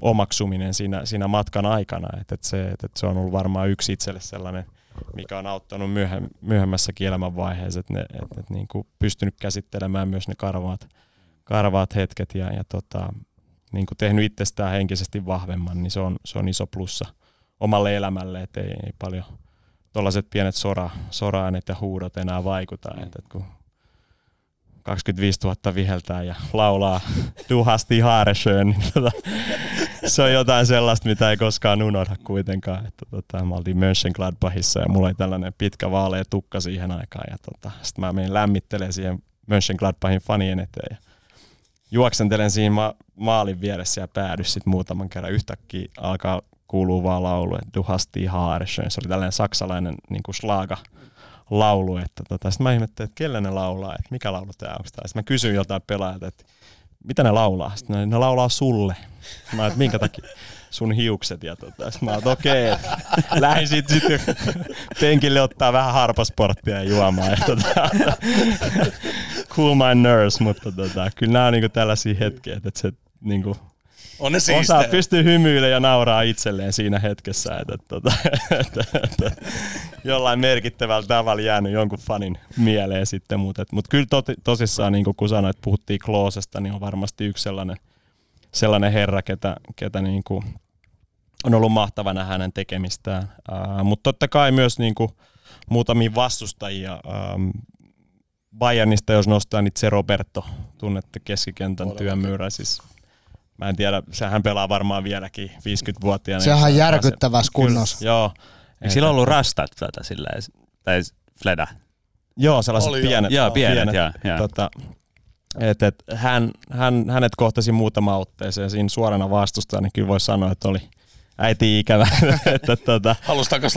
omaksuminen siinä, siinä matkan aikana. Että et se, et, et se on ollut varmaan yksi itselle sellainen, mikä on auttanut myöhem, myöhemmässäkin elämänvaiheessa, että et, et, et niin kuin pystynyt käsittelemään myös ne karvaat, karvaat hetket ja, ja tota, niin kuin tehnyt itsestään henkisesti vahvemman, niin se on, se on iso plussa omalle elämälle, että ei, ei paljon tuollaiset pienet sora, sora-äänet ja huudot enää vaikuta. Että, kun 25 000 viheltää ja laulaa Du hast niin tota, se on jotain sellaista, mitä ei koskaan unohda kuitenkaan. Että, tota, mä oltiin Mönchengladbachissa ja mulla oli tällainen pitkä vaalea tukka siihen aikaan. Ja tota, sitten mä menin lämmittelemään siihen Mönchengladbachin fanien eteen. Ja juoksentelen siinä ma- maalin vieressä ja päädy sitten muutaman kerran. Yhtäkkiä alkaa kuuluu vaan laulu, että Du hast. Se oli tällainen saksalainen niin kuin slaga laulu. Että tota, sitten mä ihmettelin, että kelle ne laulaa, että mikä laulu tämä on. Sitten mä kysyin jotain pelaajalta, että mitä ne laulaa? Sitten ne, ne laulaa sulle. Mä että minkä takia? sun hiukset. Ja tota, sitten mä että okei, okay. lähdin sitten sit penkille ottaa vähän harpasporttia ja juomaan. Ja tota, cool my nerves, mutta tota, kyllä nämä on niinku tällaisia hetkiä, että se niinku, on ne Osaa pystyy hymyilemään ja nauraa itselleen siinä hetkessä, että, että, että, että jollain merkittävällä tavalla jäänyt jonkun fanin mieleen sitten, mutta, mutta kyllä to, tosissaan, niin kun sanoit, että puhuttiin Kloosesta, niin on varmasti yksi sellainen, sellainen herra, ketä, ketä niin kuin on ollut mahtava nähdä hänen tekemistään. Mutta totta kai myös niin kuin muutamia vastustajia. Um, Bayernista, jos nostaa, niin se Roberto, tunnette keskikentän työmyyrä, siis Mä en tiedä, sehän pelaa varmaan vieläkin 50-vuotiaana. Sehän on järkyttävässä kunnossa. Kyllä, joo. Eikö sillä ollut rastat tätä silleen, tai fleda? Joo, sellaiset Oli pienet. Joo, pienet, pienet joo, joo. Tota, et, et, hän, hän, hänet kohtasi muutama otteeseen siinä suorana vastusta, niin kyllä voisi sanoa, että oli äiti ikävä. että, tota, Halus takas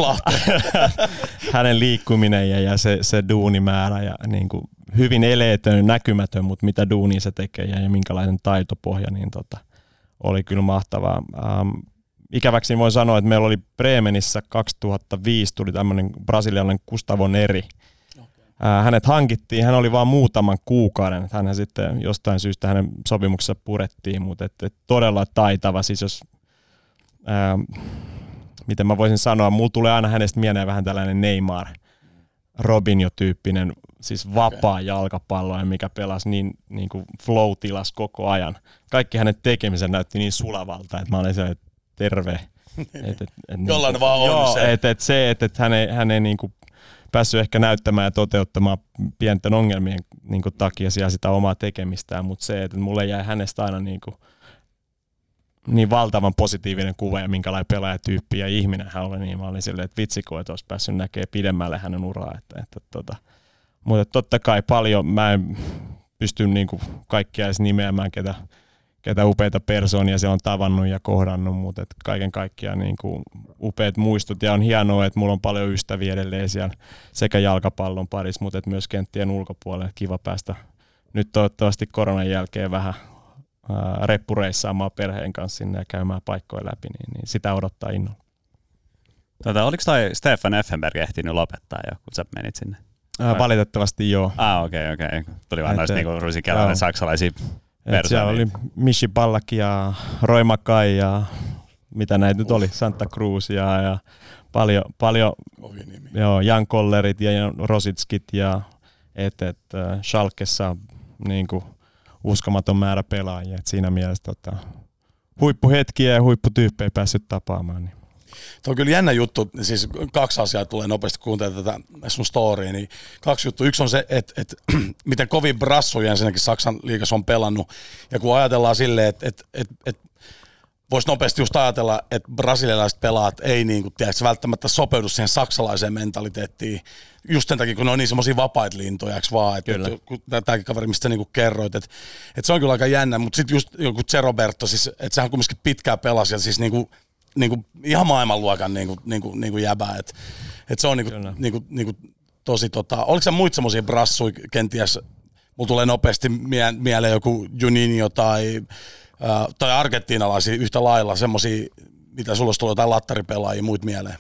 hänen liikkuminen ja, ja se, se duunimäärä ja niin kuin, hyvin eleetön, näkymätön, mutta mitä duunia se tekee ja, ja minkälainen taitopohja, niin tota, oli kyllä mahtavaa. Ähm, ikäväksi voin sanoa, että meillä oli Bremenissä 2005 tuli tämmöinen brasilialainen Gustavo Neri. Äh, hänet hankittiin, hän oli vain muutaman kuukauden, hän sitten jostain syystä hänen sopimuksessa purettiin, mutta et, et todella taitava, siis jos, ähm, miten mä voisin sanoa, mulla tulee aina hänestä mieleen vähän tällainen Neymar, Robinho-tyyppinen, siis vapaa okay. jalkapallo, mikä pelasi niin, niin kuin flow-tilas koko ajan. Kaikki hänen tekemisen näytti niin sulavalta, että mä olin se, että terve. et, et, et, Jollain niin, vaan on joo, se. Että et se, että et hän ei, hän ei niin kuin päässyt ehkä näyttämään ja toteuttamaan pienten ongelmien niin kuin takia sitä omaa tekemistään, mutta se, että mulle jäi hänestä aina niin kuin, niin valtavan positiivinen kuva ja minkälainen pelaajatyyppi ja ihminen hän oli, niin mä olin silleen, että vitsiko, että olisi päässyt näkemään pidemmälle hänen uraa. Että, että, tota. Mutta totta kai paljon, mä en pysty niin kuin kaikkia edes nimeämään, ketä, ketä upeita persoonia se on tavannut ja kohdannut, mutta et kaiken kaikkiaan niin kuin upeat muistut ja on hienoa, että mulla on paljon ystäviä edelleen siellä sekä jalkapallon parissa, mutta myös kenttien ulkopuolelle. Kiva päästä nyt toivottavasti koronan jälkeen vähän reppureissaamaan perheen kanssa sinne ja käymään paikkoja läpi, niin, niin sitä odottaa innolla. Tota, oliko toi Stefan Effenberg ehtinyt lopettaa jo, kun sä menit sinne? Ää, valitettavasti joo. Ah, okei, okay, okei. Okay. Tuli vaan noista niinku rusikelainen saksalaisia Siellä oli Michi Ballack ja Roy Makai ja mitä näitä nyt oli, Santa Cruz ja, ja paljon, paljon joo, Jan Kollerit ja Rositskit ja et, et, äh, Schalkessa niin kuin, uskomaton määrä pelaajia. Et siinä mielessä tota, huippuhetkiä ja huipputyyppejä päässyt tapaamaan. Niin. Tuo on kyllä jännä juttu, siis kaksi asiaa tulee nopeasti kuuntelemaan tätä sun storya, niin kaksi juttua. Yksi on se, että, että miten kovin brassuja ensinnäkin Saksan liigassa on pelannut, ja kun ajatellaan silleen, että, että, että, että voisi nopeasti just ajatella, että brasilialaiset pelaat ei niin kuin, tiedätkö, välttämättä sopeudu siihen saksalaiseen mentaliteettiin, just sen takia, kun ne on niin semmoisia vapaita lintoja, eikö vaan, että, että kun tämäkin kaveri, mistä niinku kerroit, että, että se on kyllä aika jännä, mutta sitten just joku Roberto, siis, että sehän kumminkin pitkään pelasi ja siis niinku, niinku ihan maailmanluokan niinku, niinku, niinku jäbä, että, että se on niinku, niinku, niinku, tosi tota, oliko se muita semmoisia brassuja kenties, mulla tulee nopeasti mie- mieleen joku Juninho tai, äh, tai argentiinalaisia yhtä lailla, semmoisia, mitä sulla olisi tullut jotain lattaripelaajia muut mieleen?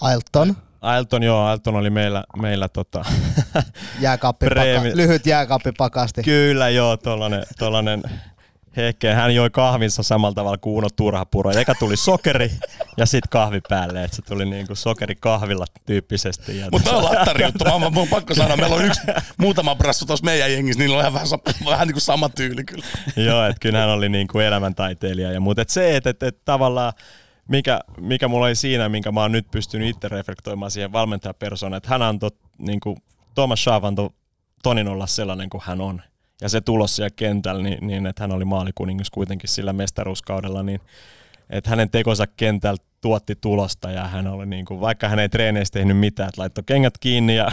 Ailton. Ailton, joo, Ailton oli meillä, meillä tota, jääkaappipaka, lyhyt jääkaappipakasti. Kyllä, joo, tollanen, tollanen Hekke, hän joi kahvinsa samalla tavalla kuin Uno Turhapuro. Eka tuli sokeri ja sitten kahvi päälle, että se tuli niinku sokeri kahvilla tyyppisesti. Mutta on lattari juttu. Mä, mä, mä, on pakko sanoa, meillä on yksi muutama brassu tuossa meidän jengissä, niillä on ihan vähän, vähän niin kuin sama tyyli kyllä. Joo, että kyllä hän oli niinku elämäntaiteilija. Ja, mutta et se, että et, et tavallaan mikä, mikä mulla oli siinä, minkä mä oon nyt pystynyt itse reflektoimaan siihen valmentajapersonaan, että hän antoi, niinku, Thomas Schaaf antoi Tonin olla sellainen kuin hän on. Ja se tulos siellä kentällä, niin, niin että hän oli maalikuningas kuitenkin sillä mestaruuskaudella, niin että hänen tekonsa kentällä tuotti tulosta ja hän oli niin kuin, vaikka hän ei treeneistä tehnyt mitään, että laittoi kengät kiinni ja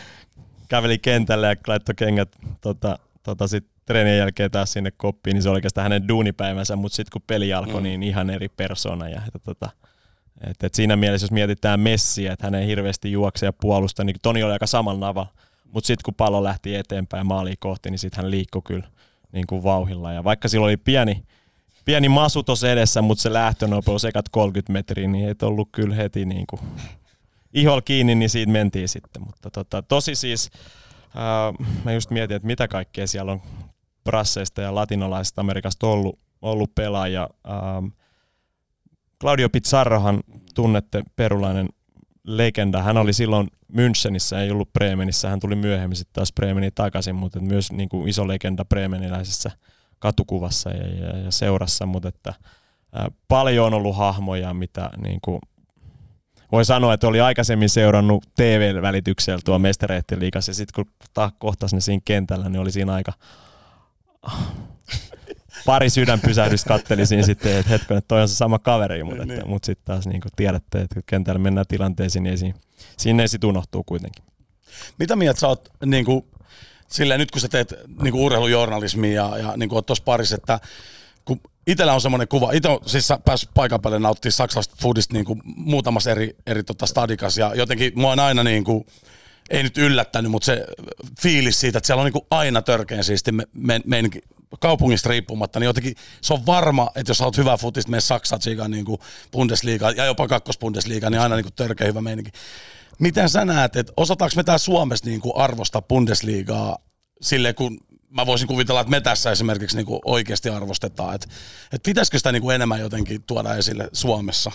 käveli kentälle ja laittoi kengät tota, tota sit treenien jälkeen taas sinne koppiin, niin se oli oikeastaan hänen duunipäivänsä, mutta sitten kun peli alkoi, mm. niin ihan eri persona. Ja, että, tota, et, et siinä mielessä, jos mietitään Messiä, että hän ei hirveästi juokse ja puolusta, niin Toni oli aika samalla nava, mutta sitten kun pallo lähti eteenpäin maaliin kohti, niin sitten hän liikkui kyllä niin kuin vauhilla. Ja vaikka sillä oli pieni, pieni masu tuossa edessä, mutta se lähtönopeus ekat 30 metriä, niin ei ollut kyllä heti niin kuin ihol kiinni, niin siitä mentiin sitten. Mutta tota, tosi siis, äh, mä just mietin, että mitä kaikkea siellä on brasseista ja latinalaisesta Amerikasta ollut, ollut pelaaja. Ähm, Claudio Pizarrohan tunnette perulainen legenda. Hän oli silloin Münchenissä, ei ollut Bremenissä. Hän tuli myöhemmin sitten taas Bremeniin takaisin, mutta myös niin kuin iso legenda bremeniläisessä katukuvassa ja, ja, ja seurassa. Mutta että, ää, paljon on ollut hahmoja, mitä niin kuin, voi sanoa, että oli aikaisemmin seurannut TV-välityksellä tuo mestareiden liigassa ja sitten kun kohtasi ne siinä kentällä, niin oli siinä aika pari sydänpysähdystä katteli siinä sitten, että hetken, että toi on se sama kaveri, mutta, niin. mutta sitten taas niin kuin tiedätte, että kentällä mennään tilanteisiin, niin siinä, siinä ei sitten unohtuu kuitenkin. Mitä mieltä sä oot, niin kuin, silleen, nyt kun sä teet niin kuin urheilujournalismia ja, ja niin kuin oot tuossa parissa, että kun itsellä on semmoinen kuva, itse on siis päässyt paikan päälle nauttimaan saksalaista foodista niin kuin muutamassa eri, eri tota stadikas ja jotenkin mua on aina niin kuin, ei nyt yllättänyt, mutta se fiilis siitä, että siellä on niin kuin aina törkeän siisti me, me, meininki kaupungista riippumatta, niin jotenkin se on varma, että jos haluat hyvää futista, mene Saksa, Tsigan, niin Bundesliga ja jopa kakkosbundesliga, niin aina niin kuin törkeä hyvä meininki. Miten sä näet, että osataanko me täällä Suomessa niin kuin arvostaa Bundesligaa silleen, kun mä voisin kuvitella, että me tässä esimerkiksi niin kuin oikeasti arvostetaan, että, että pitäisikö sitä niin kuin enemmän jotenkin tuoda esille Suomessa?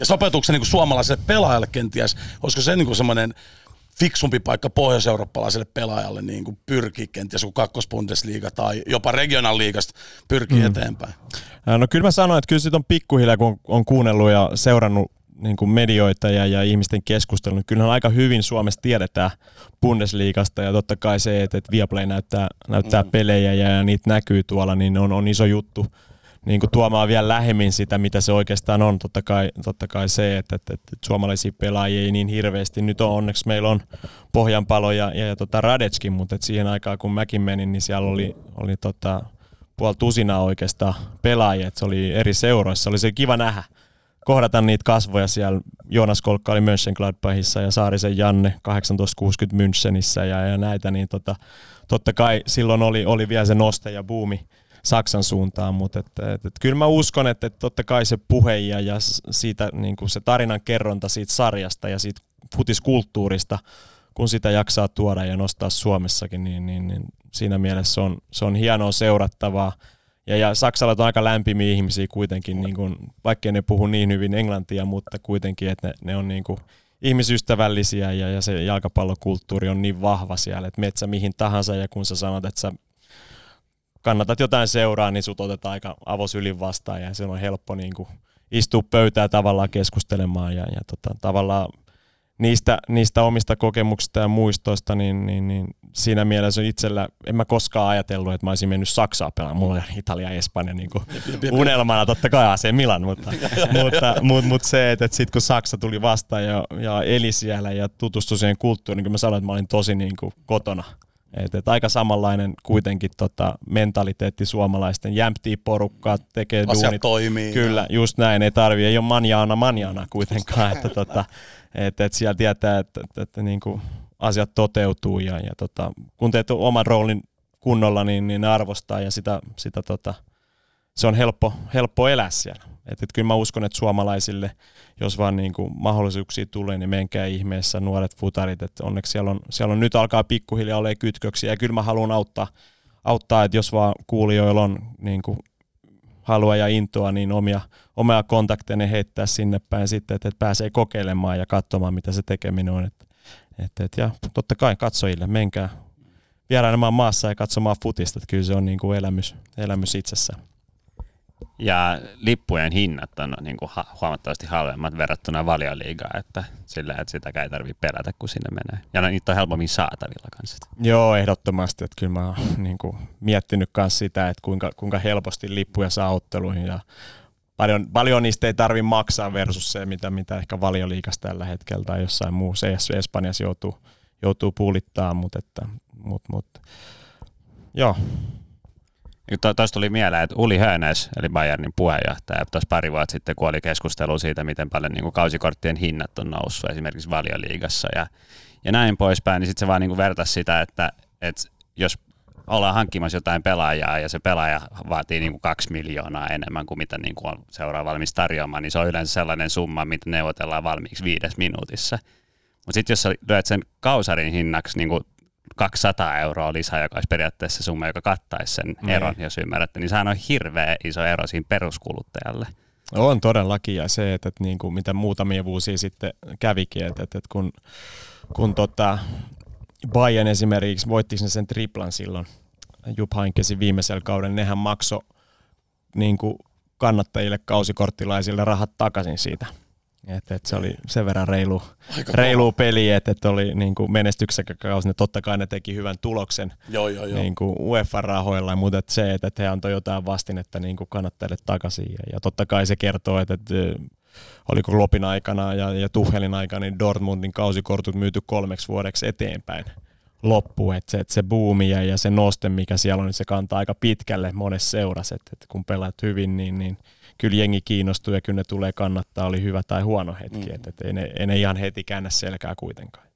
Ja sopetuksen niin kuin suomalaiselle pelaajalle kenties, olisiko se niin kuin semmoinen fiksumpi paikka pohjois-eurooppalaiselle pelaajalle niin kuin pyrkii kenties kuin kakkosbundesliiga tai jopa regionalliigasta pyrkii mm. eteenpäin? No kyllä mä sanoin, että kyllä siitä on pikkuhiljaa, kun on kuunnellut ja seurannut niin kuin medioita ja, ja ihmisten keskustelun, niin kyllähän aika hyvin Suomessa tiedetään Bundesliigasta ja totta kai se, että, että Viaplay näyttää, näyttää mm. pelejä ja, ja niitä näkyy tuolla, niin on, on iso juttu niin kuin tuomaan vielä lähemmin sitä, mitä se oikeastaan on. Totta kai, totta kai se, että, että, että suomalaisia pelaajia ei niin hirveästi. Nyt on onneksi meillä on Pohjanpalo ja, ja, ja tota Radetskin, mutta et siihen aikaan kun mäkin menin, niin siellä oli, oli tota, puoli tusinaa oikeastaan pelaajia, että se oli eri seuroissa. Oli se kiva nähdä, kohdata niitä kasvoja siellä. Joonas Kolkka oli Mönchengladbachissa ja Saarisen Janne 1860 Münchenissä ja, ja näitä, niin tota, totta kai silloin oli, oli vielä se noste ja buumi Saksan suuntaan, mutta et, et, et, kyllä mä uskon, että et totta kai se puhe ja, ja siitä, niin kuin se tarinan kerronta siitä sarjasta ja siitä futiskulttuurista, kun sitä jaksaa tuoda ja nostaa Suomessakin, niin, niin, niin siinä mielessä se on, se on hienoa seurattavaa. Ja, ja Saksalla on aika lämpimiä ihmisiä kuitenkin, niin kuin, vaikkei ne puhu niin hyvin englantia, mutta kuitenkin, että ne, ne on niin kuin ihmisystävällisiä ja, ja se jalkapallokulttuuri on niin vahva siellä, että metsä mihin tahansa ja kun sä sanot, että sä kannatat jotain seuraa, niin sut otetaan aika avosylin vastaan ja se on helppo niin kuin istua pöytää tavallaan keskustelemaan ja, ja tota, tavallaan niistä, niistä omista kokemuksista ja muistoista, niin, niin, niin siinä mielessä itsellä, en mä koskaan ajatellut, että mä olisin mennyt Saksaa pelaamaan. Mulla oli Italia ja Espanja niin kuin unelmana, totta kai AC Milan, mutta, mutta, mutta, mutta se, että, että sitten kun Saksa tuli vastaan ja, ja eli siellä ja tutustui siihen kulttuuriin, niin kuin mä sanoin, että mä olin tosi niin kuin kotona et, et aika samanlainen kuitenkin tota, mentaliteetti suomalaisten. Jämptii porukkaa, tekee Asiat duunit. toimii. Kyllä, ja. just näin. Ei tarvi, ei ole manjaana manjaana kuitenkaan. että tota, et, et siellä tietää, että, että, että niin kuin asiat toteutuu ja, ja tota, kun teet oman roolin kunnolla, niin, niin ne arvostaa ja sitä, sitä tota, se on helppo, helppo elää siellä. Et, et kyllä mä uskon, että suomalaisille, jos vaan niin kuin mahdollisuuksia tulee, niin menkää ihmeessä nuoret futarit. Et onneksi siellä on, siellä on nyt alkaa pikkuhiljaa olla kytköksiä ja kyllä mä haluan auttaa, auttaa, että jos vaan kuulijoilla on niin kuin halua ja intoa, niin omia, omia kontakteja heittää sinne päin sitten, että, että pääsee kokeilemaan ja katsomaan, mitä se tekeminen on. Että, että, että, ja totta kai katsojille, menkää vierailemaan maassa ja katsomaan futista, että kyllä se on niin kuin elämys, elämys itsessään. Ja lippujen hinnat on niin kuin huomattavasti halvemmat verrattuna valioliigaan, että sillä että sitä ei tarvitse pelätä, kun sinne menee. Ja niitä on helpommin saatavilla kanssa. Joo, ehdottomasti. Että kyllä mä oon niin kuin, miettinyt myös sitä, että kuinka, kuinka helposti lippuja saa otteluihin ja paljon, paljon niistä ei tarvi maksaa versus se, mitä, mitä ehkä valioliikassa tällä hetkellä tai jossain muussa. Espanjassa joutuu, joutuu puulittaa, mutta, että, mutta, mutta joo, Tuosta tuli mieleen, että Uli Hönes, eli Bayernin puheenjohtaja, tuossa pari vuotta sitten, kun oli keskustelu siitä, miten paljon niin kuin kausikorttien hinnat on noussut esimerkiksi valioliigassa ja, ja näin poispäin, niin sitten se vaan niin kuin vertaisi sitä, että, että jos ollaan hankkimassa jotain pelaajaa ja se pelaaja vaatii niin kuin kaksi miljoonaa enemmän kuin mitä niin kuin on seuraa valmis tarjoamaan, niin se on yleensä sellainen summa, mitä neuvotellaan valmiiksi viides minuutissa. Mutta sitten jos sä lyöt sen kausarin hinnaksi niin kuin 200 euroa lisää, joka olisi periaatteessa se summa, joka kattaisi sen niin. eron, jos ymmärrätte, niin sehän on hirveä iso ero siinä peruskuluttajalle. On todellakin, ja se, että, että niin kuin mitä muutamia vuosia sitten kävikin, että, että kun, kun tota Bayern esimerkiksi voitti sen triplan silloin Jupp Hainkesin viimeisellä kaudella, nehän maksoi niin kuin kannattajille kausikorttilaisille rahat takaisin siitä et, et se oli sen verran reilu, reilu peli, että et oli niin kuin menestyksekä kausi. Ne totta kai ne teki hyvän tuloksen joo, joo, joo. Niin kuin UEFA-rahoilla, mutta et se, että et he antoi jotain vastinetta niin kuin kannattajille takaisin. Ja, ja totta kai se kertoo, että et, oliko Lopin aikana ja, ja Tuhelin aikana, niin Dortmundin kausikortut myyty kolmeksi vuodeksi eteenpäin loppu, että se, että se buumi ja, ja se noste, mikä siellä on, niin se kantaa aika pitkälle monessa seurassa, että, että kun pelaat hyvin, niin, niin kyllä jengi kiinnostuu ja kyllä ne tulee kannattaa, oli hyvä tai huono hetki, mm. että, että ei, ne, ei ne ihan heti käännä selkää kuitenkaan.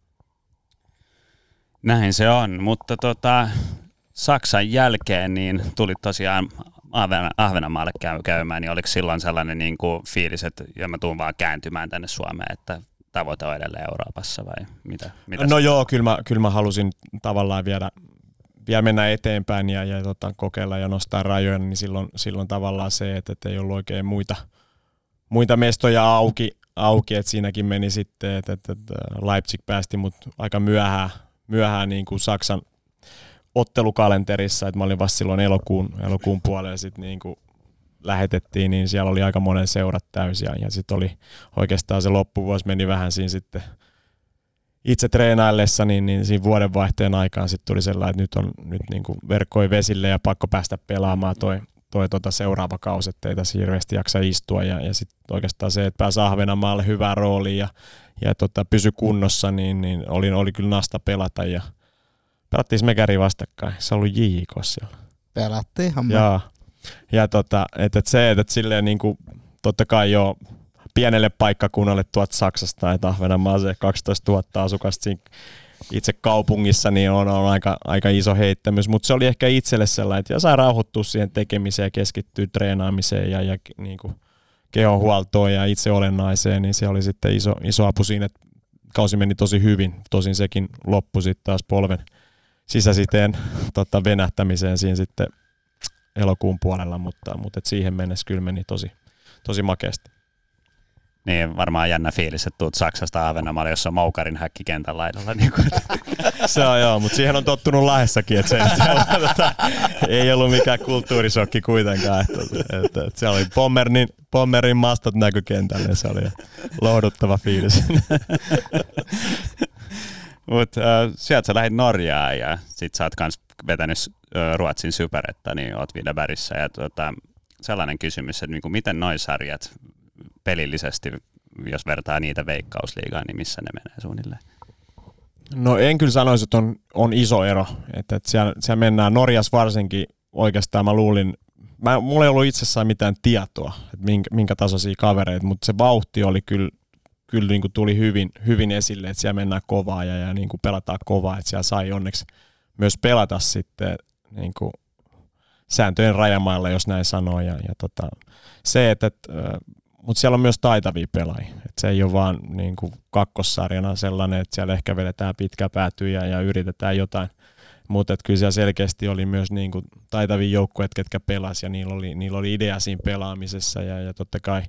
Näin se on, mutta tota, Saksan jälkeen niin tuli tosiaan Ahven, Ahvenanmaalle käymään, niin oliko silloin sellainen niin kuin fiilis, että ja mä tuun vaan kääntymään tänne Suomeen, että tavoite on edelleen Euroopassa vai mitä? mitä no joo, kyllä mä, kyllä mä halusin tavallaan viedä, vielä mennä eteenpäin ja, ja tota, kokeilla ja nostaa rajoja, niin silloin, silloin tavallaan se, että, että ei ollut oikein muita, muita mestoja auki, auki että siinäkin meni sitten, että, että, että Leipzig päästi mut aika myöhään, myöhään niin kuin Saksan ottelukalenterissa, että mä olin vasta silloin elokuun, elokuun puolella sitten niin kuin lähetettiin, niin siellä oli aika monen seurat täysiä ja sitten oli oikeastaan se loppuvuosi meni vähän siinä sitten itse treenaillessa, niin, niin siinä vuodenvaihteen aikaan sitten tuli sellainen, että nyt on nyt niin kuin verkkoi vesille ja pakko päästä pelaamaan toi, toi tota seuraava kausi, ettei tässä hirveästi jaksa istua ja, ja sitten oikeastaan se, että pääsi Ahvenanmaalle hyvään rooliin ja, ja tota, pysy kunnossa, niin, niin oli, oli kyllä nasta pelata ja pelattiin Mekäri vastakkain. Se oli JJK siellä. Pelattiinhan me. Ja, ja tota, että et se, että et silleen niin kuin, totta kai jo pienelle paikkakunnalle tuot Saksasta, että Ahvenanmaa se 12 000 asukasta siinä itse kaupungissa, niin on, on aika, aika iso heittämys, mutta se oli ehkä itselle sellainen, että sai rauhoittua siihen tekemiseen ja keskittyä treenaamiseen ja, ja niin kuin kehonhuoltoon ja itse olennaiseen, niin se oli sitten iso, iso apu siinä, että kausi meni tosi hyvin. Tosin sekin loppui sitten taas polven sisäsiteen tota, venähtämiseen siinä sitten elokuun puolella, mutta, mutta et siihen mennessä kyllä meni tosi, tosi makeasti. Niin, varmaan jännä fiilis, että tuut Saksasta Ahvenanmaalle, jossa on Moukarin häkki kentän laidalla. Niin kuin. se on joo, mutta siihen on tottunut Lahdessakin, että se tota, ei ollut mikään kulttuurisokki kuitenkaan. Että, että, että se oli Pommerin, Pommerin mastot näkykentälle, se oli lohduttava fiilis. Mutta äh, sieltä sä lähdit Norjaan ja sit sä oot kans vetänyt äh, Ruotsin superetta, niin oot Videbergissä. Ja tota, sellainen kysymys, että niinku, miten noin sarjat pelillisesti, jos vertaa niitä veikkausliigaan, niin missä ne menee suunnilleen? No en kyllä sanoisi, että on, on iso ero. Että, että siellä, siellä mennään Norjas varsinkin oikeastaan, mä luulin, mä, mulla ei ollut itsessään mitään tietoa, että minkä, minkä tasoisia kavereita, mutta se vauhti oli kyllä, kyllä niin kuin tuli hyvin, hyvin esille, että siellä mennään kovaa ja, ja niin kuin pelataan kovaa, että siellä sai onneksi myös pelata sitten niin kuin sääntöjen rajamailla, jos näin sanoo. Ja, ja tota, se, että, että mutta siellä on myös taitavia pelaajia. Et se ei ole vaan niin kuin kakkossarjana sellainen, että siellä ehkä vedetään pitkä päätyjä ja yritetään jotain, mutta kyllä siellä selkeästi oli myös niin kuin taitavia joukkueet, ketkä pelas ja niillä oli, niillä oli idea siinä pelaamisessa ja, ja totta kai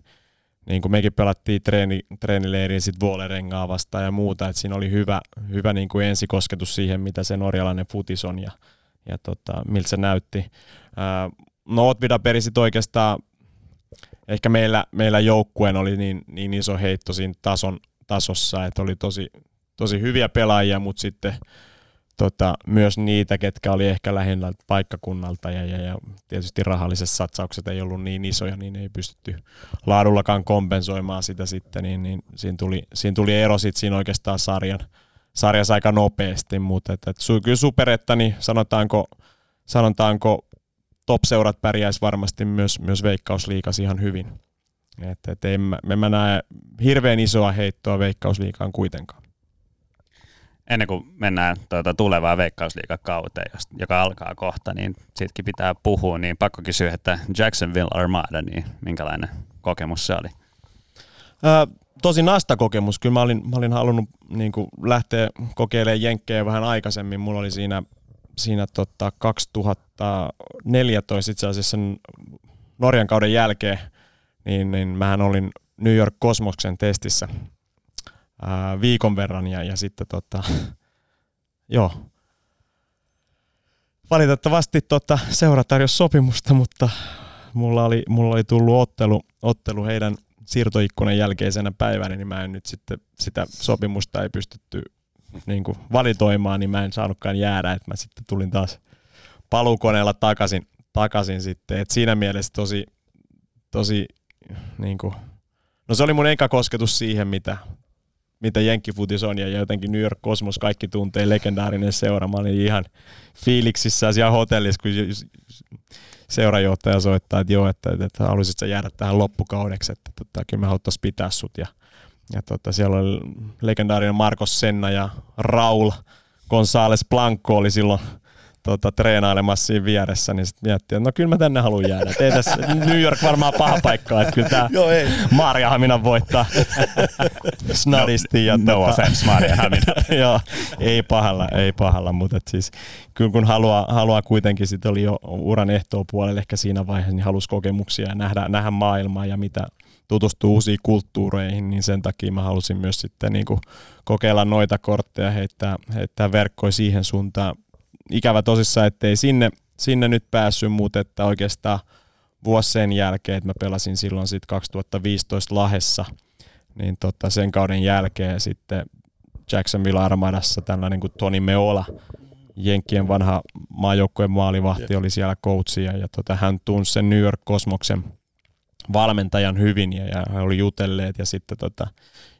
niin kuin mekin pelattiin treeni, treenileiriin sitten Vuolerengaa vastaan ja muuta, että siinä oli hyvä, hyvä niin kuin ensikosketus siihen, mitä se norjalainen futis on ja, ja tota, miltä se näytti. No Otvida perisit oikeastaan, ehkä meillä, meillä joukkueen oli niin, niin iso heitto siinä tason, tasossa, että oli tosi, tosi hyviä pelaajia, mutta sitten tota, myös niitä, ketkä oli ehkä lähinnä paikkakunnalta ja, ja, ja tietysti rahalliset satsaukset ei ollut niin isoja, niin ei pystytty laadullakaan kompensoimaan sitä sitten, niin, niin siinä, tuli, siinä tuli ero sitten siinä oikeastaan sarjan, sarjassa aika nopeasti, mutta et, et, kyllä super, että niin sanotaanko, sanotaanko top-seurat pärjäisi varmasti myös, myös veikkausliikas ihan hyvin. Et, et en, mä, en mä näe hirveän isoa heittoa veikkausliikaan kuitenkaan ennen kuin mennään tuota tulevaan veikkausliikakauteen, joka alkaa kohta, niin siitäkin pitää puhua, niin pakko kysyä, että Jacksonville Armada, niin minkälainen kokemus se oli? Ää, tosi nasta kokemus. Kyllä mä olin, mä olin halunnut niin lähteä kokeilemaan jenkkejä vähän aikaisemmin. Mulla oli siinä, siinä tota, 2014 itse asiassa Norjan kauden jälkeen, niin, niin mähän olin New York Cosmoksen testissä ää, viikon verran ja, ja sitten tota, joo. Valitettavasti tota, seura tarjosi sopimusta, mutta mulla oli, mulla oli tullut ottelu, ottelu heidän siirtoikkunan jälkeisenä päivänä, niin mä en nyt sitten sitä sopimusta ei pystytty niin kuin valitoimaan, niin mä en saanutkaan jäädä, että mä sitten tulin taas palukoneella takaisin, takaisin sitten. Et siinä mielessä tosi, tosi niin kuin, no se oli mun eka kosketus siihen, mitä mitä Jenkkifutis on ja jotenkin New York Cosmos kaikki tuntee legendaarinen seura. Mä olin ihan fiiliksissä siellä hotellissa, kun seurajohtaja soittaa, että joo, että, että haluaisit sä jäädä tähän loppukaudeksi, että tota, kyllä me haluttaisiin pitää sut. Ja, ja tota, siellä oli legendaarinen Marcos Senna ja Raul González Blanco oli silloin tota, treenailemassa siinä vieressä, niin sitten miettii, että no kyllä mä tänne haluan jäädä. Et ei tässä New York varmaan paha paikka, että kyllä tämä Maria Hamina voittaa snadisti. Ja no, no tota, offense Maria Hamina. joo, ei pahalla, ei pahalla, mutta et siis kyllä kun haluaa, haluaa kuitenkin, sitten oli jo uran puolelle ehkä siinä vaiheessa, niin halusi kokemuksia ja nähdä, nähdä maailmaa ja mitä tutustua uusiin kulttuureihin, niin sen takia mä halusin myös sitten niin kuin kokeilla noita kortteja, heittää, heittää verkkoja siihen suuntaan, ikävä tosissaan, ettei sinne, sinne nyt päässyt, mutta että oikeastaan vuosi sen jälkeen, että mä pelasin silloin sitten 2015 Lahessa, niin tota sen kauden jälkeen sitten Jacksonville Armadassa tällainen kuin Toni Meola, Jenkkien vanha maajoukkueen maalivahti oli siellä coachia ja tota, hän tunsi sen New York Cosmoksen valmentajan hyvin ja, ja he oli jutelleet ja sitten tota,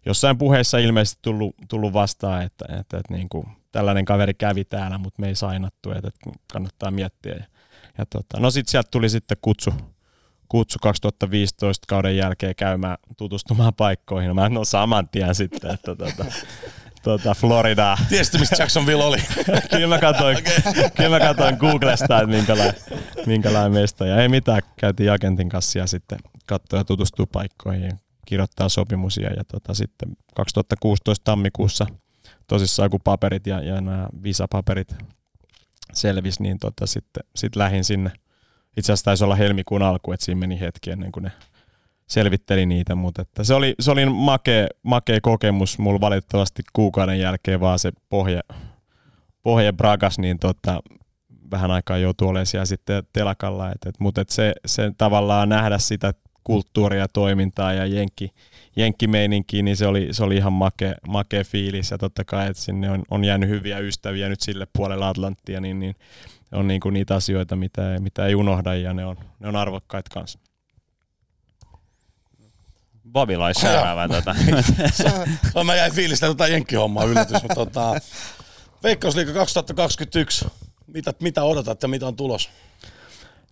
jossain puheessa ilmeisesti tullut, tullut vastaan, että, että, että, että niin kuin tällainen kaveri kävi täällä, mutta me ei sainattu, että kannattaa miettiä. Ja, ja tota, no sitten sieltä tuli sitten kutsu, kutsu 2015 kauden jälkeen käymään tutustumaan paikkoihin. Mä en ole saman tien sitten, että tota, tota Floridaa. Tiesitkö, mistä Jacksonville oli? kyllä, mä katsoin, okay. kyllä mä katsoin Googlesta, että minkälainen, minkälainen mesta. Ja ei mitään, käytiin agentin kanssa ja sitten katsoa ja tutustua paikkoihin ja kirjoittaa sopimusia. Ja tota, sitten 2016 tammikuussa – tosissaan kun paperit ja, ja nämä visapaperit selvisi, niin tota, sitten sit lähin sinne. Itse asiassa taisi olla helmikuun alku, että siinä meni hetki ennen kuin ne selvitteli niitä, mutta että se oli, se oli makea, makea kokemus. Mulla valitettavasti kuukauden jälkeen vaan se pohje, pohje bragas, niin tota, vähän aikaa joutuu olemaan siellä sitten telakalla. Et, et, mutta et se, se tavallaan nähdä sitä kulttuuria ja toimintaa ja jenkki, jenkkimeininkiin, niin se oli, se oli ihan make, make fiilis. Ja totta kai, että sinne on, on jäänyt hyviä ystäviä nyt sille puolelle Atlanttia, niin, niin on niin kuin niitä asioita, mitä, mitä ei unohda ja ne on, ne on arvokkaita kanssa. Bobi lais seuraava. tota. no, mä jäin fiilistä tota jenkkihommaa yllätys, mutta tota, Veikkausliiga 2021, mitä, mitä odotat ja mitä on tulos?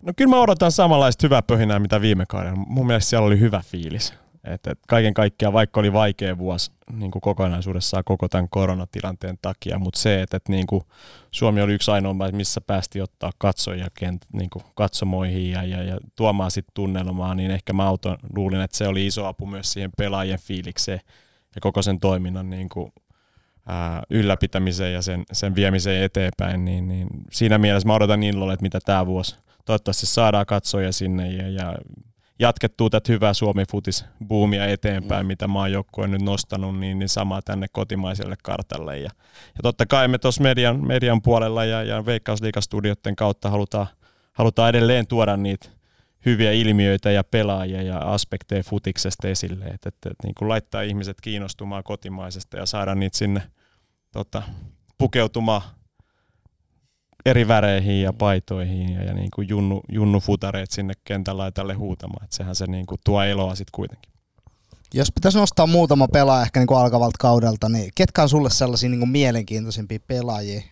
No kyllä mä odotan samanlaista hyvää pöhinää, mitä viime kaudella. Mun mielestä siellä oli hyvä fiilis. Et, et kaiken kaikkiaan, vaikka oli vaikea vuosi niin kuin kokonaisuudessaan koko tämän koronatilanteen takia, mutta se, että et, niin kuin Suomi oli yksi ainoa missä päästi ottaa katsojia kent, niin kuin katsomoihin ja, ja, ja tuomaan sitten tunnelmaa, niin ehkä mä auton, luulin, että se oli iso apu myös siihen pelaajien fiilikseen ja koko sen toiminnan niin kuin, ää, ylläpitämiseen ja sen, sen viemiseen eteenpäin, niin, niin siinä mielessä mä odotan innolla, että mitä tämä vuosi toivottavasti saadaan katsoja sinne ja, ja jatkettua tätä hyvää Suomi futis boomia eteenpäin, mm. mitä maajoukkue on nyt nostanut, niin, niin sama tänne kotimaiselle kartalle. Ja, ja totta kai me tuossa median, median puolella ja, ja Veikkausliikastudioiden kautta halutaan, halutaan edelleen tuoda niitä hyviä ilmiöitä ja pelaajia ja aspekteja futiksesta esille, että, että, että niin kuin laittaa ihmiset kiinnostumaan kotimaisesta ja saada niitä sinne tota, pukeutumaan eri väreihin ja paitoihin ja, ja niin kuin junnu, junnu futareet sinne kentän laitalle huutamaan. Että sehän se niin kuin tuo eloa sitten kuitenkin. Jos pitäisi nostaa muutama pelaaja ehkä niin kuin alkavalta kaudelta, niin ketkä on sulle sellaisia niin kuin mielenkiintoisimpia pelaajia?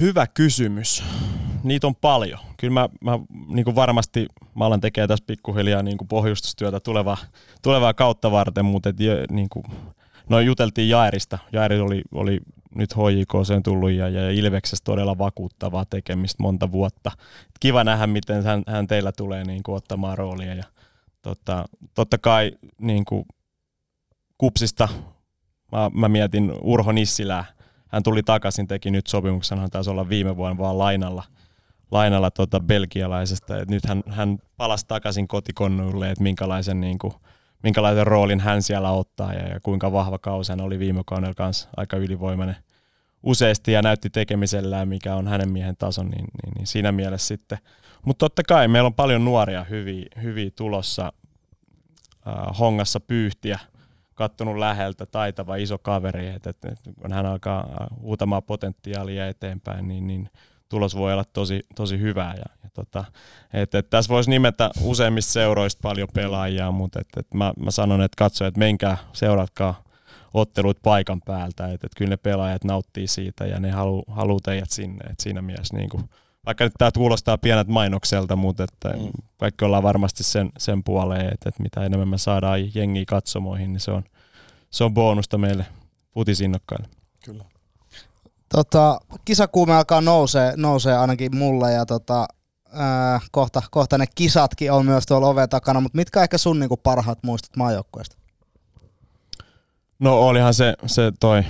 Hyvä kysymys. Niitä on paljon. Kyllä mä, mä niin kuin varmasti mä alan tekemään tässä pikkuhiljaa niin kuin pohjustustyötä tulevaa, tulevaa kautta varten, mutta et, niin kuin, no juteltiin Jaerista. Jaeri oli, oli nyt HJK sen tullut ja, ja Ilveksessä todella vakuuttavaa tekemistä monta vuotta. Kiva nähdä, miten hän, hän teillä tulee niin kuin, ottamaan roolia. Ja, tota, totta kai niin kuin, kupsista mä, mä mietin Urho Nissilää. Hän tuli takaisin, teki nyt sopimuksen, hän taisi olla viime vuonna vaan lainalla, lainalla tota belgialaisesta. Et nyt hän, hän palasi takaisin kotikonnuille, että minkälaisen, niin kuin, minkälaisen roolin hän siellä ottaa ja, ja kuinka vahva kausi hän oli viime kaudella kanssa aika ylivoimainen useasti ja näytti tekemisellään, mikä on hänen miehen tason, niin, niin, niin siinä mielessä sitten. Mutta totta kai meillä on paljon nuoria hyviä, hyviä tulossa äh, hongassa pyyhtiä, kattonut läheltä, taitava iso kaveri, että et, et, kun hän alkaa huutamaan potentiaalia eteenpäin, niin, niin tulos voi olla tosi, tosi hyvää. Ja, ja tota, et, et tässä voisi nimetä useimmista seuroista paljon pelaajia, mutta et, et mä, mä sanon, että katso, että menkää, seuratkaa ottelut paikan päältä, että, että kyllä ne pelaajat nauttii siitä ja ne haluaa halu teidät sinne, että siinä mielessä niin kuin, vaikka nyt tämä kuulostaa pienet mainokselta, mutta että mm. kaikki ollaan varmasti sen, sen puoleen, että, että mitä enemmän me saadaan jengiä katsomoihin, niin se on, se on bonusta meille futisinnokkaille. Kyllä. Tota, kisakuume alkaa nousee, nousee ainakin mulle ja tota, ää, kohta, kohta ne kisatkin on myös tuolla oven takana, mutta mitkä ehkä sun niinku parhaat muistot maajoukkueesta? No olihan se, se toi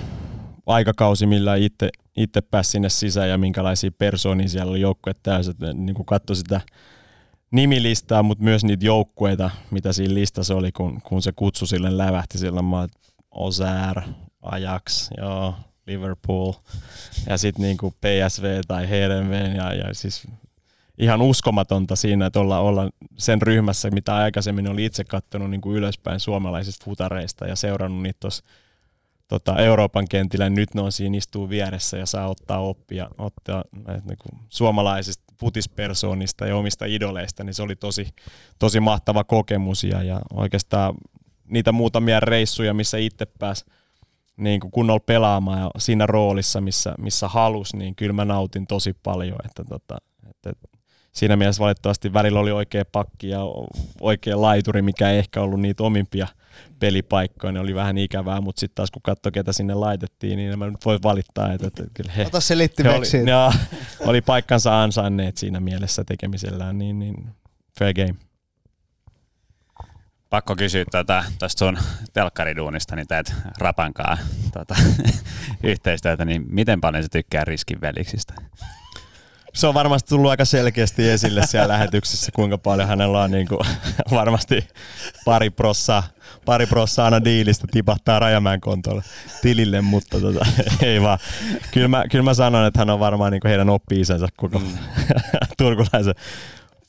aikakausi, millä itse, itse pääsi sinne sisään ja minkälaisia persoonia siellä oli joukkueet täysin. Niin kuin katsoi sitä nimilistaa, mutta myös niitä joukkueita, mitä siinä listassa oli, kun, kun se kutsu sille lävähti sillä mä Osär, Ajax, joo, Liverpool ja sitten niinku PSV tai HDV ja, ja siis ihan uskomatonta siinä, että olla, olla sen ryhmässä, mitä aikaisemmin oli itse katsonut niin kuin ylöspäin suomalaisista futareista ja seurannut niitä tuossa tota, Euroopan kentillä, nyt ne on siinä istuu vieressä ja saa ottaa oppia ottaa niin kuin, suomalaisista futispersoonista ja omista idoleista, niin se oli tosi, tosi mahtava kokemus ja, ja oikeastaan niitä muutamia reissuja, missä itse pääsi niin kuin kunnolla pelaamaan ja siinä roolissa, missä, missä halus, niin kyllä mä nautin tosi paljon, että, tota, että siinä mielessä valitettavasti välillä oli oikea pakki ja oikea laituri, mikä ei ehkä ollut niitä omimpia pelipaikkoja, ne oli vähän ikävää, mutta sitten taas kun katsoi, ketä sinne laitettiin, niin mä nyt voi valittaa, että, että kyllä he, Ota se he oli, ja, oli paikkansa ansainneet siinä mielessä tekemisellään, niin, niin fair game. Pakko kysyä tuota, tuosta sun telkkariduunista, niin teet rapankaa tuota, yhteistyötä, niin miten paljon se tykkää riskin veliksistä? Se on varmasti tullut aika selkeästi esille siellä lähetyksessä, kuinka paljon hänellä on niin kuin, varmasti pari prossaa, pari prossaa aina diilistä tipahtaa Rajamäen kontolle tilille, mutta tota, ei vaan. Kyllä mä, kyllä mä sanon, että hän on varmaan niin kuin heidän oppi-isänsä koko mm. turkulaisen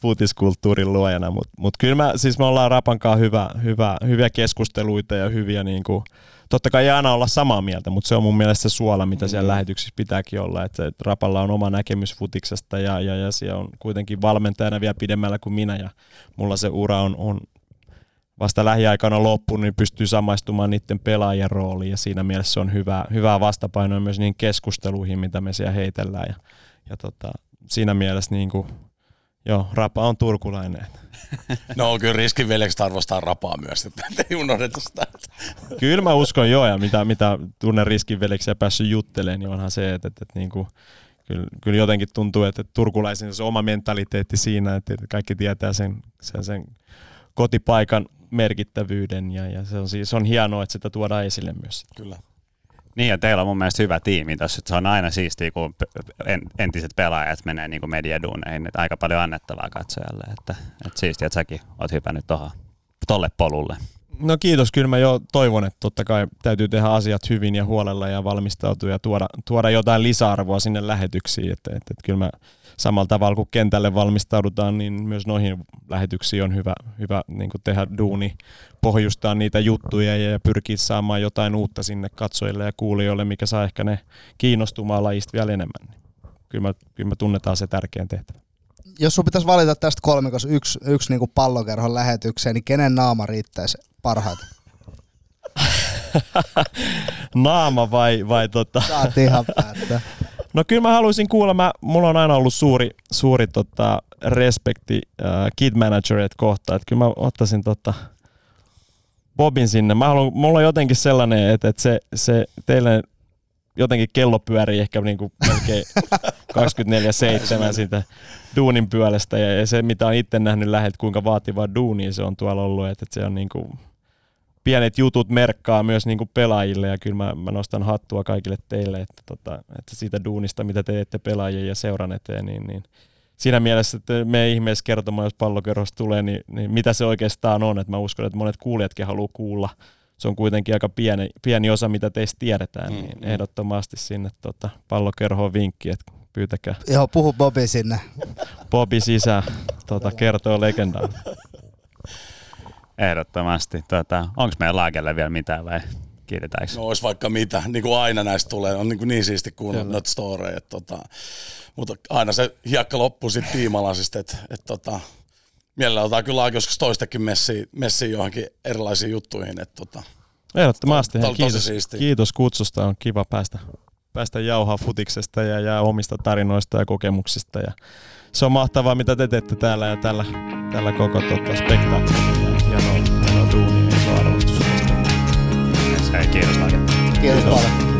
futiskulttuurin luojana, mutta mut kyllä mä, siis me ollaan Rapankaan hyvä, hyvä, hyviä keskusteluita ja hyviä niin kuin, totta kai ei aina olla samaa mieltä, mutta se on mun mielestä se suola, mitä siellä mm. lähetyksissä pitääkin olla, että, Rapalla on oma näkemys futiksesta ja, ja, ja siellä on kuitenkin valmentajana vielä pidemmällä kuin minä ja mulla se ura on, on vasta lähiaikana loppunut, niin pystyy samaistumaan niiden pelaajien rooliin ja siinä mielessä se on hyvä, hyvää vastapainoa myös niihin keskusteluihin, mitä me siellä heitellään ja, ja tota, siinä mielessä niin kuin, joo, Rapa on turkulainen. No kyllä riskin veljekset arvostaa rapaa myös, että ei unohdeta sitä. Kyllä mä uskon joo, ja mitä, mitä tunnen riskin veljeksiä päässyt juttelemaan, niin onhan se, että, että, että niin kuin, kyllä, kyllä jotenkin tuntuu, että turkulaisen se oma mentaliteetti siinä, että kaikki tietää sen, sen, sen kotipaikan merkittävyyden, ja, ja se, on, siis, on hienoa, että sitä tuodaan esille myös. Kyllä. Niin, ja teillä on mun mielestä hyvä tiimi tuossa. Se on aina siistiä, kun entiset pelaajat menee niin kuin mediaduuneihin. Että aika paljon annettavaa katsojalle. Että, että siistiä, että säkin oot hypännyt tohon, tolle polulle. No kiitos, kyllä mä jo toivon, että totta kai täytyy tehdä asiat hyvin ja huolella ja valmistautua ja tuoda, tuoda jotain lisäarvoa sinne lähetyksiin. Että, että, että kyllä mä samalla tavalla kuin kentälle valmistaudutaan, niin myös noihin lähetyksiin on hyvä, hyvä niin tehdä duuni, pohjustaa niitä juttuja ja pyrkiä saamaan jotain uutta sinne katsojille ja kuulijoille, mikä saa ehkä ne kiinnostumaan lajista vielä enemmän. Kyllä, mä, kyllä mä tunnetaan se tärkein tehtävä. Jos sun pitäisi valita tästä kolmikossa yksi, yksi niin pallokerhon lähetykseen, niin kenen naama riittäisi parhaiten? Naama vai, vai tota... Saat ihan päättää. No kyllä mä haluaisin kuulla, mä, mulla on aina ollut suuri, suuri tota, respekti äh, kid managerit kohtaan, että kyllä mä ottaisin tota, Bobin sinne. Mä haluan, mulla on jotenkin sellainen, että, että se, se teille jotenkin kello pyörii ehkä niin kuin melkein 24-7 siitä duunin pyölestä ja, ja se mitä on itse nähnyt lähet, kuinka vaativaa duunia se on tuolla ollut, että, että se on niin kuin pienet jutut merkkaa myös niin kuin pelaajille ja kyllä mä, mä nostan hattua kaikille teille, että, tota, että siitä duunista, mitä teette pelaajien ja seuran eteen, niin, niin siinä mielessä, että me ihmeessä kertomaan, jos pallokerrosta tulee, niin, niin, mitä se oikeastaan on, että mä uskon, että monet kuulijatkin haluaa kuulla. Se on kuitenkin aika pieni, pieni osa, mitä teistä tiedetään, niin mm, niin ehdottomasti sinne tota, pallokerhoon vinkki, että pyytäkää. Joo, puhu Bobi sinne. Bobi sisään, tota, kertoo legendaa. Ehdottomasti. Tota, Onko meidän laagelle vielä mitään vai kiiretäänkö? No olisi vaikka mitä. Niin kuin aina näistä tulee. On niin, kuin niin siisti kuunnella noita storeja. Tota, mutta aina se hiekka loppuu sitten tiimalasista. Että et, tota, mielellä otetaan kyllä joskus toistakin messiä, messiä johonkin erilaisiin juttuihin. Et, tota, Ehdottomasti. To, kiitos, kiitos kutsusta. On kiva päästä, päästä jauhaa futiksesta ja, ja omista tarinoista ja kokemuksista. Ja se on mahtavaa, mitä te teette täällä ja tällä, tällä koko tota, spektaakkelilla hienoa, hienoa duunia ja iso arvostus. Kiitos Kiitos paljon.